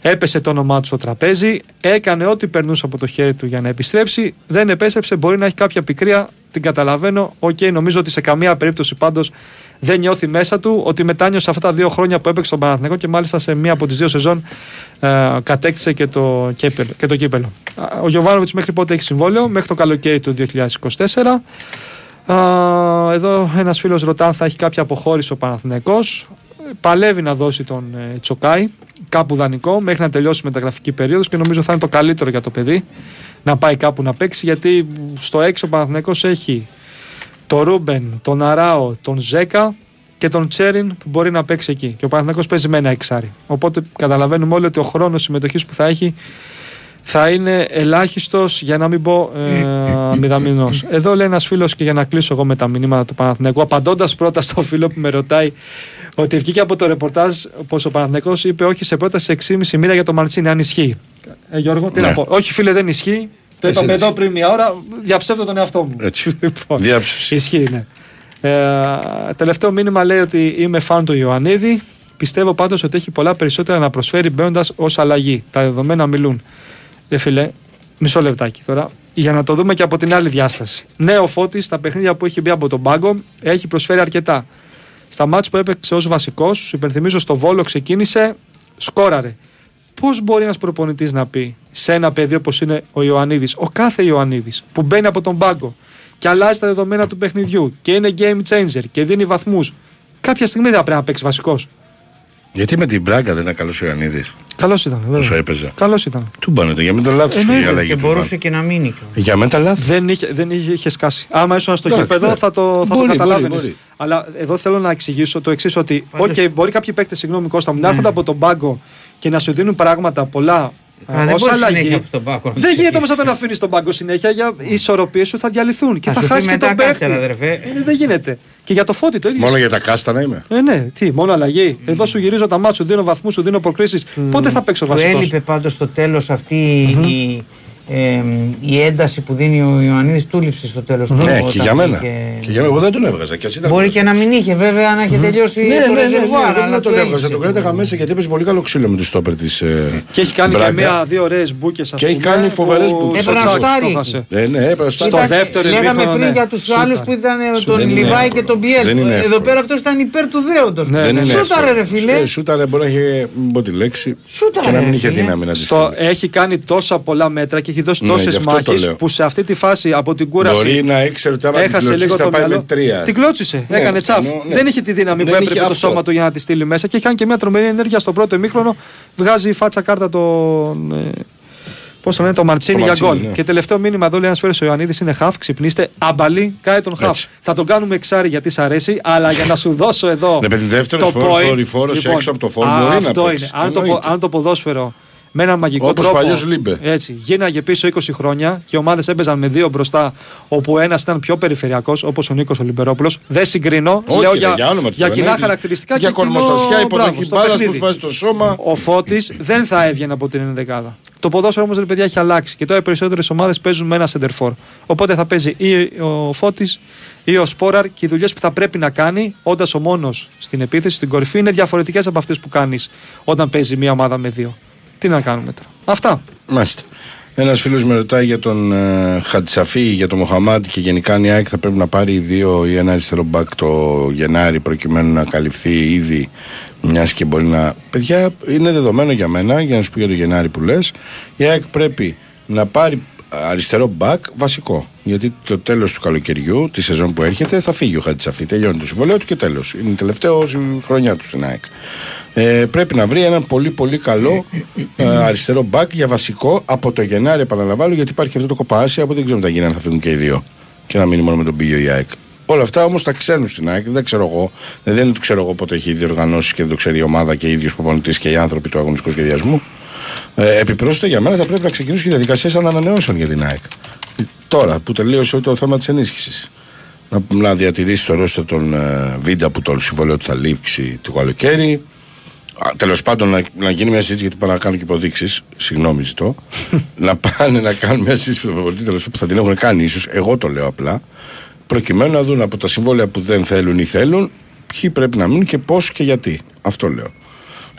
έπεσε το όνομά του στο τραπέζι, έκανε ό,τι περνούσε από το χέρι του για να επιστρέψει. Δεν επέστρεψε, μπορεί να έχει κάποια πικρία, την καταλαβαίνω. Οκ, νομίζω ότι σε καμία περίπτωση πάντως δεν νιώθει μέσα του ότι μετάνιωσε αυτά τα δύο χρόνια που έπαιξε στον Παναθηναϊκό και μάλιστα σε μία από τις δύο σεζόν ε, κατέκτησε και το, κύπελο, και το κύπελο. Α, Ο Γιωβάνοβιτς μέχρι πότε έχει συμβόλαιο, μέχρι το καλοκαίρι του 2024. Α, εδώ ένας φίλος ρωτά αν θα έχει κάποια αποχώρηση ο Παναθηναϊκός. παλεύει να δώσει τον ε, Τσοκάη κάπου δανεικό μέχρι να τελειώσει η μεταγραφική περίοδος και νομίζω θα είναι το καλύτερο για το παιδί να πάει κάπου να παίξει γιατί στο έξω ο Παναθηναϊκός έχει τον Ρούμπεν, τον Αράο, τον Ζέκα και τον Τσέριν που μπορεί να παίξει εκεί. Και ο Παναθηναϊκός παίζει με ένα εξάρι. Οπότε καταλαβαίνουμε όλοι ότι ο χρόνος συμμετοχής που θα έχει θα είναι ελάχιστος για να μην πω ε, μηδαμινό. Εδώ λέει ένας φίλος και για να κλείσω εγώ με τα μηνύματα του Παναθηναϊκού, απαντώντας πρώτα στο φίλο που με ρωτάει ότι βγήκε από το ρεπορτάζ πως ο Παναθηναϊκός είπε όχι σε πρόταση 6,5 μοίρα για το Μαρτσίνη, αν ισχύει. Ε, Γιώργο, τι Ναι. να πω. Όχι, φίλε, δεν ισχύει. Το Έτσι, είπαμε έτσι. εδώ πριν μια ώρα. Διαψεύδω τον εαυτό μου. Έτσι. (laughs) Λοιπόν, Διάψευση. Ισχύει, ναι. Ε, τελευταίο μήνυμα λέει ότι είμαι φαν του Ιωαννίδη. Πιστεύω πάντως ότι έχει πολλά περισσότερα να προσφέρει μπαίνοντας ως αλλαγή. Τα δεδομένα μιλούν. Ρε φίλε, μισό λεπτάκι τώρα. Για να το δούμε και από την άλλη διάσταση. Ναι, ο Φώτης στα παιχνίδια που έχει μπει από τον πάγκο έχει προσφέρει αρκετά. Στα μάτς που έπαιξε ως βασικός, σου υπενθυμίζω στο Βόλο ξεκίνησε, σκόραρε. Πώς μπορεί ένας προπονητής να πει σε ένα παιδί όπως είναι ο Ιωαννίδης, ο κάθε Ιωαννίδης, που μπαίνει από τον πάγκο και αλλάζει τα δεδομένα του παιχνιδιού και είναι game changer και δίνει βαθμούς, κάποια στιγμή δεν θα πρέπει να παίξει βασικός. Γιατί με την Μπράγκα δεν είναι καλός ο Ιωαννίδης; Καλός ήταν, βέβαια. Όσο έπαιζε. Καλός ήταν. Του μπάνετε για μένα λάθος η Εννοείται. αλλαγή Και του. μπορούσε Ιβάν. και να μείνει. κιόλας. Για μένα λάθος. Δεν είχε, δεν είχε, είχε σκάσει. Άμα ήσουν στο Εντάξει, γήπεδο ναι. θα το, θα Μπορεί, το καταλάβαινες. μπορεί, μπορεί. Αλλά εδώ θέλω να εξηγήσω το εξής: Ότι Πάντως- okay, μπορεί κάποιοι παίκτες, συγγνώμη Κώστα μου, να έρχονται από τον πάγκο και να σου δίνουν πράγματα πολλά Α, δεν ως μπορείς αλλαγή. συνέχεια από τον πάγκο να Δεν τους γίνεται όμως να αφήσεις. τον αφήνεις στον πάγκο συνέχεια. Για οι ισορροπίες σου θα διαλυθούν και Θα θα, σου πει χάσει και μετά τον κάτσε, παίκτη. αδερφέ. Ε, δεν γίνεται. Και για το φώτι το ίδιο. Μόνο για τα κάστανα είμαι. Ε, ναι, τι, μόνο αλλαγή. Εδώ σου γυρίζω τα μάτια, σου δίνω βαθμούς, σου δίνω προκρίσει. Πότε θα παίξω Του βασικός; έλειπε πάντως στο τέλος αυτή η, ε, η ένταση που δίνει ο Ιωαννίδης του λείψε στο τέλος του. Ναι, όταν και για μένα. είχε- Και για μένα. Εγώ δεν τον έβγαζα. Και ας ήταν Μπορεί μέσα. και να μην είχε βέβαια να είχε τελειώσει Ναι, το ναι, ναι, ναι, ρεζερβουάρ, εγώ αλλά δεν τον του έβγαζα. έλειψε. Τον κράταγα μέσα γιατί έπαιζε πολύ καλό ξύλο με τους στόπερ της. Και έχει κάνει και μία-δύο ωραίες μπουκε. Και έχει κάνει φοβερές μπουκες. Στο Έπρεπε να τσάκ φτάρει το εκεί. χάσε. Ναι, ναι, έπρεπε να Στο στάρει. Εντάξει, δεύτερο Λέγαμε ημίχρονο, πριν ναι. για τους Σούταρε. άλλους που ήταν ε, Σου τον δεν είναι Λιβάη εύκολο. και τον Πιέλ. Δεν είναι Εδώ εύκολο. πέρα αυτός ήταν υπέρ του δέοντος. Ναι, Δεν είναι Σούταρε εύκολο. ρε φίλε. Ε, Σούταρε μπορεί να έχει. Μην πω τη λέξη. Σούταρε, Και να μην ρε είχε φίλε. δύναμη να τη Στο, στείλει. έχει κάνει τόσα πολλά μέτρα και έχει δώσει Ναι, γι' τόσε αυτό το μάχες λέω. που σε αυτή τη φάση από την κούραση. Μπορεί να ήξερε ότι άμα την Έχασε κλωτσίσει λίγο θα το πάει με μυαλό. τρία. Την κλώτσισε. Ναι, έκανε τσαφ. εννοώ, ναι. Δεν είχε τη δύναμη Δεν που είχε έπρεπε το αυτό. σώμα του για να τη στείλει μέσα και έχει κάνει και μια τρομερή ενέργεια στο πρώτο ημίχρονο. Βγάζει η φάτσα κάρτα τον. Πώς το λένε, το Μαρτσίνη Το για Μαρτσίνη, γκολ. ναι. Και τελευταίο μήνυμα εδώ λέει ένας φίλος ο Ιωαννίδης είναι χαφ. Ξυπνήστε, άμπαλι, κάει τον χαφ. Έτσι. Θα τον κάνουμε εξάρι γιατί σ' αρέσει, αλλά για να σου δώσω εδώ. Ναι, παιδί, δεύτερος το φόρ- point. θορυφόρος έξω από το φόρ α, μπορεί να Αυτό παίξει. είναι. Αν το, Εννοείται. αν το ποδόσφαιρο με έναν μαγικό Όπως τρόπο. παλιός Λίμπε. Έτσι, γίναγε πίσω 20 χρόνια και οι ομάδες έπαιζαν με δύο μπροστά, όπου ένας ήταν πιο περιφερειακός, όπως ο Νίκος Ολυμπερόπουλος. Δεν συγκρίνω. Όχι, λέω ρε, για, για όνομα του για Θεού, κοινά ναι, χαρακτηριστικά για και κοινό- κορμοστασιά, μπράβο, υποδοχή στο μπάλας, παιχνίδι. που βάζει το σώμα. Ο Φώτης δεν θα έβγαινε από την ενδεκάδα. Το ποδόσφαιρο όμως, ρε παιδιά, έχει αλλάξει και τώρα οι περισσότερες ομάδες παίζουν με ένα σεντερφόρ. Οπότε θα παίζει ή ο Φώτης ή ο Σπόραρ και οι δουλειές που θα πρέπει να κάνει όντας ο μόνος στην επίθεση, στην κορυφή, είναι διαφορετικές από αυτές που κάνεις όταν παίζει μία ομάδα με δύο. Τι να κάνουμε τώρα. Αυτά. Μάλιστα. Ένας φίλος με ρωτάει για τον ε, Χατσαφή, για τον Μοχαμάτ και γενικά αν η ΑΕΚ θα πρέπει να πάρει δύο ή ένα αριστερό μπακ το Γενάρη προκειμένου να καλυφθεί ήδη μιας και μπορεί να. Παιδιά, είναι δεδομένο για μένα, για να σου πω για το Γενάρη που λες, η ΑΕΚ πρέπει να πάρει αριστερό μπακ βασικό. Γιατί το τέλος του καλοκαιριού, τη σεζόν που έρχεται, θα φύγει ο Χατσαφή. Τελειώνει το συμβολέο του και τέλος. Είναι η τελευταία χρονιά του στην ΑΕΚ. Ε, πρέπει να βρει έναν πολύ πολύ καλό ε, αριστερό μπακ για βασικό από το Γενάρη, επαναλαμβάνω, γιατί υπάρχει αυτό το κοπάσια. Οπότε δεν ξέρουμε τι θα γίνει αν θα φύγουν και οι δύο και να μείνει μόνο με τον Πίγιο η ΑΕΚ. Όλα αυτά όμως τα ξέρουν στην ΑΕΚ, δεν ξέρω εγώ. Δεν είναι ότι ξέρω εγώ πότε έχει διοργανώσει και δεν το ξέρει η ομάδα και οι ίδιοι προπονητής και οι άνθρωποι του αγωνιστικού σχεδιασμού. Ε, επιπρόσθετα για μένα θα πρέπει να ξεκινήσουν και διαδικασίες ανανεώσεων για την ΑΕΚ. Τώρα που τελείωσε το θέμα της ενίσχυσης. Να, να διατηρήσει το ρόστο των ε, Βίντα που το συμβολέο του θα λήξει το καλοκαίρι. Τέλος πάντων, να, να γίνει μια συζήτηση γιατί πάνε να κάνω και υποδείξεις. Συγγνώμη, ζητώ. (laughs) να πάνε να κάνουν μια συζήτηση με τον προπονητή τέλος, που θα την έχουν κάνει ίσως. Εγώ το λέω απλά. Προκειμένου να δουν από τα συμβόλαια που δεν θέλουν ή θέλουν, ποιοι πρέπει να μείνουν και πώς και γιατί. Αυτό λέω.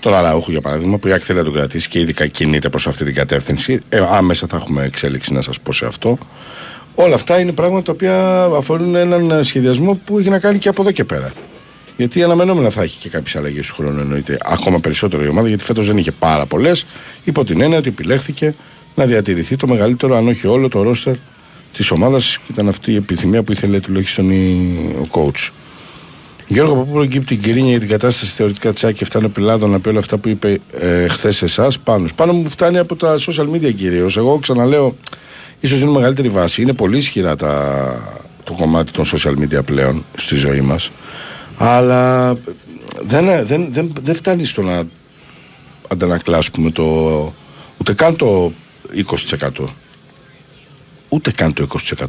Τον Αραούχο, για παράδειγμα, που η ΑΕΚ θέλει να τον κρατήσει και ειδικά κινείται προς αυτή την κατεύθυνση. Ε, άμεσα θα έχουμε εξέλιξη να σας πω σε αυτό. Όλα αυτά είναι πράγματα τα οποία αφορούν έναν σχεδιασμό που έχει να κάνει και από εδώ και πέρα. Γιατί αναμενόμενα θα έχει και κάποιες αλλαγές του χρόνου, εννοείται. Ακόμα περισσότερο η ομάδα, γιατί φέτος δεν είχε πάρα πολλές. Υπό την έννοια ότι επιλέχθηκε να διατηρηθεί το μεγαλύτερο, αν όχι όλο, το ρόστερ της ομάδας. Και ήταν αυτή η επιθυμία που ήθελε τουλάχιστον η- ο coach. Γιώργο, από πού προκύπτει η γκρίνια για την κατάσταση θεωρητικά τσάκη φτάνει πελάδων να πει όλα αυτά που είπε ε, χθες εσάς πάνω. Πάνω μου φτάνει από τα social media κυρίως. Εγώ ξαναλέω, ίσως είναι μεγαλύτερη βάση. Είναι πολύ ισχυρά τα, το κομμάτι των social media πλέον στη ζωή μας. Αλλά δεν, δεν, δεν, δεν φτάνει στο να αντανακλάσουμε το. ούτε καν το 20%. Ούτε καν το 20%.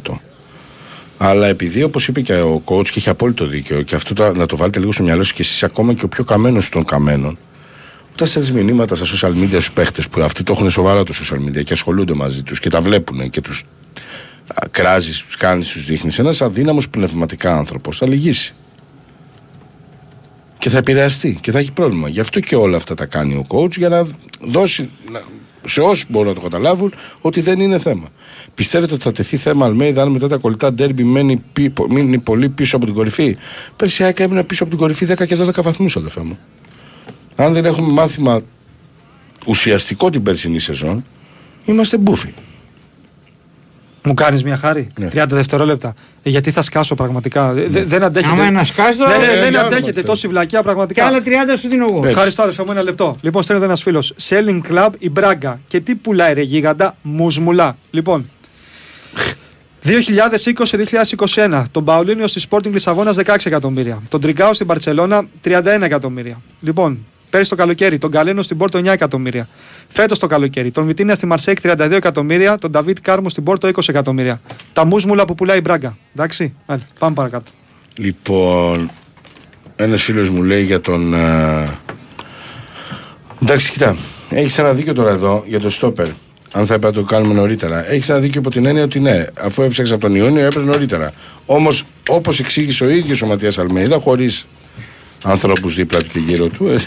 Αλλά επειδή, όπως είπε και ο coach, και έχει απόλυτο δίκιο, και αυτό το- να το βάλετε λίγο στο μυαλό σας και εσείς ακόμα και ο πιο καμένος των καμένων, όταν στέλνεις μηνύματα στα social media στους παίχτες που αυτοί το έχουν σοβαρά το social media και ασχολούνται μαζί τους και τα βλέπουν και τους κράζεις, του κάνεις, τους δείχνεις, ένας αδύναμος πνευματικά άνθρωπος θα λυγίσει. Και θα επηρεαστεί και θα έχει πρόβλημα. Γι' αυτό και όλα αυτά τα κάνει ο coach για να δώσει να- σε όσους μπορούν να το καταλάβουν ότι δεν είναι θέμα. Πιστεύετε ότι θα τεθεί θέμα Αλμέιδα αν μετά τα κολλητά ντέρμπι μένει, πι- πο- μείνει πολύ πίσω από την κορυφή; Πέρσι η ΑΕΚ έμεινε πίσω από την κορυφή 10 και 12 βαθμούς, αδερφέ μου. Αν δεν έχουμε μάθημα ουσιαστικό την περσινή σεζόν, είμαστε μπούφοι. Μου κάνεις μια χάρη; Ναι. 30 δευτερόλεπτα. Ε, γιατί θα σκάσω πραγματικά; Δε- δε- δεν αντέχετε. Άμα να σκάσει τώρα, Ναι, ναι, ε, δεν για αντέχετε όνομα τόση βλακιά Και πραγματικά. άλλα 30 σου δίνω εγώ. Ναι. Ευχαριστώ, αδερφέ μου, ένα λεπτό. Λοιπόν, στέλνεται ένας φίλος. Selling Club η Μπράγκα. Και τι πουλάει, ρε γίγαντα, μουσμουλά. Λοιπόν. 2020-2021. Τον Παουλίνιο στη Sporting Λισαβόνας 16 εκατομμύρια. Τον Τριγκάο στην Παρσελώνα 31 εκατομμύρια. Λοιπόν, πέρυσι το καλοκαίρι τον Καλένο στην Πόρτο 9 εκατομμύρια. Φέτος το καλοκαίρι τον Βιτίνια στη Μαρσέικ 32 εκατομμύρια. Τον Νταβίτ Κάρμου στην Πόρτο 20 εκατομμύρια. Τα μουσμουλα που πουλάει η Μπράγκα. Εντάξει, Άντε, πάμε παρακάτω. Λοιπόν, ένας φίλος μου λέει για τον. ε, Εντάξει, κοιτά. Έχεις ένα δίκιο τώρα εδώ για το στόπερ. Αν θα έπρεπε να το κάνουμε νωρίτερα. Έχεις ένα δίκιο από την έννοια ότι ναι, αφού έψαξε από τον Ιούνιο, έπρεπε νωρίτερα. Όμως, όπως εξήγησε ο ίδιος ο Ματίας Αλμέιδα, χωρίς ανθρώπους δίπλα του και γύρω του, ε,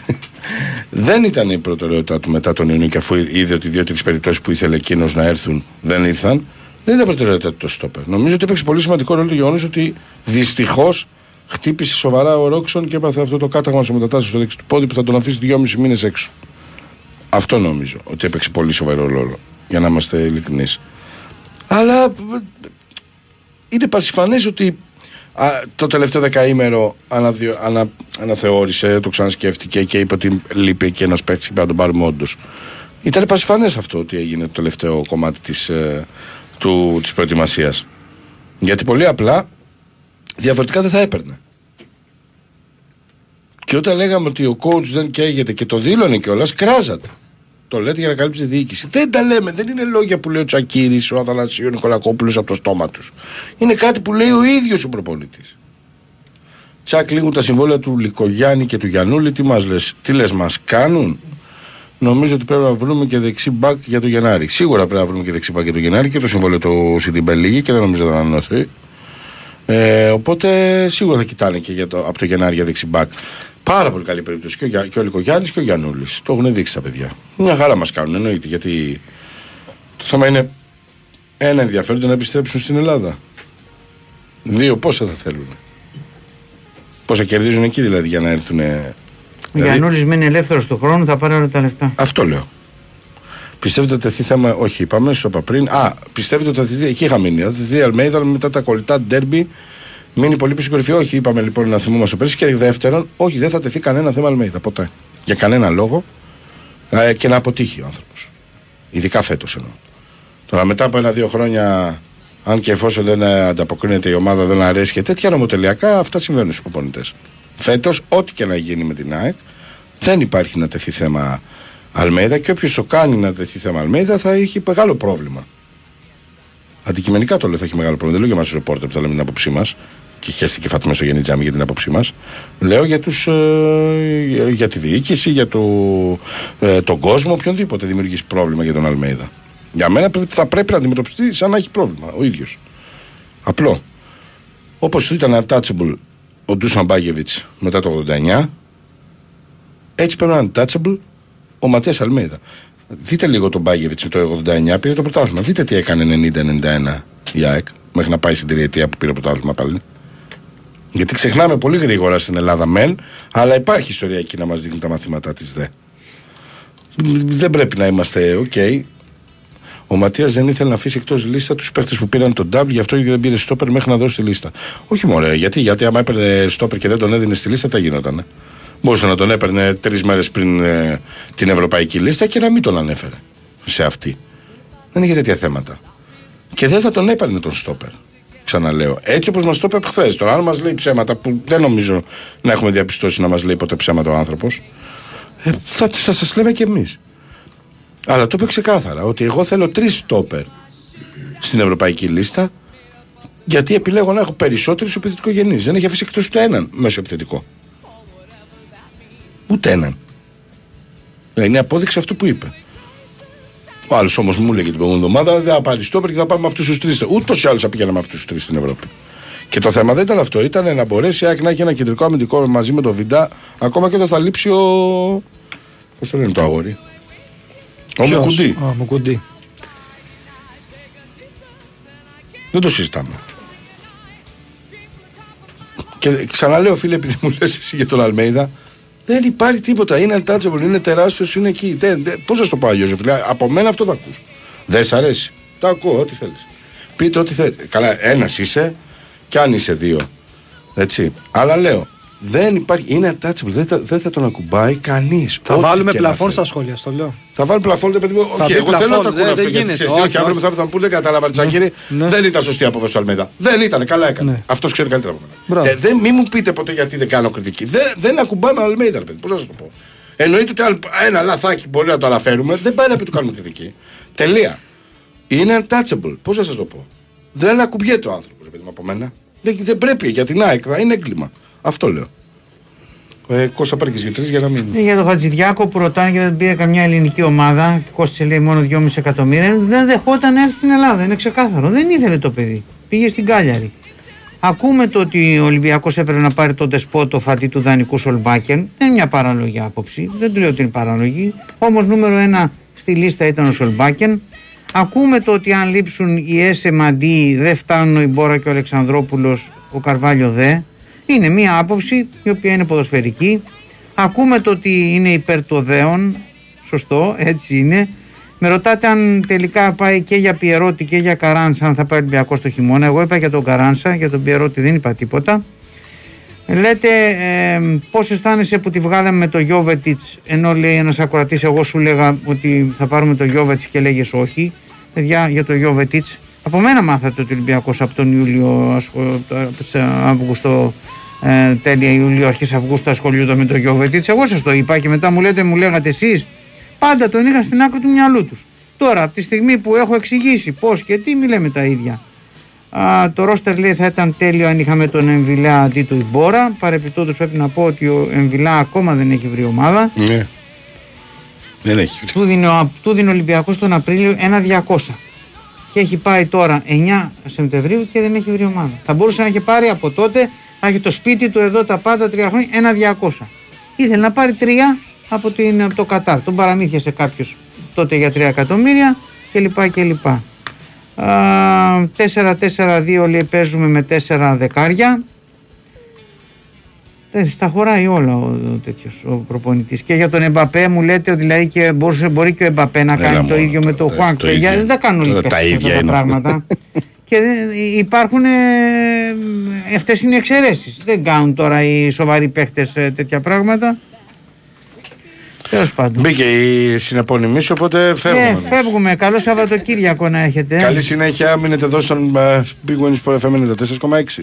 δεν ήταν η προτεραιότητά του μετά τον Ιούνιο και αφού είδε ότι δύο-τρει περιπτώσεις που ήθελε εκείνος να έρθουν δεν ήρθαν, δεν ήταν προτεραιότητά του το στόπερ. Νομίζω ότι έπαιξε πολύ σημαντικό ρόλο το γεγονός ότι δυστυχώς χτύπησε σοβαρά ο Ρόξον και έπαθε αυτό το κάταγμα σε μετατάσσεως στο δεξί του πόδι που θα τον αφήσει δυόμιση μήνες έξω. Αυτό νομίζω ότι έπαιξε πολύ σοβαρό ρόλο. Για να είμαστε ειλικρινείς. Αλλά ε, είναι πασιφανές ότι α, το τελευταίο δεκαήμερο αναδιο, ανα, αναθεώρησε, το ξανασκέφτηκε και είπε ότι λείπει και ένας παίκτης και πρέπει να τον πάρουμε όντως. Ήταν πασιφανές αυτό ότι έγινε το τελευταίο κομμάτι της, ε, του, της προετοιμασίας. Γιατί πολύ απλά διαφορετικά δεν θα έπαιρνε. Και όταν λέγαμε ότι ο coach δεν καίγεται και το δήλωνε κιόλας, κράζατε. Το λέτε για να καλύψει τη διοίκηση. Δεν τα λέμε. Δεν είναι λόγια που λέει ο Τσακύρης, ο Αθανασίου, ο Νικολακόπουλος από το στόμα τους. Είναι κάτι που λέει ο ίδιος ο προπονητής. Τσακ λίγουν τα συμβόλαια του Λικογιάννη και του Γιαννούλη. Τι, μας λες, τι λες μας κάνουν; Νομίζω ότι πρέπει να βρούμε και δεξί μπακ για το Γενάρη. Σίγουρα πρέπει να βρούμε και δεξί μπακ για το Γενάρη και το συμβόλαιο του Σιντιμπέ λίγη και δεν νομίζω ότι θα ανανεωθεί. Ε, οπότε σίγουρα θα κοιτάνε και για το, από το Γενάρη για δεξί μπακ. Πάρα πολύ καλή περίπτωση και ο, Γιά- και ο Λικογιάννη και ο Γιαννούλη. Το έχουν δείξει τα παιδιά. Μια χαρά μας κάνουν εννοείται γιατί το θέμα είναι ένα ενδιαφέρον να επιστρέψουν στην Ελλάδα. Δύο πόσα θα θέλουν. Πόσα κερδίζουν εκεί δηλαδή για να έρθουν. Ο Δηλαδή, Γιαννούλη μένει ελεύθερος του χρόνου, θα πάρει όλα τα λεφτά. αυτό λέω. Πιστεύετε ότι θα τεθεί θέμα. Όχι, είπαμε, στο είπα πριν. Α, πιστεύετε ότι θα τεθεί. Εκεί είχα μείνει. Θα τεθεί η Αλμέιδα μετά τα κολλητά ντέρμπι. Μείνει πολύ πίσω κορυφή. Όχι, είπαμε λοιπόν να θυμόμαστε πέρσι. Και δεύτερον, όχι, δεν θα τεθεί κανένα θέμα Αλμέιδα ποτέ. Για κανένα λόγο. Ε, και να αποτύχει ο άνθρωπος. Ειδικά φέτος εννοώ. Τώρα μετά από ένα-δύο χρόνια, αν και εφόσον δεν ε, ανταποκρίνεται η ομάδα, δεν αρέσει και τέτοια νομοτελειακά, αυτά συμβαίνουν στους προπονητές. Φέτος, ό,τι και να γίνει με την ΑΕΚ, δεν υπάρχει να τεθεί θέμα Αλμέιδα και όποιος το κάνει να τεθεί θέμα Αλμέιδα θα έχει μεγάλο πρόβλημα. Αντικειμενικά το λέω θα έχει μεγάλο πρόβλημα. Δεν λέω για εμά του ρεπόρτερ που θα λέμε την άποψή μας και χέστηκε Φάτμα στο Γενή Τζάμι για την άποψή μας. Λέω για, τους, ε, για- για τη διοίκηση, για το, ε, τον κόσμο, οποιονδήποτε δημιουργήσει πρόβλημα για τον Αλμέιδα. Για μένα πρέ- θα πρέπει να αντιμετωπιστεί σαν να έχει πρόβλημα ο ίδιος. Απλό. Όπως ήταν untouchable ο Ντούσαν Μπάγεβιτς μετά το 89, έτσι πρέπει να είναι untouchable ο Ματέα Αλμέιδα. Δείτε λίγο τον Μπάγεβιτς το 89, πήρε το πρωτάθλημα. Δείτε τι έκανε 90-91 η ΑΕΚ, μέχρι να πάει στην τριετία που πήρε το πρωτάθλημα πάλι. Γιατί ξεχνάμε πολύ γρήγορα στην Ελλάδα μεν, αλλά υπάρχει ιστορία εκεί να μας δείχνει τα μαθήματά της δε. Δεν πρέπει να είμαστε, οκ. Ο Ματίας δεν ήθελε να αφήσει εκτός λίστα τους παίχτες που πήραν το double, γι' αυτό και δεν πήρε στόπερ μέχρι να δώσει τη λίστα. Όχι μόνο, γιατί, γιατί άμα έπαιρνε στόπερ και δεν τον έδινε στη λίστα, τα γινόταν. Μπορούσε να τον έπαιρνε τρεις μέρες πριν ε, την ευρωπαϊκή λίστα και να μην τον ανέφερε σε αυτή. Δεν είχε τέτοια θέματα. Και δεν θα τον έπαιρνε τον στόπερ. Ξαναλέω. Έτσι όπως μας το είπε χθες. Τώρα, αν μας λέει ψέματα που δεν νομίζω να έχουμε διαπιστώσει να μας λέει ποτέ ψέματα ο άνθρωπος, ε, θα, θα σας λέμε κι εμείς. Αλλά το είπε ξεκάθαρα ότι εγώ θέλω τρεις στόπερ στην ευρωπαϊκή λίστα γιατί επιλέγω να έχω περισσότερους επιθετικογενείς. Δεν έχει αφήσει εκτός ούτε έναν μέσο επιθετικό. Ούτε έναν. Ε, Είναι απόδειξη αυτού που είπε. Ο άλλος όμως μου έλεγε την προηγούμενη εβδομάδα δεν θα πάρεις στόπερ και θα πάμε με αυτούς τους τρεις. Ούτως ή άλλως θα πήγαινα με αυτούς τους τρεις στην Ευρώπη. Και το θέμα δεν ήταν αυτό. Ήταν να μπορέσει η ΑΕΚ να έχει ένα κεντρικό αμυντικό μαζί με τον Βιντά ακόμα και όταν θα λείψει ο. Πώς το λένε το αγόρι. Ο Ποιος; Μουκουντή. Α, Μουκουντή. Δεν το συζητάμε. Και ξαναλέω, φίλε, επειδή μου λες εσύ για τον Αλμέιδα, δεν υπάρχει τίποτα. Είναι untouchable, είναι τεράστιος, είναι εκεί. Δεν, δεν, Πώς να σου το πω, αλλιώ, φίλε. Από μένα αυτό θα ακούς. Δεν σ' αρέσει. Το ακούω, ό,τι θέλεις. Πείτε ό,τι θέλει. Καλά, ένας είσαι, κι αν είσαι δύο. Έτσι. Αλλά λέω, δεν υπάρχει. Είναι untouchable. Δεν, θα- δεν θα τον ακουμπάει κανείς. Θα βάλουμε πλαφόν στα σχόλια, στο λέω. Θα βάλει πλαφόν, παιδί μου. Θα Όχι, μπει εγώ θέλω να πλαφόν, το ακούω δεν- αυτό. δεν Γιατί γίνεται. ξέρεις, Όχι, όχι, αύριο όχι. μεθαύριο θα μου πούνε δεν κατάλαβα, Τσακίρη. ναι. Δεν ήταν σωστή η απόφαση του Αλμέδα. Δεν ήταν, καλά έκανε. Ναι. Αυτός ξέρει καλύτερα από Μπράβο. μένα. Ε, δεν, μη μου πείτε ποτέ γιατί δεν κάνω κριτική. Δεν, δεν ακουμπάμε Αλμέδα, ρε παιδί. Πώς να σα το πω. Εννοείται ότι αν ένα λαθάκι μπορεί να το αναφέρουμε, δεν πάει να πει του κάνουμε κριτική. Τελεία. Είναι untouchable. Πώς να σας το πω. Δεν ακουμπιέται ο άνθρωπος, ρε παιδί μου από μένα. Δεν, δεν πρέπει για την ΑΕΚ, θα είναι έγκλημα. Αυτό λέω. Ε, Κώστα πάρει και δύο τρεις για να μην. Ε, Για τον Χατζηδιάκο που ρωτάνε και δεν πήρε καμιά ελληνική ομάδα και κόστησε λέει μόνο 2,5 εκατομμύρια, δεν δεχόταν να έρθει στην Ελλάδα. Είναι ξεκάθαρο. Δεν ήθελε το παιδί. Πήγε στην Κάλιαρη. Ακούμε το ότι ο Ολυμπιακός έπρεπε να πάρει τον τεσπότο φατή του δανεικού Σολμπάκεν. Δεν είναι μια παραλογή άποψη. Δεν του λέω ότι είναι παραλογή. Όμως νούμερο ένα στη λίστα ήταν ο Σολμπάκεν. Ακούμε το ότι αν λείψουν οι Έσε Μαντί δεν φτάνουν ο Ιμπόρα και ο Αλεξανδρόπουλος, ο Καρβάλιο δε. Είναι μια άποψη η οποία είναι ποδοσφαιρική. Ακούμε το ότι είναι υπέρ του οδέων. Σωστό, έτσι είναι. Με ρωτάτε αν τελικά πάει και για Πιερότη και για Καράνσα, αν θα πάει Ολυμπιακό το χειμώνα. Εγώ είπα για τον Καράνσα, για τον Πιερότη δεν είπα τίποτα. Λέτε ε, πώς αισθάνεσαι που τη βγάλαμε με το Γιώβετιτς, ενώ λέει ένας ακροατής, εγώ σου λέγα ότι θα πάρουμε το Γιώβετιτς και λέγες όχι. Παιδιά, για το Γιώβετιτς, από μένα μάθατε ότι ο Ολυμπιακός από τον Ιούλιο, ασχο- από τον Αύγουστο, ε, τέλεια Ιούλιο, αρχές Αυγούστου ασχολιόταν με το Γιώβετιτ. Εγώ σας το είπα και μετά μου λέτε, μου λέγατε εσείς. Πάντα τον είχα στην άκρη του μυαλού τους. Τώρα, από τη στιγμή που έχω εξηγήσει πώς και τι, μη λέμε τα ίδια. Α, το ρόστερ λέει θα ήταν τέλειο αν είχαμε τον Εμβιλά αντί του Ιμπόρα. Παρεπιπτόντως πρέπει να πω ότι ο Εμβιλά ακόμα δεν έχει βρει ομάδα. Ναι. Δεν έχει. Του δίνει ο, του δίνει ο Ολυμπιακός τον Απρίλιο ένα 200. Και έχει πάει τώρα 9 Σεπτεμβρίου και δεν έχει βρει ομάδα. Θα μπορούσε να έχει πάρει από τότε, να έχει το σπίτι του εδώ τα πάντα τρία χρόνια, ένα 200. Ήθελε να πάρει τρία από, την, από το Κατάρ. Τον παραμύθιασε κάποιος τότε για 3 εκατομμύρια κλπ. κλπ. Α, 4-4-2 λέει παίζουμε με 4 δεκάρια. Ε, στα χωράει όλα ο, ο τέτοιος ο προπονητής και για τον Εμπαπέ μου λέτε ότι δηλαδή και μπορούσε, μπορεί και ο Εμπαπέ να Έλα κάνει το μόνο ίδιο με τώρα, το εντάξει, Χουάνκ το Παιδιά, ίδιο. δεν τα κάνουν όλοι Τώρα τα παίκτες ίδια αυτά τα είναι αυτά. πράγματα (laughs) και δεν- υπάρχουν ε, αυτές είναι οι εξαιρέσεις δεν κάνουν τώρα οι σοβαροί παίχτες ε, τέτοια πράγματα Τέλος πάντων Μπήκε η συνεπώνυμή σου, οπότε φεύγουμε. ε, εμείς. φεύγουμε καλό Σαββατοκύριακο να έχετε Καλή συνέχεια, μείνετε εδώ στον ε, Big Wins Sport FM 94,6.